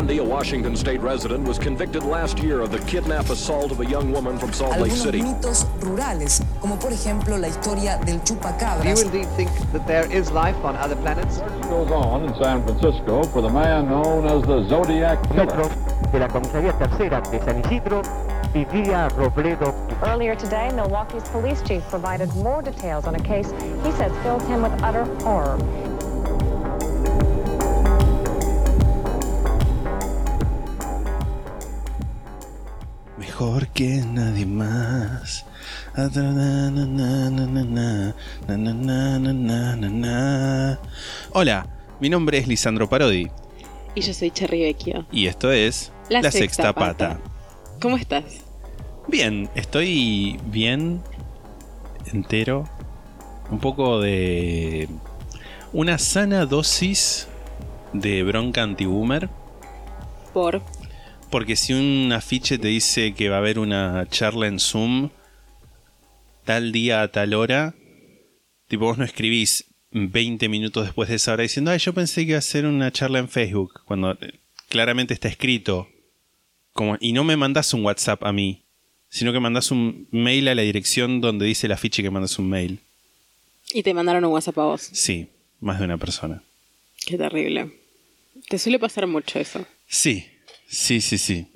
Bundy, a Washington state resident, was convicted last year of the kidnap assault of a young woman from Salt Lake City. mitos rurales, como por ejemplo la historia del Do you indeed think that there is life on other planets? goes on in San Francisco for the man known as the Zodiac Killer. De la comisaría tercera de San Isidro vivía Robledo. Earlier today, Milwaukee's police chief provided more details on a case he says fills him with utter horror. mejor nadie más. Hola, mi nombre es Lisandro Parodi. Y yo soy Cherry Vecchio. Y esto es La, Sexta, Pata. Pata. ¿Cómo estás? Bien, estoy bien, entero, un poco de una sana dosis de bronca anti-boomer. Por porque si un afiche te dice que va a haber una charla en Zoom tal día a tal hora, tipo vos no escribís 20 minutos después de esa hora diciendo, ay, yo pensé que iba a ser una charla en Facebook, cuando eh, claramente está escrito. Como, y no me mandás un WhatsApp a mí, sino que mandás un mail a la dirección donde dice el afiche que mandas un mail. Y te mandaron un WhatsApp a vos. Sí, más de una persona. Qué terrible. Te suele pasar mucho eso. Sí, sí, sí, sí.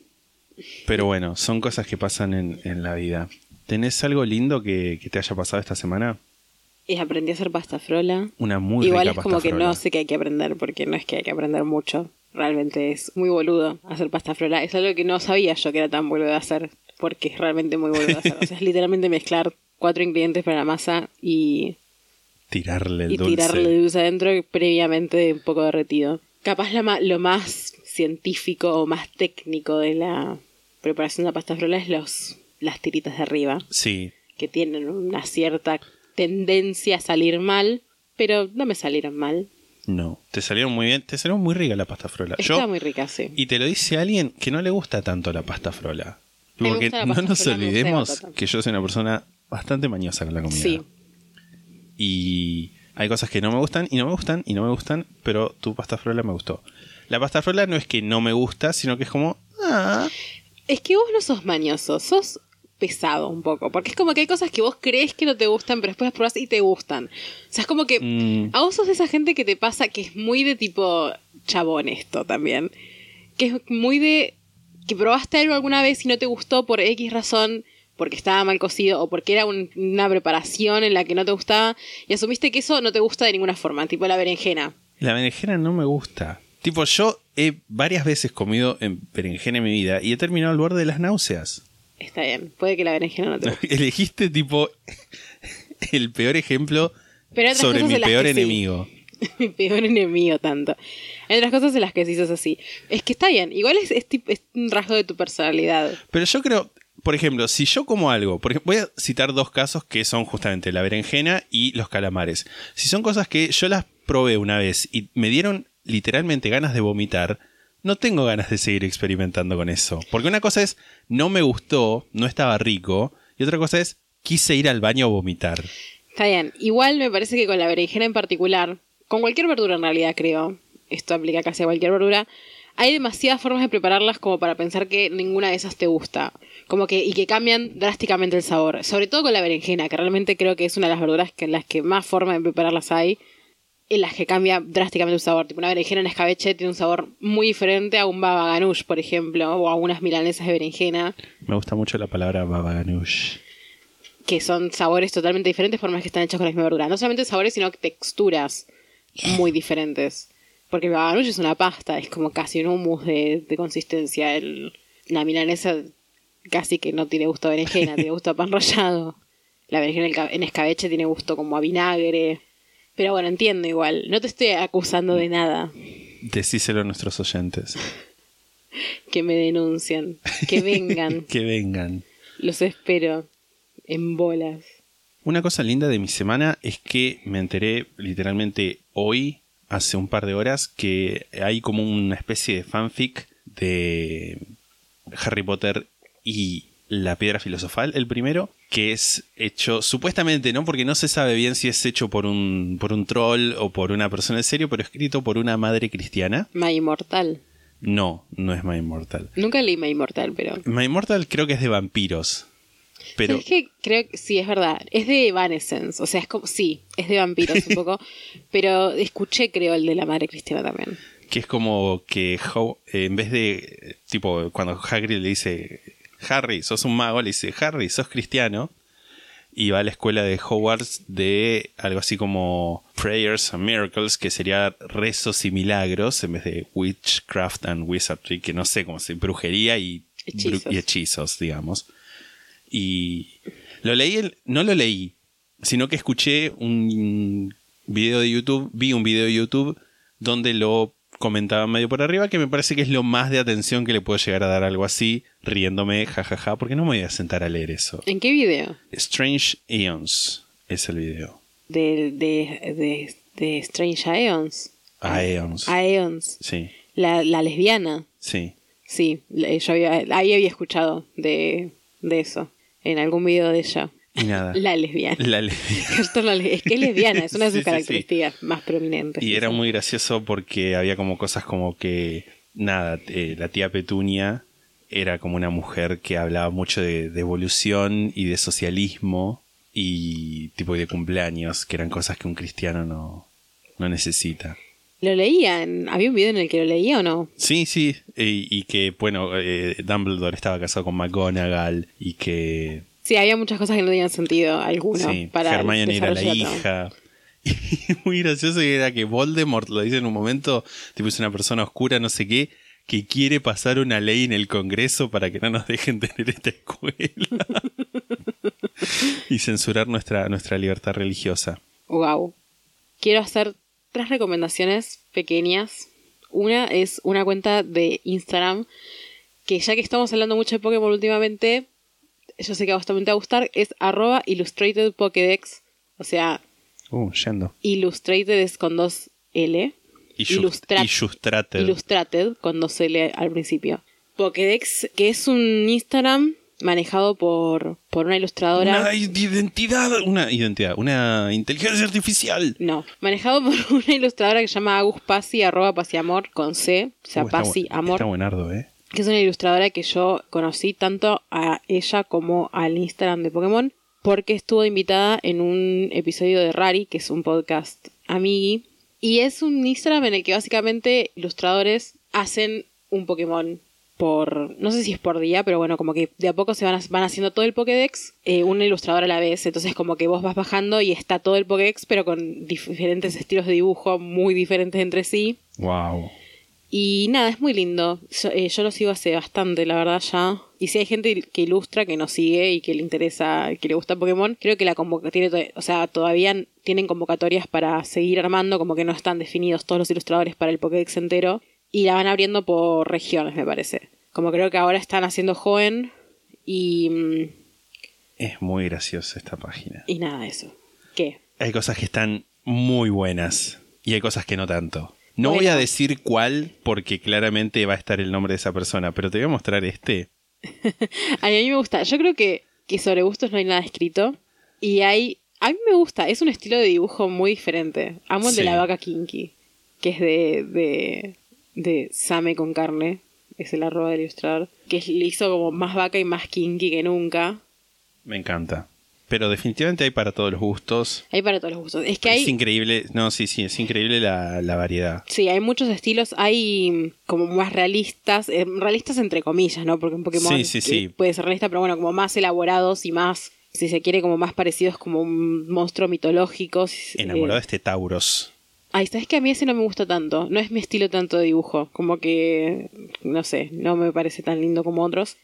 Pero bueno, son cosas que pasan en, en la vida. ¿Tenés algo lindo que, que te haya pasado esta semana? Y aprendí a hacer pasta frola. Una muy Igual rica es como pasta que frola. no sé qué hay que aprender, porque no es que hay que aprender mucho. Realmente es muy boludo hacer pasta frola. Es algo que no sabía yo que era tan boludo de hacer, porque es realmente muy boludo de hacer. O sea, es literalmente mezclar cuatro ingredientes para la masa y, Tirarle el y dulce. tirarle dulce adentro previamente un poco derretido. Capaz la ma- lo más científico o más técnico de la preparación de la pasta frola es los, las tiritas de arriba, Sí, que tienen una cierta tendencia a salir mal, pero no me salieron mal. no. Te salieron muy bien. Te salió muy rica la pasta frola. Está Yo, muy rica, sí. y te lo dice alguien que no le gusta tanto la pasta frola. Porque no nos olvidemos que yo soy una persona bastante mañosa con la comida. Sí, Y hay cosas que no me gustan y no me gustan y no me gustan, pero tu pasta frola me gustó. La pasta frola no es que no me gusta, sino que es como... Ah, es que vos no sos mañoso, sos pesado un poco, porque es como que hay cosas que vos crees que no te gustan, pero después las probás y te gustan. O sea, es como que mm, a vos sos de esa gente que te pasa que es muy de tipo chabón esto también, que es muy de que probaste algo alguna vez y no te gustó por X razón, porque estaba mal cocido o porque era un- una preparación en la que no te gustaba y asumiste que eso no te gusta de ninguna forma, tipo la berenjena. La berenjena no me gusta. Tipo, yo he varias veces comido en berenjena en mi vida y he terminado al borde de las náuseas. Está bien, puede que la berenjena no te. Elegiste, tipo, el peor ejemplo sobre mi las peor sí. enemigo. mi peor enemigo tanto. Hay otras cosas en las que sí sos así. Es que está bien, igual es, es, tip- es un rasgo de tu personalidad. Pero yo creo, por ejemplo, si yo como algo, por ejemplo, voy a citar dos casos que son justamente la berenjena y los calamares. Si son cosas que yo las probé una vez y me dieron literalmente ganas de vomitar, no tengo ganas de seguir experimentando con eso. Porque una cosa es, no me gustó, no estaba rico, y otra cosa es, quise ir al baño a vomitar. Está bien, igual me parece que con la berenjena en particular, con cualquier verdura en realidad creo, esto aplica casi a cualquier verdura, hay demasiadas formas de prepararlas como para pensar que ninguna de esas te gusta. Como que, y que cambian drásticamente el sabor. Sobre todo con la berenjena, que realmente creo que es una de las verduras que, en las que más formas de prepararlas hay. En las que cambia drásticamente el sabor. Tipo, una berenjena en escabeche tiene un sabor muy diferente a un baba ganoush, por ejemplo, o a unas milanesas de berenjena, Me gusta mucho la palabra baba ganoush. que son sabores totalmente diferentes por más que están hechos con la misma verdura. No solamente sabores, sino texturas muy diferentes. Porque el baba ganoush es una pasta, es como casi un hummus de, de consistencia. El, la milanesa casi que no tiene gusto a berenjena, tiene gusto a pan rallado. La berenjena en escabeche tiene gusto como a vinagre. Pero bueno, entiendo igual. No te estoy acusando de nada. Decíselo a nuestros oyentes. Que me denuncian. Que vengan. que vengan. Los espero. En bolas. Una cosa linda de mi semana es que me enteré literalmente hoy, hace un par de horas, que hay como una especie de fanfic de Harry Potter y la piedra filosofal, el primero, que es hecho supuestamente, ¿no? Porque no se sabe bien si es hecho por un, por un troll o por una persona en serio, pero escrito por una madre cristiana. Ma inmortal. No, no es My Immortal. Nunca leí My Immortal, pero. My Immortal creo que es de vampiros. Pero Es que creo que sí, es verdad. Es de Evanescence. O sea, es como. Sí, es de vampiros un poco. Pero escuché, creo, el de la madre cristiana también. que es como que How- eh, en vez de, tipo, cuando Hagrid le dice, Harry, sos un mago, le dice, Harry, sos cristiano. Y va a la escuela de Hogwarts de algo así como Prayers and Miracles, que sería rezos y milagros, en vez de Witchcraft and Wizardry, que no sé cómo se brujería y Hechizos. bru- y hechizos, digamos. Y lo leí, el- no lo leí, sino que escuché un video de YouTube, vi un video de YouTube donde lo comentaba medio por arriba, que me parece que es lo más de atención que le puedo llegar a dar algo así, riéndome, jajaja, porque no me voy a sentar a leer eso. ¿En qué video? Strange Eons es el video. De, de, de, de Strange Aeons. Aeons. Aeons. Sí, La, la lesbiana. sí. Sí, yo había, ahí había escuchado de, de eso. En algún video de ella. Y nada. La lesbiana. La lesbiana. Es que es lesbiana, es una de sus Sí, sí, sí. características más prominentes. Y era muy gracioso porque había como cosas como que, nada, eh, la tía Petunia era como una mujer que hablaba mucho de, de evolución y de socialismo y tipo de cumpleaños, que eran cosas que un cristiano no, no necesita. ¿Lo leían? ¿Había un video en el que lo leía o no? Sí, sí, y, y que, bueno, eh, Dumbledore estaba casado con McGonagall y que Sí, había muchas cosas que no tenían sentido alguno. sí, para Hermione era la hija. Y muy gracioso era que Voldemort lo dice en un momento, tipo es una persona oscura, no sé qué, que quiere pasar una ley en el Congreso para que no nos dejen tener esta escuela. y censurar nuestra, nuestra libertad religiosa. Wow. Quiero hacer tres recomendaciones pequeñas. Una es una cuenta de Instagram que ya que estamos hablando mucho de Pokémon últimamente, yo sé que a vos también te va a gustar, es arroba illustrated Pokédex. O sea, Uh, yendo. illustrated es con dos L. Y just- Illustra- y Justrated. Illustrated con dos L al principio. Pokédex, que es un Instagram manejado por, por una ilustradora. Una identidad, una identidad, una inteligencia artificial. No, manejado por una ilustradora que se llama Agus Pasi, arroba Pasiamor, con C, o sea, Uh, Pasi Amor, Está buenardo, ¿eh? Que es una ilustradora que yo conocí tanto a ella como al Instagram de Pokémon, porque estuvo invitada en un episodio de Rari, que es un podcast amigui, y es un Instagram en el que básicamente ilustradores hacen un Pokémon por, no sé si es por día, pero bueno, como que de a poco se van, van haciendo todo el Pokédex, eh, una ilustradora a la vez, entonces como que vos vas bajando y está todo el Pokédex, pero con diferentes estilos de dibujo muy diferentes entre sí. Wow. Y nada, es muy lindo. Yo, eh, yo lo sigo hace bastante, la verdad, ya. Y si hay gente que ilustra, que nos sigue y que le interesa, que le gusta Pokémon, creo que la convoca tiene, to- o sea, todavía tienen convocatorias para seguir armando, como que no están definidos todos los ilustradores para el Pokédex entero. Y la van abriendo por regiones, me parece. Como creo que ahora están haciendo joven y, mm, Es muy graciosa esta página. y nada, eso. ¿Qué? Hay cosas que están muy buenas y hay cosas que no tanto. No voy a decir cuál porque claramente va a estar el nombre de esa persona, pero te voy a mostrar este. A mí me gusta. Yo creo que, que sobre gustos no hay nada escrito. Y hay. A mí me gusta. Es un estilo de dibujo muy diferente. Amo el de la vaca kinky. Que es de. de. de Same con carne. Es el arroba del ilustrador. Que le hizo como más vaca y más kinky que nunca. Me encanta. Pero definitivamente hay para todos los gustos. Hay para todos los gustos. Es que Es increíble, no, sí, sí, es increíble la, la variedad. Sí, hay muchos estilos, hay como más realistas, eh, realistas entre comillas, ¿no? Porque un Pokémon Sí, sí, sí. puede ser realista, pero bueno, como más elaborados y más, si se quiere, como más parecidos como un monstruo mitológico. Enamorado de eh, este Tauros. Ay, sabes que a mí ese no me gusta tanto, no es mi estilo tanto de dibujo, como que, no sé, no me parece tan lindo como otros.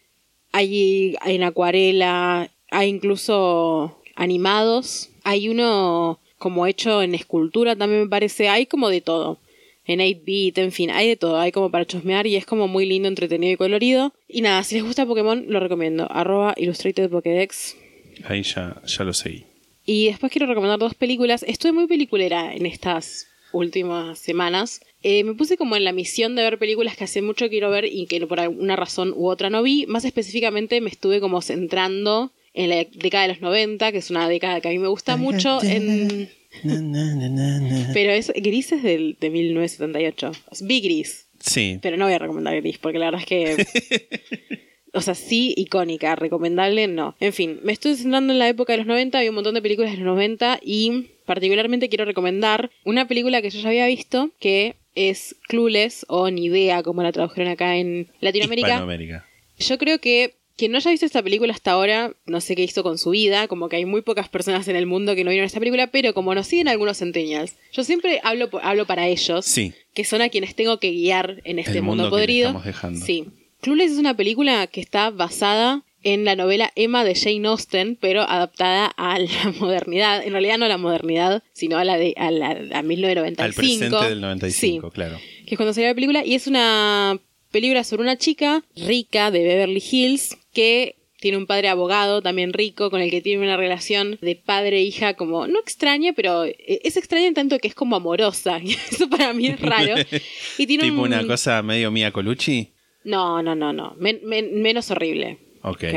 Hay en acuarela, hay incluso animados, hay uno como hecho en escultura también me parece, hay como de todo. En 8-bit, en fin, hay de todo, hay como para chusmear y es como muy lindo, entretenido y colorido. Y nada, si les gusta Pokémon, lo recomiendo. Arroba Illustrated Pokédex. Ahí ya, ya lo seguí. Y después quiero recomendar dos películas. Estuve muy peliculera en estas últimas semanas. Eh, me puse como en la misión de ver películas que hace mucho quiero ver y que por alguna razón u otra no vi. Más específicamente me estuve como centrando en la década de los 90, que es una década que a mí me gusta mucho. En... Pero es Gris es del, de 1978. Vi Gris. Sí. Pero no voy a recomendar Gris, porque la verdad es que. o sea, sí, icónica. Recomendable, no. En fin, me estoy centrando en la época de los 90. Había un montón de películas de los 90 y particularmente quiero recomendar una película que yo ya había visto que es Clueless o Ni Idea, como la tradujeron acá en Latinoamérica. Yo creo que quien no haya visto esta película hasta ahora, no sé qué hizo con su vida, como que hay muy pocas personas en el mundo que no vieron esta película, pero como nos siguen algunos centennials, yo siempre hablo, hablo para ellos, Sí. que son a quienes tengo que guiar en este El mundo, podrido. estamos dejando. Sí. Clueless es una película que está basada en la novela Emma de Jane Austen, pero adaptada a la modernidad. En realidad no a la modernidad, sino a la de a la a 1995. Al presente del 95, Sí claro. que es cuando salió la película, y es una película sobre una chica rica de Beverly Hills que tiene un padre abogado también rico con el que tiene una relación de padre e hija como no extraña, pero eh, es extraña en tanto que es como amorosa. Y eso para mí es raro. Y tiene Tipo un... una cosa medio Mia Colucci. No, no, no, no. Men- men- menos horrible.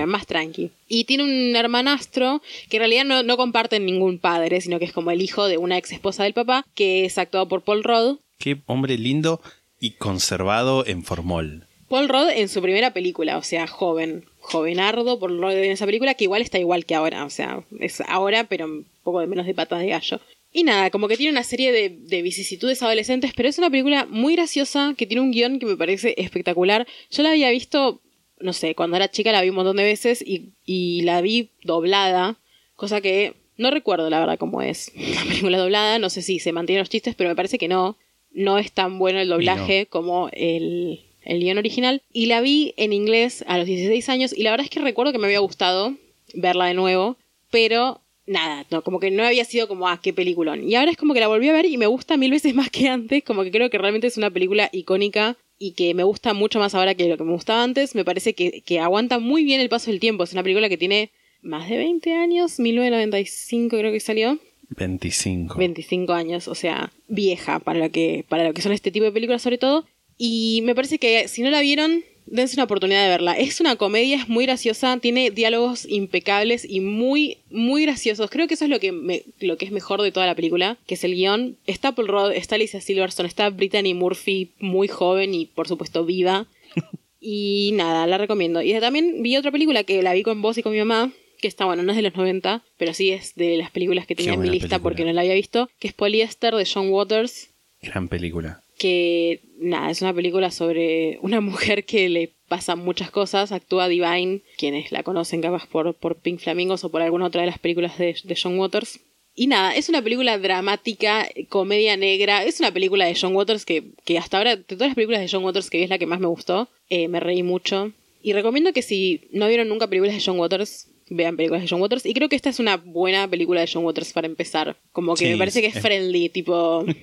Más tranqui. Y tiene un hermanastro que en realidad no, no comparten ningún padre, sino que es como el hijo de una ex esposa del papá, que es actuado por Paul Rudd. Qué hombre lindo y conservado en formol. Paul Rudd en su primera película, o sea, joven, jovenardo Paul Rudd en esa película, que igual está igual que ahora, o sea, es ahora, pero un poco menos de patas de gallo. Y nada, como que tiene una serie de, de vicisitudes adolescentes, pero es una película muy graciosa, que tiene un guion que me parece espectacular. Yo la había visto, no sé, cuando era chica la vi un montón de veces y, y la vi doblada, cosa que no recuerdo la verdad cómo es la película doblada, no sé si se mantienen los chistes, pero me parece que no. No es tan bueno el doblaje como el, el guion original. Y la vi en inglés a los 16 años y la verdad es que recuerdo que me había gustado verla de nuevo, pero nada, no, como que no había sido como, ah, qué peliculón. Y ahora es como que la volví a ver y me gusta mil veces más que antes, como que creo que realmente es una película icónica y que me gusta mucho más ahora que lo que me gustaba antes. Me parece que, que aguanta muy bien el paso del tiempo. Es una película que tiene más de 20 años, 1995 creo que salió. 25. 25 años, o sea, vieja para lo que para lo que son este tipo de películas sobre todo. Y me parece que si no la vieron, dense una oportunidad de verla. Es una comedia, es muy graciosa, tiene diálogos impecables y muy muy graciosos. Creo que eso es lo que me- lo que es mejor de toda la película, que es el guion. Está Paul Rudd, está Alicia Silverstone, está Brittany Murphy, muy joven y por supuesto viva. Y nada, la recomiendo. Y también vi otra película que la vi con vos y con mi mamá, que está, bueno, no es de los 90, pero sí es de las películas que tenía en mi lista película. porque no la había visto, que es Polyester de John Waters, Gran película. que nada, es una película sobre una mujer que le pasan muchas cosas, actúa Divine, quienes la conocen capaz por, por Pink Flamingos o por alguna otra de las películas de, de John Waters. Y nada, es una película dramática, comedia negra, es una película de John Waters que, que hasta ahora, de todas las películas de John Waters que vi es la que más me gustó, Eh, me reí mucho. Y recomiendo que si no vieron nunca películas de John Waters, vean películas de John Waters. Y creo que esta es una buena película de John Waters para empezar. Como que Sí, me parece que es es- friendly, tipo...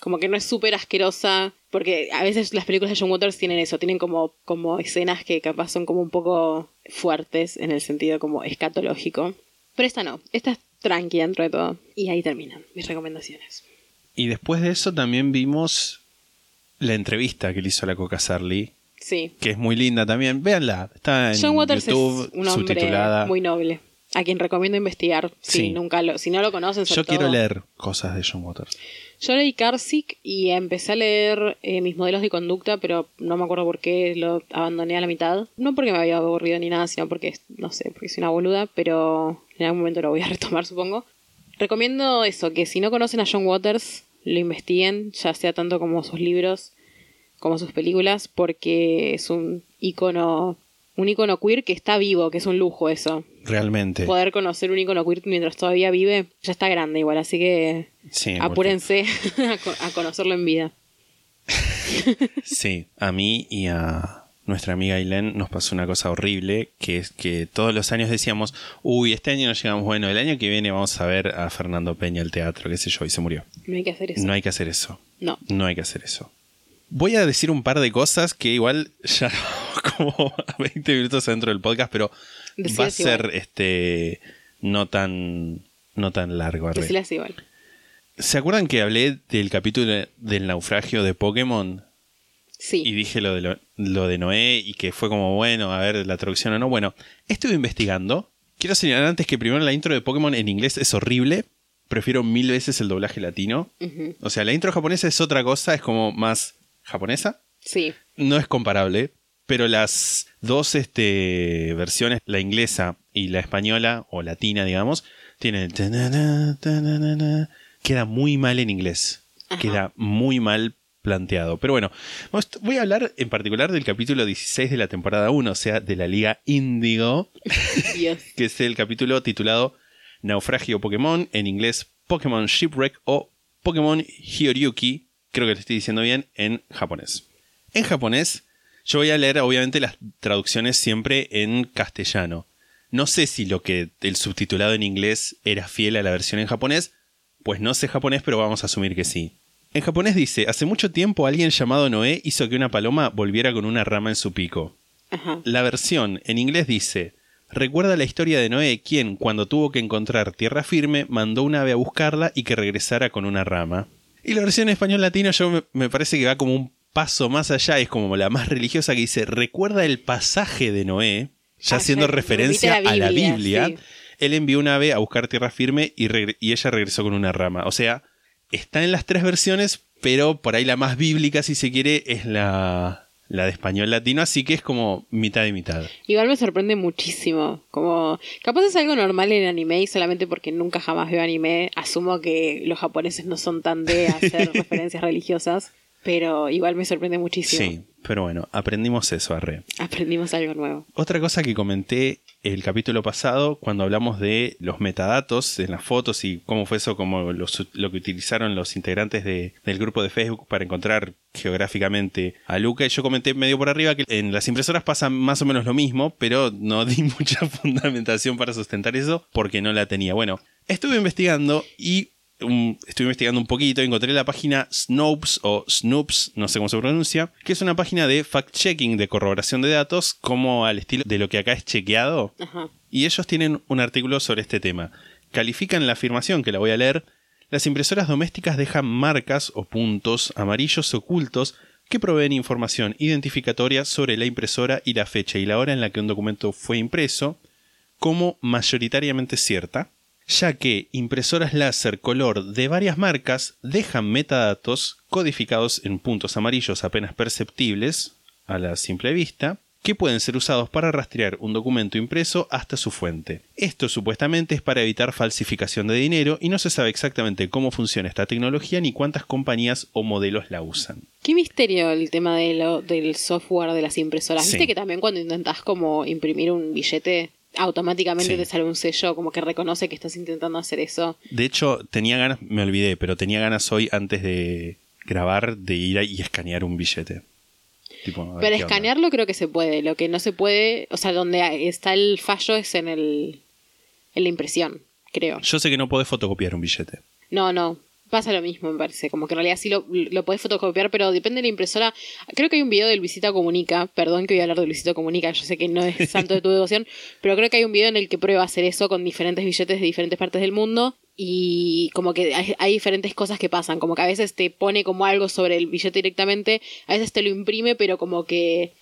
como que no es súper asquerosa, porque a veces las películas de John Waters tienen eso, tienen como, como escenas que capaz son como un poco fuertes en el sentido como escatológico. Pero esta no, esta es tranqui dentro de todo. Y ahí terminan mis recomendaciones. Y después de eso también vimos la entrevista que le hizo a la Coca Sarli, Sí. que es muy linda también. Véanla, está en John Waters YouTube, es un hombre subtitulada. muy noble, a quien recomiendo investigar si Sí. nunca lo, si no lo conocen. sobre Yo quiero todo. leer cosas de John Waters. Yo leí Karsic y empecé a leer eh, mis modelos de conducta, pero no me acuerdo por qué lo abandoné a la mitad. No porque me había aburrido ni nada, sino porque, no sé, porque soy una boluda, pero en algún momento lo voy a retomar, supongo. Recomiendo eso, que si no conocen a John Waters, lo investiguen, ya sea tanto como sus libros como sus películas, porque es un icono, un icono queer que está vivo, que es un lujo eso. Realmente. Poder conocer un icono queer mientras todavía vive, ya está grande igual, así que Sí, apúrense a conocerlo en vida. Sí, a mí y a nuestra amiga Ailén nos pasó una cosa horrible, que es que todos los años decíamos, uy, este año no llegamos, bueno, el año que viene vamos a ver a Fernando Peña al teatro, qué sé yo, y se murió. No hay que hacer eso. No hay que hacer eso. No. No hay que hacer eso. Voy a decir un par de cosas que igual ya como a 20 minutos dentro del podcast, pero va a ser igual. este no tan no tan largo. igual. ¿Se acuerdan que hablé del capítulo del naufragio de Pokémon? Sí. Y dije lo de, lo, lo de Noé y que fue como, bueno, a ver la traducción o no. Bueno, estuve investigando. Quiero señalar antes que primero la intro de Pokémon en inglés es horrible. Prefiero mil veces el doblaje latino. O sea, la intro japonesa es otra cosa, es como más japonesa. Sí. No es comparable, pero las dos este, versiones, la inglesa y la española, o latina, digamos, tienen... tanana, tanana, Queda muy mal en inglés. Queda muy mal planteado. Pero bueno, voy a hablar en particular del capítulo 16 de la temporada 1, o sea, de la Liga Índigo, que es el capítulo titulado Naufragio Pokémon, en inglés Pokémon Shipwreck o Pokémon Hyoryuki, creo que lo estoy diciendo bien, en japonés. En japonés, yo voy a leer obviamente las traducciones siempre en castellano. No sé si lo que el subtitulado en inglés era fiel a la versión en japonés, pues no sé japonés, pero vamos a asumir que sí. En japonés dice, hace mucho tiempo alguien llamado Noé hizo que una paloma volviera con una rama en su pico. Ajá. La versión en inglés dice, recuerda la historia de Noé, quien, cuando tuvo que encontrar tierra firme, mandó un ave a buscarla y que regresara con una rama. Y la versión en español latino yo me, me parece que va como un paso más allá, es como la más religiosa que dice, recuerda el pasaje de Noé, ya Ah, haciendo ya, referencia a a la Biblia, sí. Él envió una ave a buscar tierra firme y, y ella regresó con una rama. O sea, está en las tres versiones, pero por ahí la más bíblica, si se quiere, es la, la de español latino, así que es como mitad y mitad. Igual me sorprende muchísimo. Como, capaz es algo normal en anime y solamente porque nunca jamás veo anime, asumo que los japoneses no son tan de hacer referencias religiosas, pero igual me sorprende muchísimo. Sí, pero bueno, aprendimos eso, Arre. Aprendimos algo nuevo. Otra cosa que comenté el capítulo pasado, cuando hablamos de los metadatos en las fotos y cómo fue eso, como lo que utilizaron los integrantes de- del grupo de Facebook para encontrar geográficamente a Luca, yo comenté medio por arriba que en las impresoras pasa más o menos lo mismo, pero no di mucha fundamentación para sustentar eso porque no la tenía. Bueno, estuve investigando y un- estuve investigando un poquito y encontré la página Snopes o Snoops, no sé cómo se pronuncia, que es una página de fact-checking, de corroboración de datos, como al estilo de lo que acá es chequeado. Ajá. Y ellos tienen un artículo sobre este tema. Califican la afirmación, que la voy a leer. Las impresoras domésticas dejan marcas o puntos amarillos ocultos que proveen información identificatoria sobre la impresora y la fecha y la hora en la que un documento fue impreso, como mayoritariamente cierta, ya que impresoras láser color de varias marcas dejan metadatos codificados en puntos amarillos apenas perceptibles a la simple vista, que pueden ser usados para rastrear un documento impreso hasta su fuente. Esto supuestamente es para evitar falsificación de dinero y no se sabe exactamente cómo funciona esta tecnología ni cuántas compañías o modelos la usan. Qué misterio el tema de lo, del software de las impresoras. Sí. Viste que también cuando intentás como imprimir un billete, automáticamente Sí. te sale un sello como que reconoce que estás intentando hacer eso. De hecho, tenía ganas, me olvidé, pero tenía ganas hoy antes de grabar de ir a- y escanear un billete. Tipo, Pero onda. escanearlo creo que se puede. Lo que no se puede, o sea, donde está el fallo es en el en la impresión, creo. Yo sé que no podés fotocopiar un billete. No, no. Pasa lo mismo, me parece. Como que en realidad sí lo, lo podés fotocopiar, pero depende de la impresora. Creo que hay un video de Luisito Comunica. Perdón que voy a hablar de Luisito Comunica. Yo sé que no es santo de tu devoción. Pero creo que hay un video en el que prueba hacer eso con diferentes billetes de diferentes partes del mundo. Y como que hay, hay diferentes cosas que pasan. Como que a veces te pone como algo sobre el billete directamente. A veces te lo imprime, pero como que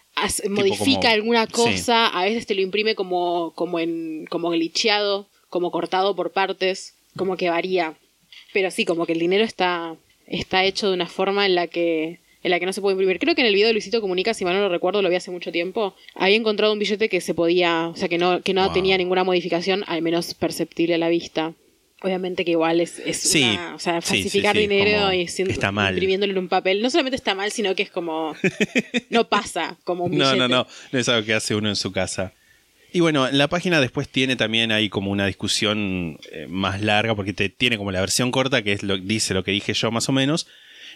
modifica como- alguna sí. cosa. A veces te lo imprime como, como en, como glitcheado, como cortado por partes. Como que varía. Pero sí, como que el dinero está, está hecho de una forma en la que en la que no se puede imprimir. Creo que en el video de Luisito Comunica, si mal no lo recuerdo, lo vi hace mucho tiempo, había encontrado un billete que se podía, o sea, que no, que no Wow. tenía ninguna modificación, al menos perceptible a la vista. Obviamente que igual es, es Sí, una- o sea, sí, sí, falsificar sí, dinero y siendo- imprimiéndolo en un papel. No solamente está mal, sino que es como. no pasa como un No, billete. no, no, no es algo que hace uno en su casa. Y bueno, la página después tiene también ahí como una discusión eh, más larga, porque te, tiene como la versión corta, que es lo, dice lo que dije yo más o menos,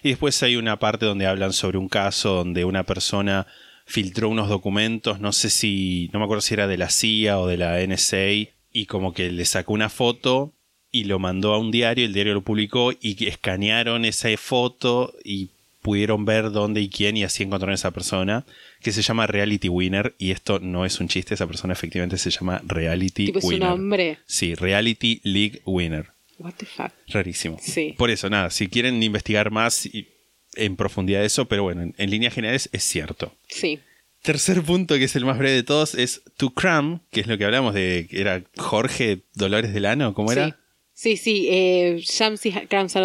y después hay una parte donde hablan sobre un caso donde una persona filtró unos documentos, no sé si, no me acuerdo si era de la CIA o de la NSA, y como que le sacó una foto y lo mandó a un diario, el diario lo publicó y escanearon esa foto y pudieron ver dónde y quién y así encontraron a esa persona que se llama Reality Winner y esto no es un chiste, esa persona efectivamente se llama Reality Tipo, es un Winner. nombre. Sí, Reality League Winner. What the fuck. Rarísimo. Sí. Por eso, nada, si quieren investigar más y- en profundidad eso, pero bueno, en, en líneas generales es cierto. Sí. Tercer punto, que es el más breve de todos, es To Cram, que es lo que hablamos de, que era Jorge Dolores Delano, ¿cómo era? Sí, sí, sí eh, Shamsi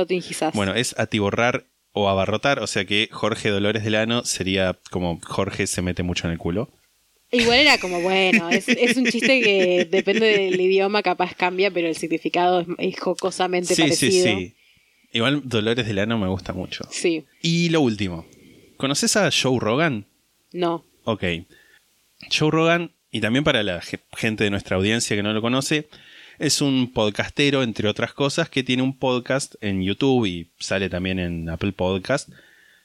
Hizas. Bueno, es atiborrar o abarrotar, o sea que Jorge Dolores Delano sería como Jorge se mete mucho en el culo. Igual era como, bueno, es, es un chiste que depende del idioma, capaz cambia, pero el significado es, es jocosamente Sí, sí, parecido. sí. Igual Dolores Delano me gusta mucho. Sí, Y lo último. ¿Conoces a Joe Rogan? no. Ok. Joe Rogan, y también para la ge- gente de nuestra audiencia que no lo conoce, es un podcastero, entre otras cosas, que tiene un podcast en YouTube y sale también en Apple Podcast,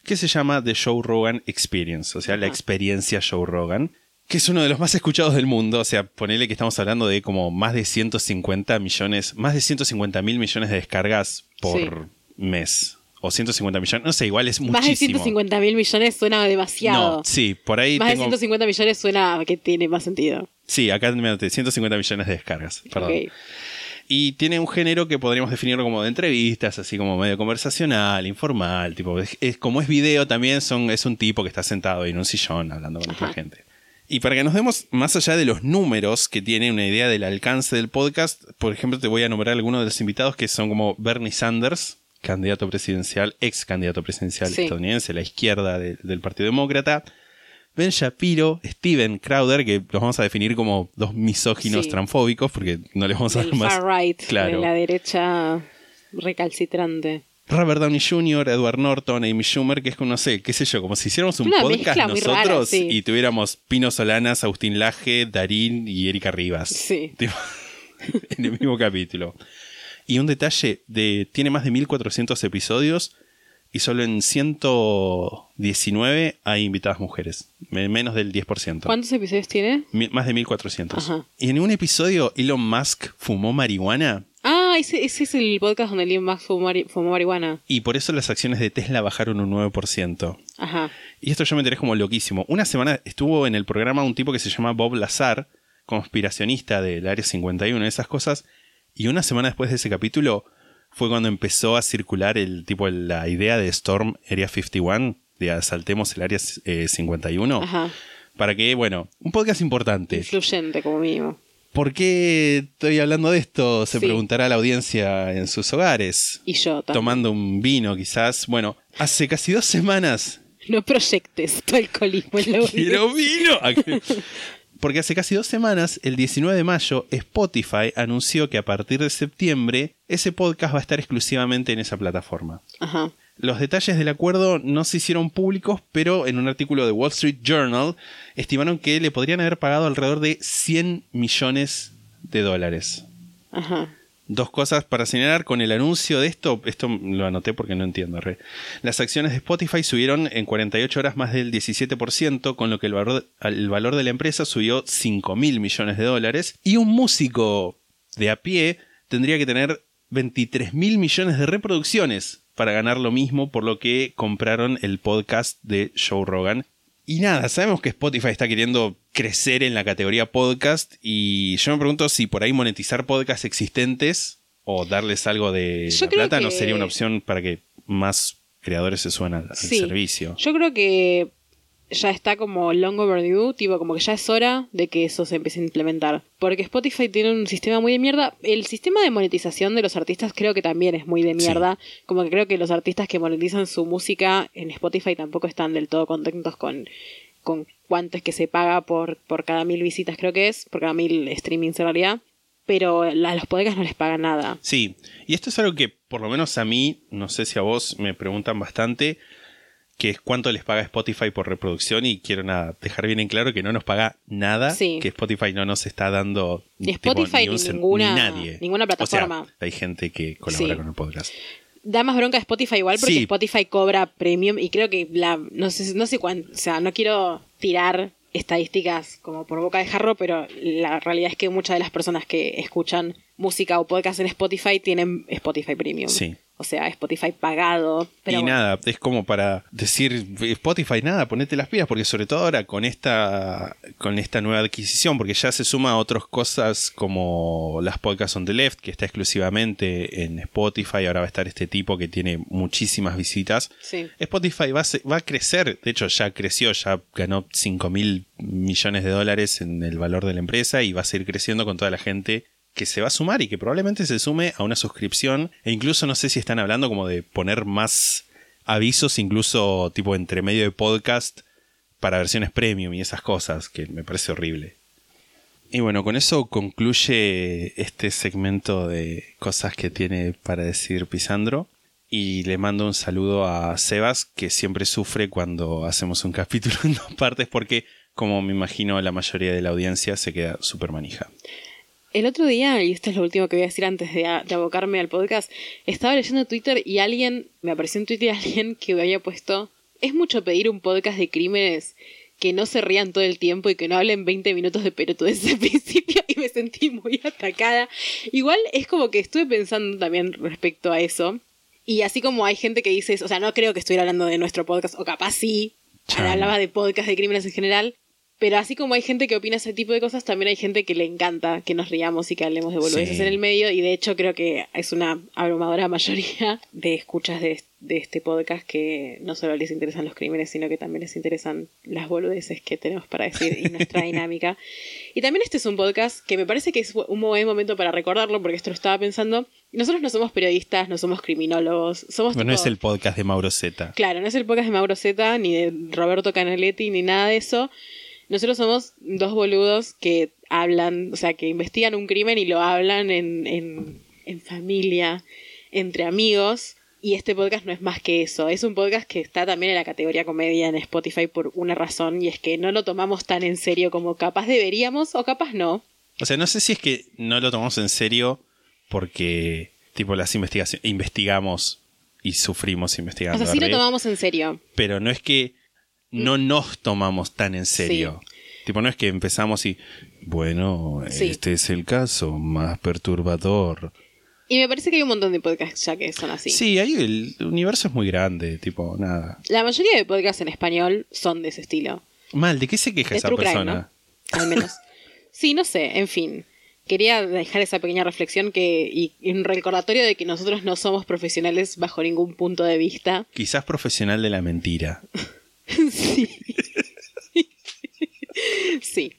que se llama The Joe Rogan Experience, o sea, la experiencia Joe Rogan, que es uno de los más escuchados del mundo, o sea, ponele que estamos hablando de como más de 150 millones, más de 150 mil millones de descargas por Sí. mes. O 150 millones, no sé, igual es muchísimo. Más de 150 mil millones suena demasiado. No, sí, por ahí Más de tengo... 150 millones suena que tiene más sentido. Sí, acá me anoté 150 millones de descargas. Perdón. Y tiene un género que podríamos definirlo como de entrevistas, así como medio conversacional, informal, tipo, es, es- como es video también son, es un tipo que está sentado ahí en un sillón hablando con otra Ajá. gente. Y para que nos demos más allá de los números que tiene una idea del alcance del podcast, por ejemplo, te voy a nombrar algunos de los invitados que son como Bernie Sanders, candidato presidencial, ex candidato presidencial Sí. estadounidense, la izquierda de- del Partido Demócrata, Ben Shapiro, Steven Crowder, que los vamos a definir como dos misóginos Sí. transfóbicos, porque no les vamos a dar más. far right, Claro. de la derecha recalcitrante. Robert Downey Jr., Edward Norton, Amy Schumer, que es como, no sé, qué sé yo, como si hiciéramos un Una podcast nosotros rara, sí. y tuviéramos Pino Solanas, Agustín Laje, Darín y Erika Rivas. Sí. En el mismo capítulo. Y un detalle, de, tiene más de 1400 episodios y solo en 119 hay invitadas mujeres, me- menos del 10%. ¿Cuántos episodios tiene? Mi- Más de 1400. Ajá. Y en un episodio Elon Musk fumó marihuana Ah, ese, ese es el podcast donde Elon Musk fumó, mari- fumó marihuana. y por eso las acciones de Tesla bajaron un 9%. Ajá. Y esto yo me enteré como loquísimo. Una semana estuvo en el programa un tipo que se llama Bob Lazar, conspiracionista del Área 51, esas cosas. Y una semana después de ese capítulo fue cuando empezó a circular el tipo la idea de Storm Area 51, de asaltemos el Área eh, 51. Ajá. Para que, bueno, un podcast importante. Influyente, como mínimo. ¿Por qué estoy hablando de esto? Se Sí. preguntará la audiencia en sus hogares. Y yo también. Tomando un vino, quizás. Bueno, hace casi dos semanas No proyectes tu alcoholismo en la ¡Quiero audiencia. vino! Porque hace casi dos semanas, el 19 de mayo, Spotify anunció que a partir de septiembre ese podcast va a estar exclusivamente en esa plataforma. Ajá. Los detalles del acuerdo no se hicieron públicos, pero en un artículo de Wall Street Journal estimaron que le podrían haber pagado alrededor de 100 millones de dólares. Ajá. Dos cosas para señalar con el anuncio de esto, esto lo anoté porque no entiendo. re. Las acciones de Spotify subieron en 48 horas más del 17%, con lo que el valor, el valor de la empresa subió 5 mil millones de dólares. Y un músico de a pie tendría que tener 23 mil millones de reproducciones para ganar lo mismo, por lo que compraron el podcast de Joe Rogan. Y nada, sabemos que Spotify está queriendo crecer en la categoría podcast y yo me pregunto si por ahí monetizar podcasts existentes o darles algo de Yo la creo plata no sería una opción para que más creadores se suban al, al Sí. servicio. Yo creo que ya está como long overdue, tipo como que ya es hora de que eso se empiece a implementar. Porque Spotify tiene un sistema muy de mierda. El sistema de monetización de los artistas creo que también es muy de mierda. Como que creo que los artistas que monetizan su música en Spotify tampoco están del todo contentos con, con cuánto es que se paga por, por cada mil visitas, creo que es, por cada mil streamings en realidad. Pero a los podcasts no les pagan nada. Sí, y esto es algo que por lo menos a mí, no sé si a vos me preguntan bastante, que es cuánto les paga Spotify por reproducción y quiero nada, dejar bien en claro que no nos paga nada, Sí. que Spotify no nos está dando tipo, Spotify un ni ninguna- nadie. ninguna O sea, plataforma. hay gente que colabora Sí. con el podcast. da más bronca a Spotify igual porque Sí. Spotify cobra premium y creo que la no sé no sé cuánto, o sea, no quiero tirar estadísticas como por boca de jarro, pero la realidad es que muchas de las personas que escuchan música o podcast en Spotify tienen Spotify Premium. Sí. O sea, Spotify pagado. Pero y bueno, nada, es como para decir Spotify, nada, ponete las pilas, porque sobre todo ahora con esta, con esta nueva adquisición, porque ya se suma a otras cosas como las podcasts on the left, que está exclusivamente en Spotify, ahora va a estar este tipo que tiene muchísimas visitas. Sí. Spotify va a, va a crecer, de hecho ya creció, ya ganó 5 mil millones de dólares en el valor de la empresa y va a seguir creciendo con toda la gente que se va a sumar y que probablemente se sume a una suscripción e incluso no sé si están hablando como de poner más avisos incluso tipo entre medio de podcast para versiones premium y esas cosas, que me parece horrible. Y bueno, con eso concluye este segmento de cosas que tiene para decir Pisandro. Y le mando un saludo a Sebas, que siempre sufre cuando hacemos un capítulo en dos partes, porque, como me imagino, la mayoría de la audiencia se queda súper manija. El otro día, y esto es lo último que voy a decir antes de, de, abocarme al podcast, estaba leyendo Twitter y alguien, me apareció en Twitter alguien que me había puesto, es mucho pedir un podcast de crímenes que no se rían todo el tiempo y que no hablen 20 minutos de pelotudo desde el principio y me sentí muy atacada. Igual es como que estuve pensando también respecto a eso. Y así como hay gente que dice, o sea, no creo que estuviera hablando de nuestro podcast, o capaz sí, hablaba de podcast de crímenes en general, pero así como hay gente que opina ese tipo de cosas, también hay gente que le encanta que nos riamos y que hablemos de boludeces Sí. en el medio. Y de hecho creo que es una abrumadora mayoría de escuchas de, de este podcast que no solo les interesan los crímenes, sino que también les interesan las boludeces que tenemos para decir y nuestra dinámica. Y también este es un podcast que me parece que es un buen momento para recordarlo, porque esto lo estaba pensando. Nosotros no somos periodistas, no somos criminólogos, somos Bueno, no es el podcast de Mauro Z. Claro, no es el podcast de Mauro Zeta, ni de Roberto Canaletti, ni nada de eso. Nosotros somos dos boludos que hablan, o sea, que investigan un crimen y lo hablan en, en, en familia, entre amigos. Y este podcast no es más que eso. Es un podcast que está también en la categoría comedia en Spotify por una razón, y es que no lo tomamos tan en serio como capaz deberíamos, o capaz no. O sea, no sé si es que no lo tomamos en serio porque, tipo, las investigaciones, investigamos y sufrimos O investigando. sea, sí lo tomamos en serio. Pero no es que no nos tomamos tan en serio. Tipo, no es que empezamos y, bueno, Sí. este es el caso más perturbador. Y me parece que hay un montón de podcasts ya que son así. Sí, ahí el universo es muy grande, tipo, nada. La mayoría de podcasts en español son de ese estilo. Mal, ¿de qué se queja De esa true crime, persona? ¿no? Al menos. sí, no sé, en fin. Quería dejar esa pequeña reflexión que, y, y un recordatorio de que nosotros no somos profesionales bajo ningún punto de vista. Quizás profesional de la mentira. sí. sí.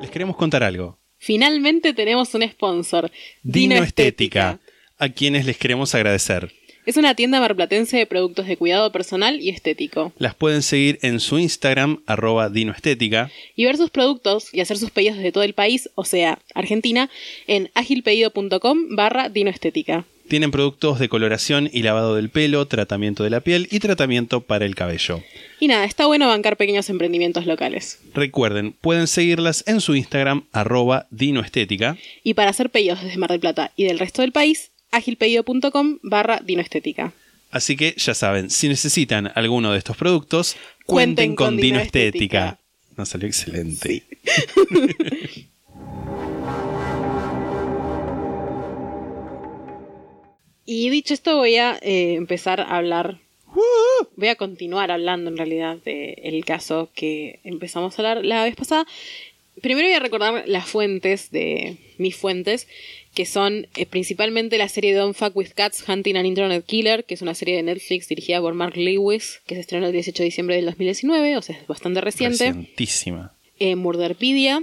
Les queremos contar algo. Finalmente tenemos un sponsor. Dino Estética, a quienes les queremos agradecer. Es una tienda marplatense de productos de cuidado personal y estético. Las pueden seguir en su Instagram, arroba dinoestética. Y ver sus productos y hacer sus pedidos desde todo el país, o sea, Argentina, en agilpedido.com barra dinoestética. Tienen productos de coloración y lavado del pelo, tratamiento de la piel y tratamiento para el cabello. Y nada, está bueno bancar pequeños emprendimientos locales. Recuerden, pueden seguirlas en su Instagram, arroba dinoestética. Y para hacer pedidos desde Mar del Plata y del resto del país, agilpedido.com barra dinoestética. Así que ya saben, si necesitan alguno de estos productos, Cuenten cuenten con, con Dino Dino Estética. Estética. Nos salió excelente. Y dicho esto, voy a eh, empezar a hablar. Voy a continuar hablando en realidad del caso que empezamos a hablar la vez pasada. Primero voy a recordar las fuentes de mis fuentes, que son eh, principalmente la serie Don't Fuck With Cats Hunting an Internet Killer, que es una serie de Netflix dirigida por Mark Lewis, que se estrenó el 18 de diciembre del 2019, o sea, es bastante reciente. Recientísima. eh, Murderpedia,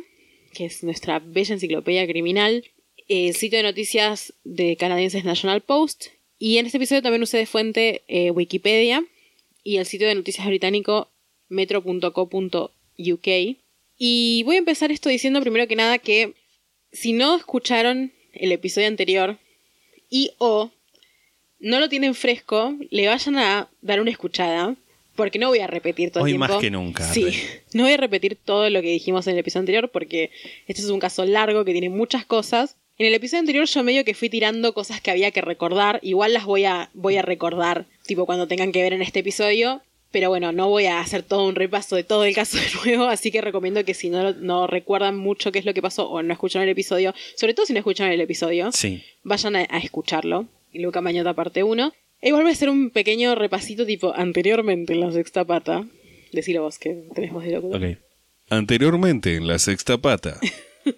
que es nuestra bella enciclopedia criminal, el sitio de noticias de canadienses National Post, y en este episodio también usé de fuente eh, Wikipedia y el sitio de noticias británico metro.co.uk. Y voy a empezar esto diciendo primero que nada que si no escucharon el episodio anterior y o no lo tienen fresco, le vayan a dar una escuchada. Porque no voy a repetir todo Hoy el tiempo. más que nunca, Sí. No voy a repetir todo lo que dijimos en el episodio anterior porque este es un caso largo que tiene muchas cosas. En el episodio anterior yo medio que fui tirando cosas que había que recordar. Igual las voy a, voy a recordar, tipo cuando tengan que ver en este episodio. Pero bueno, no voy a hacer todo un repaso de todo el caso de nuevo, así que recomiendo que si no, no recuerdan mucho qué es lo que pasó o no escucharon el episodio, sobre todo si no escucharon el episodio, Sí. vayan a, a escucharlo. Y Luca Mañota parte 1. E igual voy a hacer un pequeño repasito tipo anteriormente en la sexta pata. Decilo vos que tenés voz de locutor. Ok. Anteriormente en la sexta pata.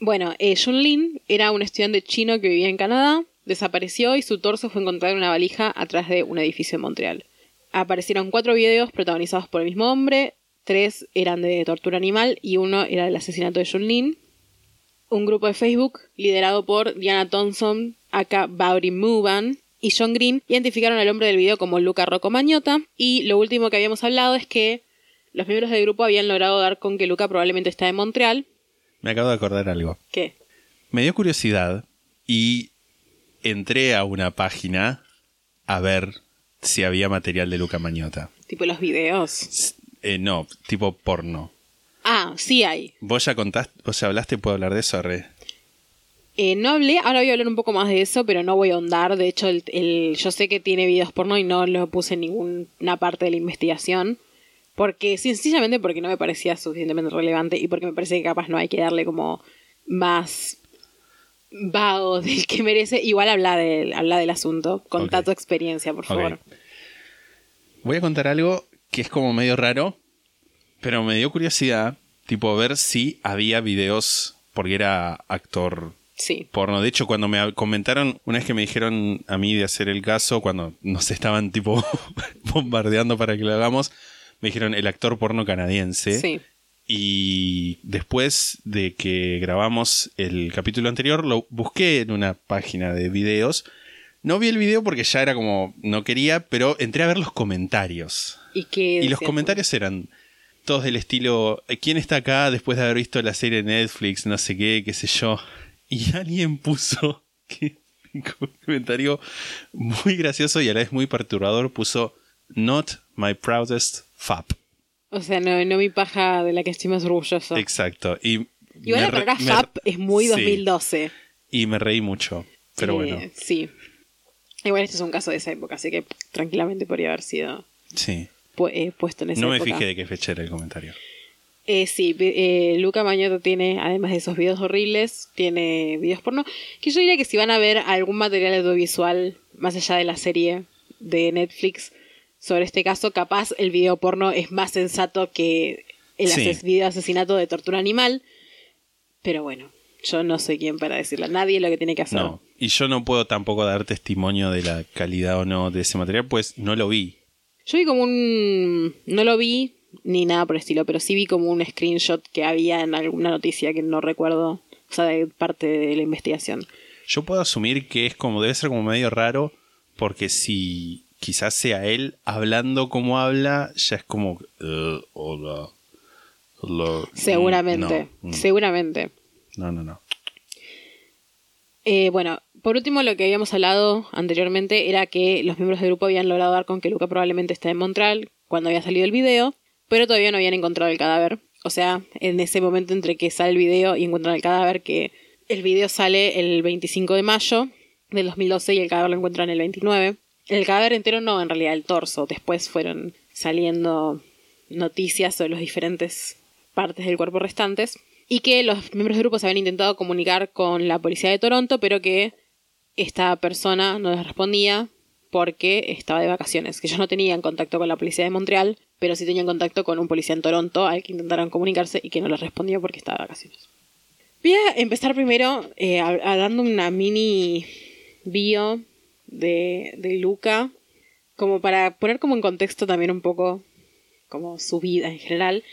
Bueno, eh, Jun Lin era un estudiante chino que vivía en Canadá, desapareció y su torso fue encontrado en una valija atrás de un edificio en Montreal. Aparecieron cuatro videos protagonizados por el mismo hombre, tres eran de tortura animal y uno era del asesinato de Jun Lin. un grupo de Facebook liderado por Diana Thompson, acá Bowdy Muban y John Green identificaron al hombre del video como Luca Rocco Magnotta. Y lo último que habíamos hablado es que los miembros del grupo habían logrado dar con que Luca probablemente está en Montreal. Me acabo de acordar algo. ¿Qué? Me dio curiosidad y entré a una página a ver si había material de Luca Mañota. Tipo los videos. Eh, no, tipo porno. Ah, sí hay. Vos ya contaste, vos ya hablaste, puedo hablar de eso, Arre. Eh, no hablé, ahora voy a hablar un poco más de eso, pero no voy a ahondar. De hecho, el, el- yo sé que tiene videos porno y no lo puse en ninguna parte de la investigación. Porque, sencillamente porque no me parecía suficientemente relevante y porque me parece que capaz no hay que darle como más vago del que merece. Igual habla del, habla del asunto. Contá Ok. tu experiencia, por favor. Voy a contar algo que es como medio raro, pero me dio curiosidad, tipo ver si había videos, porque era actor Sí. porno. De hecho, cuando me comentaron, una vez que me dijeron a mí de hacer el caso, cuando nos estaban tipo bombardeando para que lo hagamos, me dijeron el actor porno canadiense. Sí. Y después de que grabamos el capítulo anterior, lo busqué en una página de videos. No vi el video porque ya era como, no quería, pero entré a ver los comentarios. Y, que Y los comentarios eran todos del estilo, ¿quién está acá después de haber visto la serie de Netflix? No sé qué, qué sé yo. Y alguien puso que, un comentario muy gracioso y a la vez muy perturbador, puso, Not my proudest fap. O sea, no, no mi paja de la que estoy más orgulloso. Exacto. Y Igual me la palabra me- FAP es muy sí, 2012. y me reí mucho. Pero Eh, bueno, Sí. Igual este es un caso de esa época, así que tranquilamente podría haber sido sí. pu- eh, puesto en esa No me época. fijé de qué fecha era el comentario. Eh, sí, eh, Luca Mañoto tiene, además de esos videos horribles, tiene videos porno. Que yo diría que si van a ver algún material audiovisual más allá de la serie de Netflix sobre este caso, capaz el video porno es más sensato que el Sí. video asesinato de tortura animal. Pero bueno, yo no soy quien para decirle a nadie lo que tiene que hacer. No. Y yo no puedo tampoco dar testimonio de la calidad o no de ese material, pues no lo vi. Yo vi como un... No lo vi ni nada por el estilo, pero sí vi como un screenshot que había en alguna noticia que no recuerdo, o sea, de parte de la investigación. Yo puedo asumir que es como, debe ser como medio raro, porque si quizás sea él hablando como habla, ya es como, "Eh, hola, hola". Seguramente, No, mm, seguramente. no, no, no. Eh, bueno, por último, lo que habíamos hablado anteriormente era que los miembros del grupo habían logrado dar con que Luca probablemente está en Montreal cuando había salido el video, pero todavía no habían encontrado el cadáver. O sea, en ese momento entre que sale el video y encuentran el cadáver, que el video sale el 25 de mayo del 2012 y el cadáver lo encuentran el 29. El cadáver entero no, en realidad el torso. Después fueron saliendo noticias sobre las diferentes partes del cuerpo restantes. Y que los miembros del grupo se habían intentado comunicar con la policía de Toronto, pero que esta persona no les respondía porque estaba de vacaciones. Que ellos no tenían contacto con la policía de Montreal, pero sí tenían contacto con un policía en Toronto al que intentaron comunicarse y que no les respondió porque estaba de vacaciones. Voy a empezar primero eh, hab- dando una mini bio de, de Luca, como para poner como en contexto también un poco como su vida en general.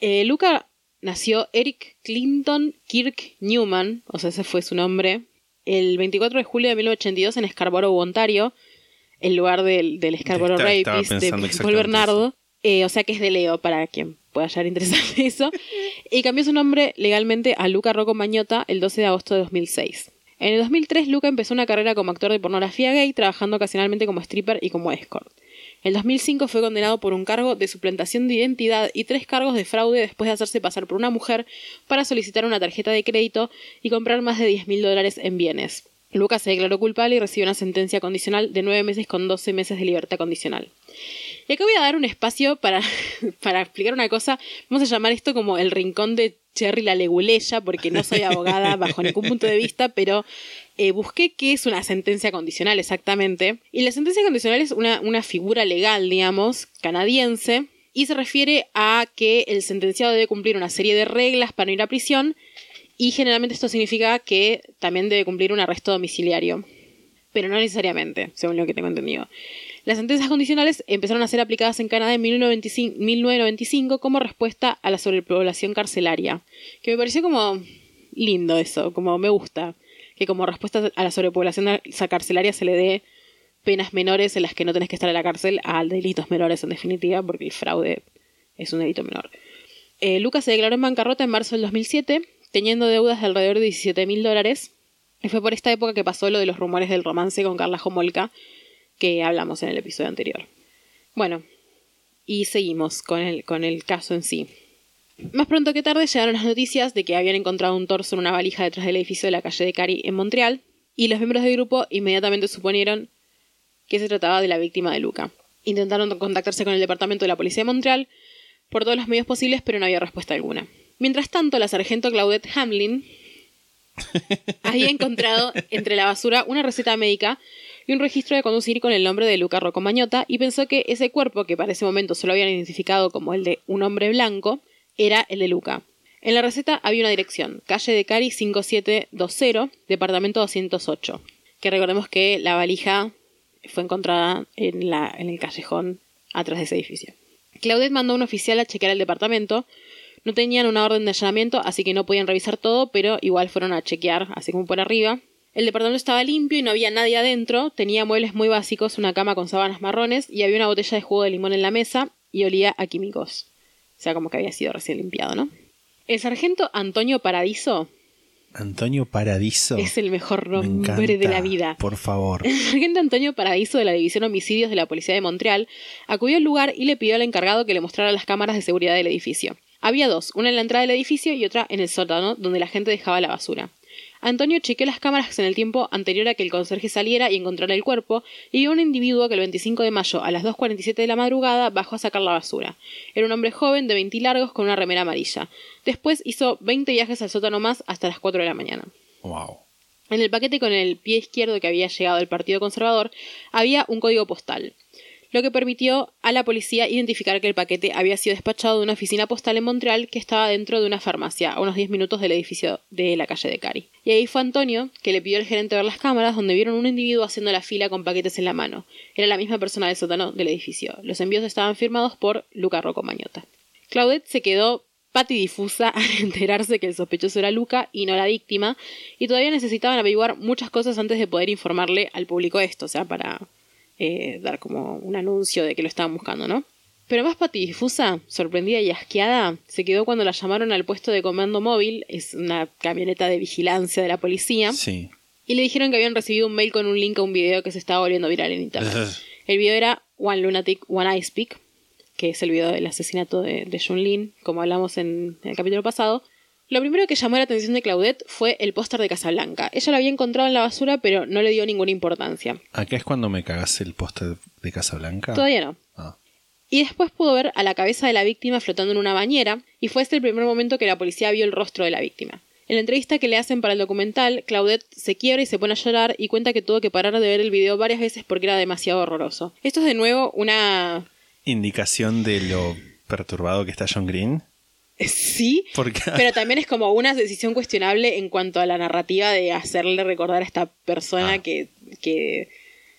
Eh, Luca nació Eric Clinton Kirk Newman, o sea, ese fue su nombre, el 24 de julio de 1982 en Scarborough, Ontario, el lugar del, del Scarborough Está- Rapids de Paul Bernardo. Eh, o sea que es de Leo, para quien pueda hallar interesante eso. Y cambió su nombre legalmente a Luca Rocco Mañota el 12 de agosto de 2006. En el 2003, Luca empezó una carrera como actor de pornografía gay, trabajando ocasionalmente como stripper y como escort. En el 2005 fue condenado por un cargo de suplantación de identidad y tres cargos de fraude después de hacerse pasar por una mujer para solicitar una tarjeta de crédito y comprar más de 10 mil dólares en bienes. Lucas se declaró culpable y recibió una sentencia condicional de 9 meses con 12 meses de libertad condicional. Y acá voy a dar un espacio para, para explicar una cosa. Vamos a llamar esto como el rincón de Cherry la leguleya, porque no soy abogada bajo ningún punto de vista, pero eh, busqué qué es una sentencia condicional exactamente. Y la sentencia condicional es una, una figura legal, digamos, canadiense, y se refiere a que el sentenciado debe cumplir una serie de reglas para no ir a prisión, y generalmente esto significa que también debe cumplir un arresto domiciliario. Pero no necesariamente, según lo que tengo entendido. Las sentencias condicionales empezaron a ser aplicadas en Canadá en 1995, 1995 como respuesta a la sobrepoblación carcelaria, que me pareció como lindo eso, como me gusta. Que como respuesta a la sobrepoblación carcelaria se le dé penas menores en las que no tenés que estar en la cárcel a delitos menores en definitiva, porque el fraude es un delito menor. Eh, Lucas se declaró en bancarrota en marzo del 2007, teniendo deudas de alrededor de 17 mil dólares. Y fue por esta época que pasó lo de los rumores del romance con Carla Homolka, que hablamos en el episodio anterior. Bueno, y seguimos con el, con el caso en sí. Más pronto que tarde llegaron las noticias de que habían encontrado un torso en una valija detrás del edificio de la calle de Cari en Montreal, y los miembros del grupo inmediatamente suponieron que se trataba de la víctima de Luca. Intentaron contactarse con el departamento de la policía de Montreal por todos los medios posibles, pero no había respuesta alguna. Mientras tanto, la sargento Claudette Hamlin había encontrado entre la basura una receta médica y un registro de conducir con el nombre de Luca Rocco Mañota y pensó que ese cuerpo, que para ese momento solo habían identificado como el de un hombre blanco, era el de Luca. En la receta había una dirección, calle de Cari 5720, departamento 208, que recordemos que la valija fue encontrada en, la, en el callejón atrás de ese edificio. Claudette mandó a un oficial a chequear el departamento. No tenían una orden de allanamiento, así que no podían revisar todo, pero igual fueron a chequear, así como por arriba. El departamento estaba limpio y no había nadie adentro. Tenía muebles muy básicos, una cama con sábanas marrones y había una botella de jugo de limón en la mesa y olía a químicos. O sea, como que había sido recién limpiado, ¿no? El sargento Antonio Paradiso. Antonio Paradiso. Es el mejor nombre de la vida. Por favor. El sargento Antonio Paradiso de la División Homicidios de la Policía de Montreal acudió al lugar y le pidió al encargado que le mostrara las cámaras de seguridad del edificio. Había dos, una en la entrada del edificio y otra en el sótano, donde la gente dejaba la basura. Antonio chequeó las cámaras en el tiempo anterior a que el conserje saliera y encontrara el cuerpo, y vio un individuo que el 25 de mayo a las 2.47 de la madrugada bajó a sacar la basura. Era un hombre joven de 20 largos con una remera amarilla. Después hizo 20 viajes al sótano más hasta las 4 de la mañana. Wow. En el paquete con el pie izquierdo que había llegado el Partido Conservador había un código postal lo que permitió a la policía identificar que el paquete había sido despachado de una oficina postal en Montreal que estaba dentro de una farmacia, a unos 10 minutos del edificio de la calle de Cari. Y ahí fue Antonio, que le pidió al gerente ver las cámaras, donde vieron un individuo haciendo la fila con paquetes en la mano. Era la misma persona del sótano del edificio. Los envíos estaban firmados por Luca Rocco Mañota. Claudette se quedó patidifusa al enterarse que el sospechoso era Luca y no la víctima, y todavía necesitaban averiguar muchas cosas antes de poder informarle al público esto, o sea, para eh, dar como un anuncio de que lo estaban buscando, ¿no? Pero más patidifusa, sorprendida y asqueada, se quedó cuando la llamaron al puesto de comando móvil, es una camioneta de vigilancia de la policía. Sí. Y le dijeron que habían recibido un mail con un link a un video que se estaba volviendo viral en internet. el video era One Lunatic, One Ice Peak, que es el video del asesinato de, de Jun Lin, como hablamos en el capítulo pasado. Lo primero que llamó la atención de Claudette fue el póster de Casablanca. Ella lo había encontrado en la basura, pero no le dio ninguna importancia. ¿Acá es cuando me cagas el póster de Casablanca? Todavía no. Ah. Y después pudo ver a la cabeza de la víctima flotando en una bañera, y fue este el primer momento que la policía vio el rostro de la víctima. En la entrevista que le hacen para el documental, Claudette se quiebra y se pone a llorar y cuenta que tuvo que parar de ver el video varias veces porque era demasiado horroroso. Esto es de nuevo una... Indicación de lo perturbado que está John Green. Sí, pero también es como una decisión cuestionable en cuanto a la narrativa de hacerle recordar a esta persona Ah. que, que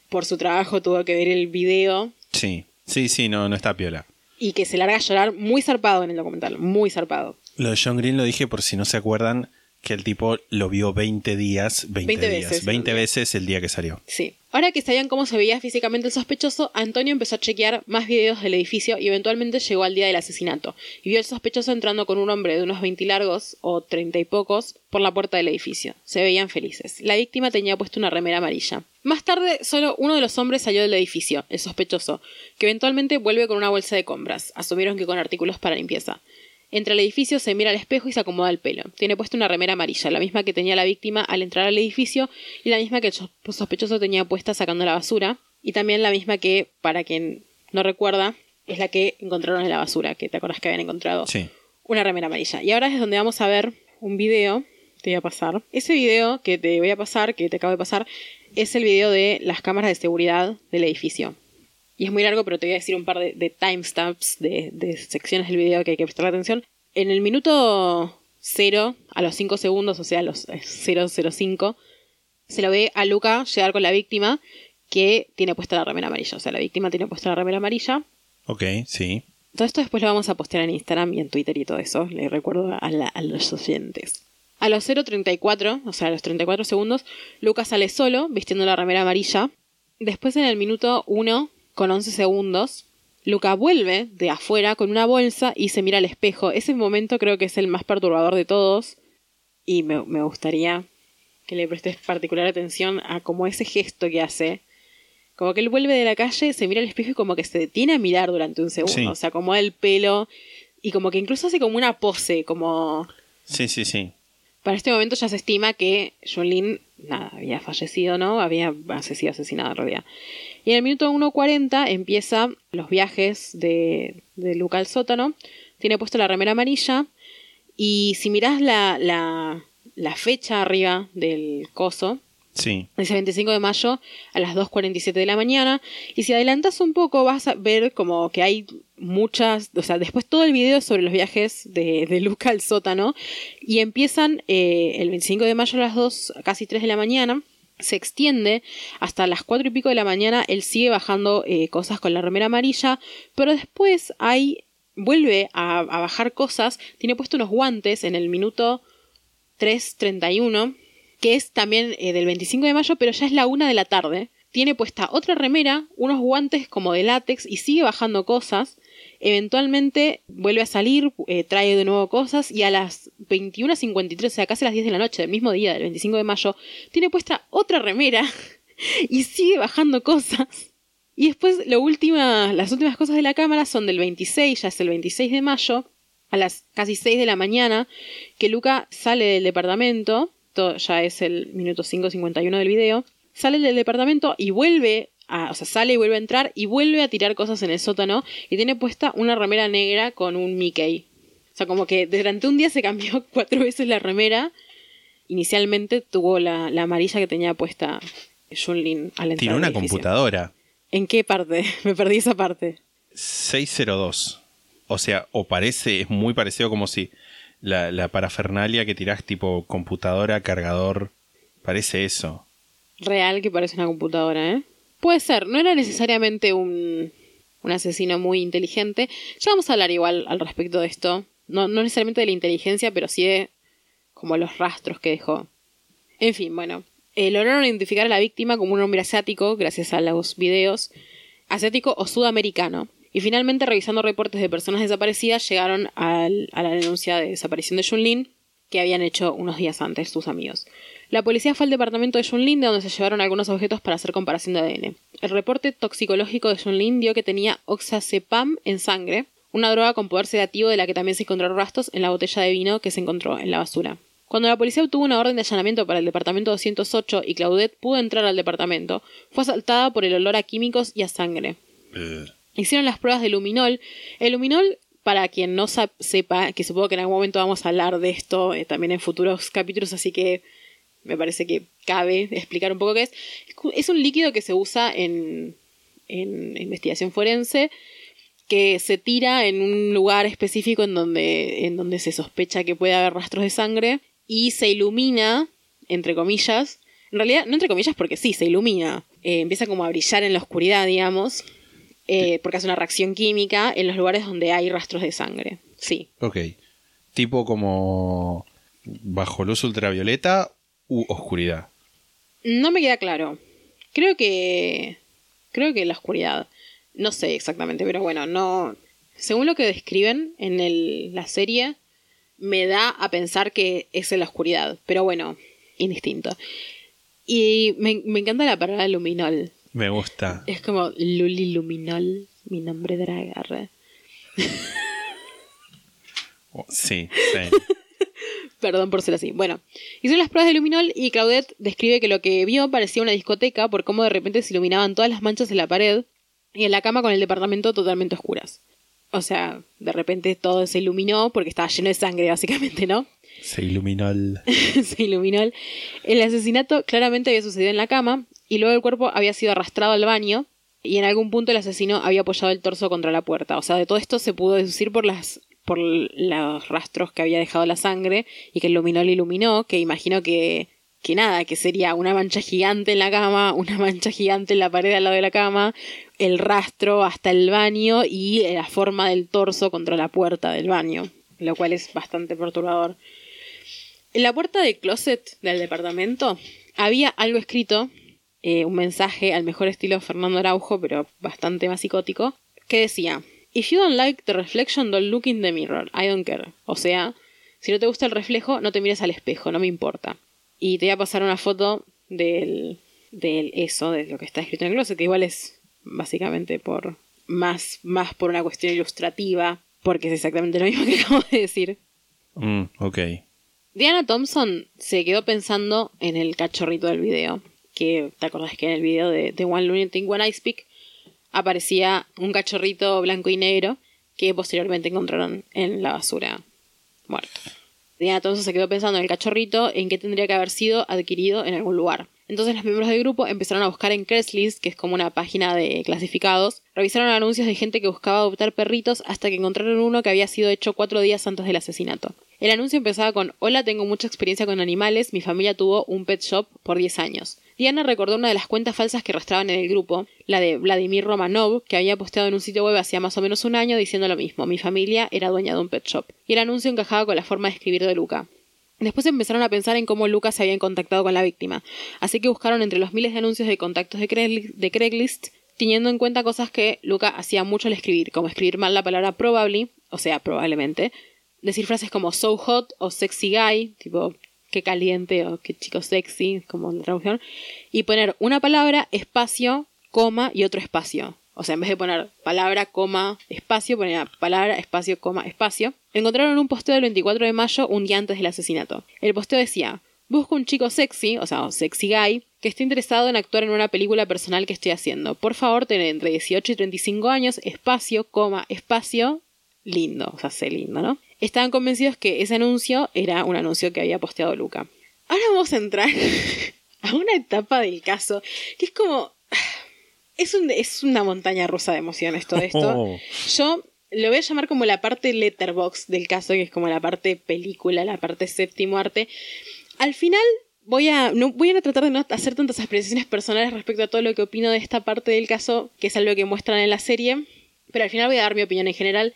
por su trabajo tuvo que ver el video Sí, sí, sí, no, no está piola. y que se larga a llorar muy zarpado en el documental, muy zarpado. Lo de John Green lo dije por si no se acuerdan que el tipo lo vio 20 días, 20, 20 días, veces, 20 el día. veces el día que salió. Sí. Ahora que sabían cómo se veía físicamente el sospechoso, Antonio empezó a chequear más videos del edificio y eventualmente llegó al día del asesinato y vio al sospechoso entrando con un hombre de unos 20 largos o 30 y pocos por la puerta del edificio. Se veían felices. La víctima tenía puesto una remera amarilla. Más tarde, solo uno de los hombres salió del edificio, el sospechoso, que eventualmente vuelve con una bolsa de compras. Asumieron que con artículos para limpieza. Entra al edificio, se mira al espejo y se acomoda el pelo. Tiene puesta una remera amarilla, la misma que tenía la víctima al entrar al edificio y la misma que el sos- sospechoso tenía puesta sacando la basura. Y también la misma que, para quien no recuerda, es la que encontraron en la basura, que te acuerdas que habían encontrado Sí. una remera amarilla. Y ahora es donde vamos a ver un video. Te voy a pasar. Ese video que te voy a pasar, que te acabo de pasar, es el video de las cámaras de seguridad del edificio. Y es muy largo, pero te voy a decir un par de, de timestamps, de, de secciones del video que hay que prestar atención. En el minuto 0, a los 5 segundos, o sea, a los eh, 005, se lo ve a Luca llegar con la víctima que tiene puesta la remera amarilla. O sea, la víctima tiene puesta la remera amarilla. Ok, sí. Todo esto después lo vamos a postear en Instagram y en Twitter y todo eso. Le recuerdo a, la- a los oyentes. A los 0.34, o sea, a los 34 segundos, Luca sale solo, vistiendo la remera amarilla. Después, en el minuto 1, con 11 segundos, Luca vuelve de afuera con una bolsa y se mira al espejo. Ese momento creo que es el más perturbador de todos. Y me, me gustaría que le prestes particular atención a como ese gesto que hace. Como que él vuelve de la calle, se mira al espejo y como que se detiene a mirar durante un segundo. Sí. O sea, como el pelo. Y como que incluso hace como una pose, como... Sí, sí, sí. Para este momento ya se estima que Jolene, nada, había fallecido, ¿no? Había sido asesinada en realidad. Y en el minuto 1.40 empieza los viajes de, de Luca al sótano. Tiene puesto la remera amarilla. Y si mirás la, la, la fecha arriba del coso, Sí. Dice 25 de mayo a las 2.47 de la mañana. Y si adelantas un poco vas a ver como que hay muchas, o sea, después todo el video es sobre los viajes de, de Luca al sótano. Y empiezan eh, el 25 de mayo a las 2, casi 3 de la mañana. Se extiende hasta las 4 y pico de la mañana. Él sigue bajando eh, cosas con la remera amarilla. Pero después hay, vuelve a, a bajar cosas. Tiene puesto unos guantes en el minuto 3.31 que es también eh, del 25 de mayo, pero ya es la una de la tarde. Tiene puesta otra remera, unos guantes como de látex y sigue bajando cosas. Eventualmente vuelve a salir, eh, trae de nuevo cosas y a las 21.53, o sea, casi a las 10 de la noche del mismo día, del 25 de mayo, tiene puesta otra remera y sigue bajando cosas. Y después las últimas cosas de la cámara son del 26, ya es el 26 de mayo, a las casi 6 de la mañana, que Luca sale del departamento esto ya es el minuto 5.51 del video, sale del departamento y vuelve a, o sea, sale y vuelve a entrar y vuelve a tirar cosas en el sótano y tiene puesta una remera negra con un Mickey. O sea, como que durante un día se cambió cuatro veces la remera. Inicialmente tuvo la, la amarilla que tenía puesta Junlin al entrar. Tiene una computadora. ¿En qué parte? Me perdí esa parte. 602. O sea, o parece, es muy parecido como si la, la parafernalia que tirás tipo computadora, cargador, parece eso. Real que parece una computadora, ¿eh? Puede ser, no era necesariamente un, un asesino muy inteligente. Ya vamos a hablar igual al respecto de esto. No, no necesariamente de la inteligencia, pero sí de como los rastros que dejó. En fin, bueno. eh, lograron identificar a la víctima como un hombre asiático, gracias a los videos, asiático o sudamericano. Y finalmente, revisando reportes de personas desaparecidas, llegaron al- a la denuncia de desaparición de Junlin que habían hecho unos días antes sus amigos. La policía fue al departamento de Junlin, de donde se llevaron algunos objetos para hacer comparación de ADN. El reporte toxicológico de Junlin dio que tenía oxazepam en sangre, una droga con poder sedativo de la que también se encontraron rastros en la botella de vino que se encontró en la basura. Cuando la policía obtuvo una orden de allanamiento para el departamento 208 y Claudette pudo entrar al departamento, fue asaltada por el olor a químicos y a sangre. Hicieron las pruebas de luminol. El luminol, para quien no sepa, que supongo que en algún momento vamos a hablar de esto eh, también en futuros capítulos, así que me parece que cabe explicar un poco qué es. Es un líquido que se usa en, en investigación forense que se tira en un lugar específico en donde, en donde se sospecha que puede haber rastros de sangre y se ilumina, entre comillas. En realidad, no entre comillas porque sí, se ilumina. Eh, empieza como a brillar en la oscuridad, digamos, eh, porque hace una reacción química en los lugares donde hay rastros de sangre. Sí. Ok. Tipo como bajo luz ultravioleta u oscuridad. No me queda claro. Creo que. Creo que la oscuridad. No sé exactamente, pero bueno, no. Según lo que describen en el- la serie, me da a pensar que es en la oscuridad. Pero bueno, indistinto. Y me, me encanta la palabra luminol. Me gusta. Es como Luli Luminol, mi nombre draga. re. Oh, Sí, sí. Perdón por ser así. Bueno, hicieron las pruebas de luminol y Claudette describe que lo que vio parecía una discoteca por cómo de repente se iluminaban todas las manchas en la pared y en la cama con el departamento totalmente oscuras. O sea, de repente todo se iluminó porque estaba lleno de sangre, básicamente, ¿no? Se iluminó el... se iluminó. El, el asesinato claramente había sucedido en la cama y luego el cuerpo había sido arrastrado al baño y en algún punto el asesino había apoyado el torso contra la puerta. O sea, de todo esto se pudo deducir por las por los rastros que había dejado la sangre y que el luminol iluminó, que imagino que que nada, que sería una mancha gigante en la cama, una mancha gigante en la pared al lado de la cama, el rastro hasta el baño y la forma del torso contra la puerta del baño, lo cual es bastante perturbador. En la puerta del closet del departamento había algo escrito, eh, un mensaje al mejor estilo Fernando Araujo, pero bastante más psicótico, que decía: If you don't like the reflection, don't look in the mirror. I don't care. O sea, si no te gusta el reflejo, no te mires al espejo, no me importa. Y te voy a pasar una foto del, del eso, de lo que está escrito en el closet, que igual es básicamente por más, más por una cuestión ilustrativa, porque es exactamente lo mismo que acabo de decir. Mm, ok. Diana Thompson se quedó pensando en el cachorrito del video. Que te acordás que en el video de, de One Lunatic One I Speak aparecía un cachorrito blanco y negro que posteriormente encontraron en la basura muerto. Diana Thompson se quedó pensando en el cachorrito en qué tendría que haber sido adquirido en algún lugar. Entonces los miembros del grupo empezaron a buscar en Craigslist, que es como una página de clasificados, revisaron anuncios de gente que buscaba adoptar perritos hasta que encontraron uno que había sido hecho cuatro días antes del asesinato. El anuncio empezaba con Hola, tengo mucha experiencia con animales, mi familia tuvo un pet shop por 10 años. Diana recordó una de las cuentas falsas que arrastraban en el grupo, la de Vladimir Romanov, que había posteado en un sitio web hacía más o menos un año diciendo lo mismo, mi familia era dueña de un pet shop. Y el anuncio encajaba con la forma de escribir de Luca. Después empezaron a pensar en cómo Lucas se había contactado con la víctima, así que buscaron entre los miles de anuncios de contactos de, Craigli- de Craigslist, teniendo en cuenta cosas que Luca hacía mucho al escribir, como escribir mal la palabra probably, o sea, probablemente, decir frases como so hot o sexy guy, tipo qué caliente o qué chico sexy, como la traducción, y poner una palabra, espacio, coma y otro espacio. O sea, en vez de poner palabra, coma, espacio, ponía palabra, espacio, coma, espacio. Encontraron un posteo del 24 de mayo, un día antes del asesinato. El posteo decía, busco un chico sexy, o sea, sexy guy, que esté interesado en actuar en una película personal que estoy haciendo. Por favor, tener entre 18 y 35 años, espacio, coma, espacio, lindo, o sea, sé lindo, ¿no? Estaban convencidos que ese anuncio era un anuncio que había posteado Luca. Ahora vamos a entrar a una etapa del caso que es como... Es, un- es una montaña rusa de emociones todo esto. Oh. Yo lo voy a llamar como la parte letterbox del caso, que es como la parte película, la parte séptimo arte. Al final voy a, no, voy a tratar de no hacer tantas apreciaciones personales respecto a todo lo que opino de esta parte del caso, que es algo que muestran en la serie, pero al final voy a dar mi opinión en general.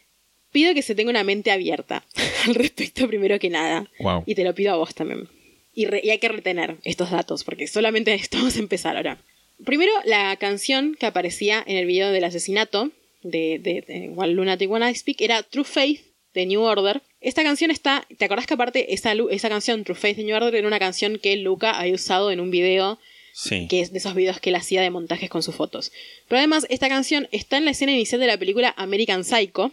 Pido que se tenga una mente abierta al respecto primero que nada. Wow. Y te lo pido a vos también. Y, re- y hay que retener estos datos, porque solamente estamos a empezar ahora. Primero, la canción que aparecía en el video del asesinato de, de, de One Lunatic One I Speak era True Faith de New Order. Esta canción está. ¿Te acordás que aparte esa, esa canción, True Faith de New Order, era una canción que Luca había usado en un video Sí. que es de esos videos que él hacía de montajes con sus fotos. Pero además, esta canción está en la escena inicial de la película American Psycho.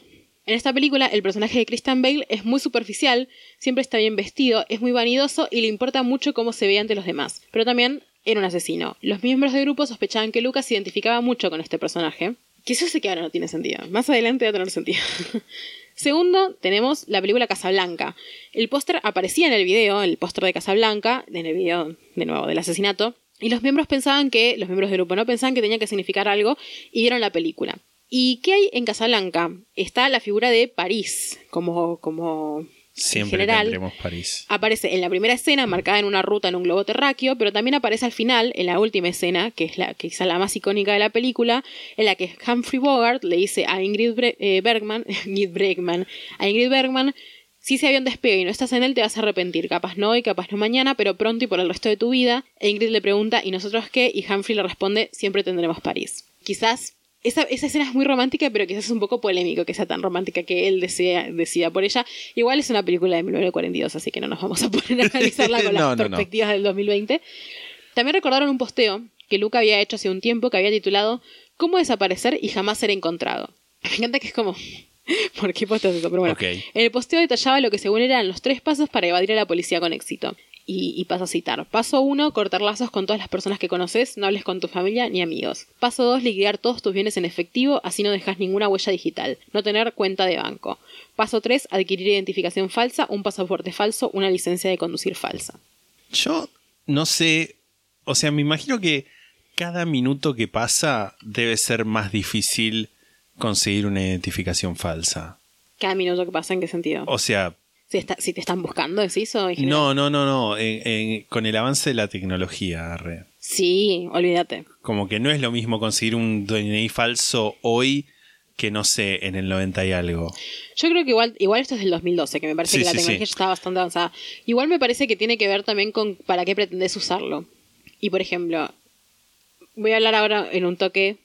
En esta película, el personaje de Christian Bale es muy superficial, siempre está bien vestido, es muy vanidoso y le importa mucho cómo se ve ante los demás. Pero también era un asesino. Los miembros del grupo sospechaban que Lucas se identificaba mucho con este personaje. Eso sé que ahora no tiene sentido. Más adelante va a tener sentido. Segundo, tenemos la película Casablanca. El póster aparecía en el video, el póster de Casablanca, en el video, de nuevo, del asesinato. Y los miembros pensaban que, los miembros del grupo no pensaban que tenía que significar algo y vieron la película. ¿Y qué hay en Casablanca? Está la figura de París, como, como Siempre en general. París. Aparece en la primera escena marcada en una ruta en un globo terráqueo, pero también aparece al final, en la última escena, que es la quizá la más icónica de la película, en la que Humphrey Bogart le dice a Ingrid Bre- eh, Bergman, Ingrid Bregman, a Ingrid Bergman, si ese avión despega y no estás en él te vas a arrepentir, capaz no hoy, capaz no mañana, pero pronto y por el resto de tu vida. E Ingrid le pregunta, ¿y nosotros qué? Y Humphrey le responde, siempre tendremos París. Quizás esa, esa escena es muy romántica, pero quizás es un poco polémico que sea tan romántica que él desea, decida por ella. Igual es una película de 1942, así que no nos vamos a poner a analizarla con No, las no, no. perspectivas del 2020. También recordaron un posteo que Luca había hecho hace un tiempo que había titulado ¿Cómo desaparecer y jamás ser encontrado? Me encanta que es como... ¿Por qué posteas eso? Pero bueno, en el posteo detallaba lo que según eran los tres pasos para evadir a la policía con éxito. Y, y paso a citar. Paso 1, cortar lazos con todas las personas que conoces, no hables con tu familia ni amigos. Paso 2, liquidar todos tus bienes en efectivo, así no dejas ninguna huella digital. No tener cuenta de banco. Paso 3, adquirir identificación falsa, un pasaporte falso, una licencia de conducir falsa. Yo no sé, o sea, me imagino que cada minuto que pasa debe ser más difícil conseguir una identificación falsa. Cada minuto que pasa, ¿en qué sentido? O sea, Si, está- si te están buscando, ¿decís? O en general? no, no, no, no, en- en- con el avance de la tecnología, re. Sí, olvídate. como que no es lo mismo conseguir un DNI falso hoy que no sé, en el 90 y algo. Yo creo que igual, igual esto es del 2012, que me parece Sí, que la sí, tecnología sí. ya está bastante avanzada. Igual me parece que tiene que ver también con para qué pretendes usarlo. Y por ejemplo, voy a hablar ahora en un toque.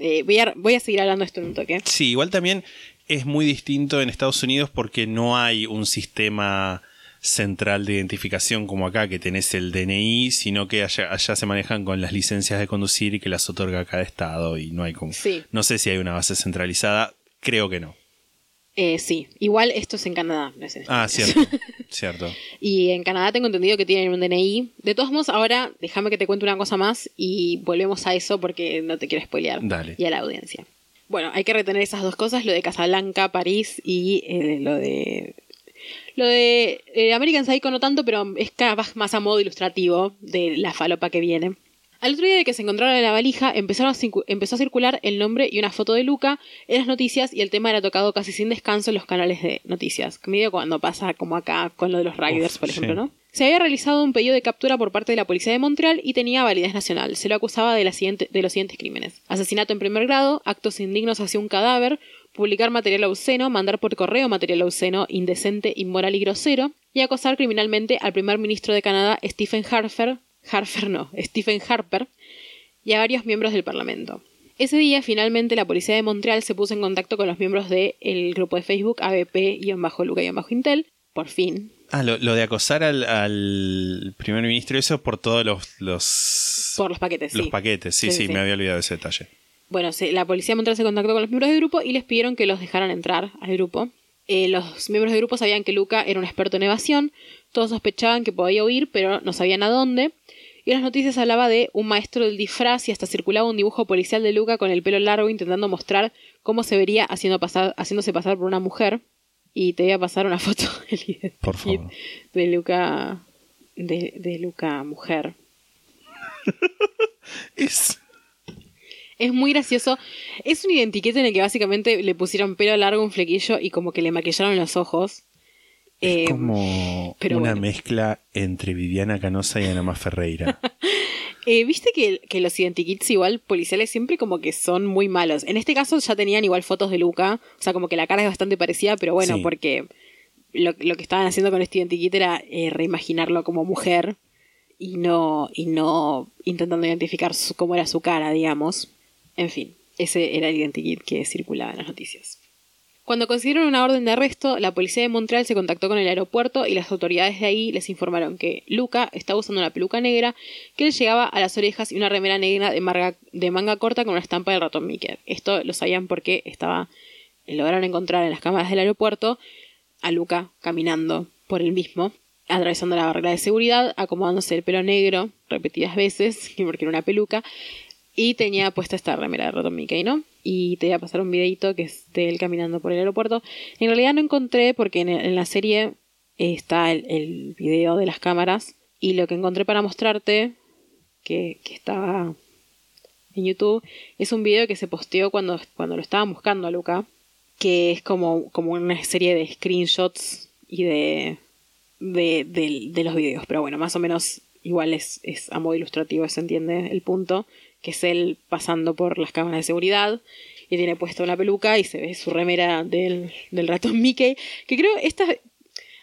eh, voy, a, voy a seguir hablando esto en un toque. Sí, igual también es muy distinto en Estados Unidos porque no hay un sistema central de identificación como acá, que tenés el DNI, sino que allá, allá se manejan con las licencias de conducir y que las otorga cada estado y no hay como... Sí. No sé si hay una base centralizada, creo que no. Eh, sí, igual esto es en Canadá. no es en Ah, cierto, cierto. Y en Canadá tengo entendido que tienen un DNI. De todos modos, ahora déjame que te cuente una cosa más y volvemos a eso porque no te quiero spoilear. Dale. Y a la audiencia. Bueno, hay que retener esas dos cosas, lo de Casablanca, París y eh, lo de... Lo de eh, American Psycho no tanto, pero es cada vez más a modo ilustrativo de la falopa que viene. Al otro día de que se encontraron en la valija, empezaron a empezó a circular el nombre y una foto de Luca en las noticias y el tema era tocado casi sin descanso en los canales de noticias. Medio cuando pasa como acá con lo de los Riders, Uf, por ejemplo, sí. ¿no? Se había realizado un pedido de captura por parte de la policía de Montreal y tenía validez nacional. Se lo acusaba de, los siguientes crímenes. Asesinato en primer grado, actos indignos hacia un cadáver, publicar material obsceno, mandar por correo material obsceno, indecente, inmoral y grosero, y acosar criminalmente al primer ministro de Canadá, Stephen Harper, Harper no, Stephen Harper, y a varios miembros del Parlamento. Ese día, finalmente, la policía de Montreal se puso en contacto con los miembros del grupo de Facebook ABP-Luca-Intel. Por fin. Ah, lo, lo de acosar al, al primer ministro, eso por todos los... los Por los paquetes, los sí. paquetes, sí, Sí, sí, sí. me había olvidado ese detalle. Bueno, se- la policía Montreal se contactó con los miembros del grupo y les pidieron que los dejaran entrar al grupo. Eh, los miembros del grupo sabían que Luca era un experto en evasión, todos sospechaban que podía huir, pero no sabían a dónde. Y en las noticias hablaba de un maestro del disfraz y hasta circulaba un dibujo policial de Luca con el pelo largo intentando mostrar cómo se vería haciendo pasar, haciéndose pasar por una mujer. Y te voy a pasar una foto del Por favor. de Luca, de, de Luca mujer. Es... Es muy gracioso. Es un identiquete en el que básicamente le pusieron pelo largo, un flequillo y como que le maquillaron los ojos. Eh, Es como pero una bueno. mezcla entre Viviana Canosa y Ana Ferreira. eh, Viste que, que los identikits igual policiales siempre como que son muy malos. En este caso ya tenían igual fotos de Luca. O sea, como que la cara es bastante parecida, pero bueno, Sí. porque lo, lo que estaban haciendo con este identikit era eh, reimaginarlo como mujer y no, y no intentando identificar su- cómo era su cara, digamos. En fin, ese era el identikit que circulaba en las noticias. Cuando consiguieron una orden de arresto, la policía de Montreal se contactó con el aeropuerto y las autoridades de ahí les informaron que Luca estaba usando una peluca negra que le llegaba a las orejas y una remera negra de, de manga corta con una estampa del ratón Mickey. Esto lo sabían porque estaba lograron encontrar en las cámaras del aeropuerto a Luca caminando por el mismo, atravesando la barrera de seguridad, acomodándose el pelo negro repetidas veces, porque era una peluca, y tenía puesta esta remera de ratón Mickey, ¿no? Y te voy a pasar un videito que es de él caminando por el aeropuerto. En realidad no encontré, porque en, en la serie eh, está el, el video de las cámaras, y lo que encontré para mostrarte, que, que estaba en YouTube, es un video que se posteó cuando, cuando lo estaban buscando a Luca, que es como, como una serie de screenshots y de, de, de- de los videos. Pero bueno, más o menos igual es, es a modo ilustrativo, se entiende el punto, que es él pasando por las cámaras de seguridad y tiene puesta una peluca y se ve su remera del, del ratón Mickey, que creo esta...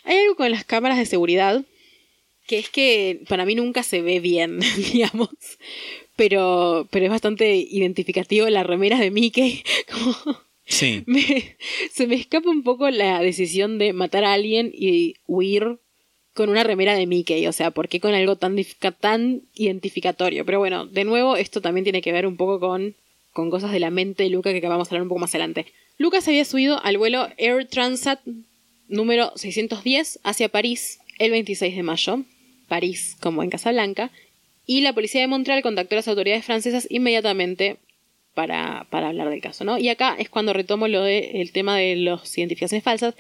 Hay algo con las cámaras de seguridad que es que para mí nunca se ve bien, digamos. Pero, pero es bastante identificativo la remera de Mickey. Como Sí, me- se me escapa un poco la decisión de matar a alguien y huir con una remera de Mickey. O sea, ¿por qué con algo tan, tan identificatorio? Pero bueno, de nuevo, esto también tiene que ver un poco con, con cosas de la mente de Luca que vamos a hablar un poco más adelante. Lucas había subido al vuelo Air Transat número 610 hacia París el 26 de mayo. París, como en Casablanca. Y la policía de Montreal contactó a las autoridades francesas inmediatamente para, para hablar del caso, ¿no? Y acá es cuando retomo lo de, el tema de las identificaciones falsas,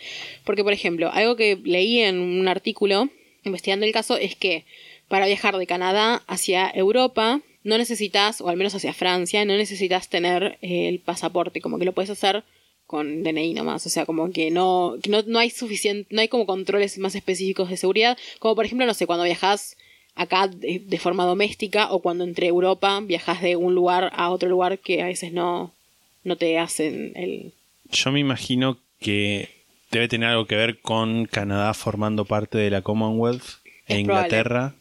porque, por ejemplo, algo que leí en un artículo investigando el caso es que para viajar de Canadá hacia Europa no necesitas, o al menos hacia Francia, no necesitas tener eh, el pasaporte, como que lo puedes hacer con DNI nomás, o sea, como que no, que no, no hay suficiente, no hay como controles más específicos de seguridad, como por ejemplo, no sé, cuando viajas acá de, de forma doméstica o cuando entre Europa viajas de un lugar a otro lugar que a veces no, no te hacen el... Yo me imagino que debe tener algo que ver con Canadá formando parte de la Commonwealth e Inglaterra.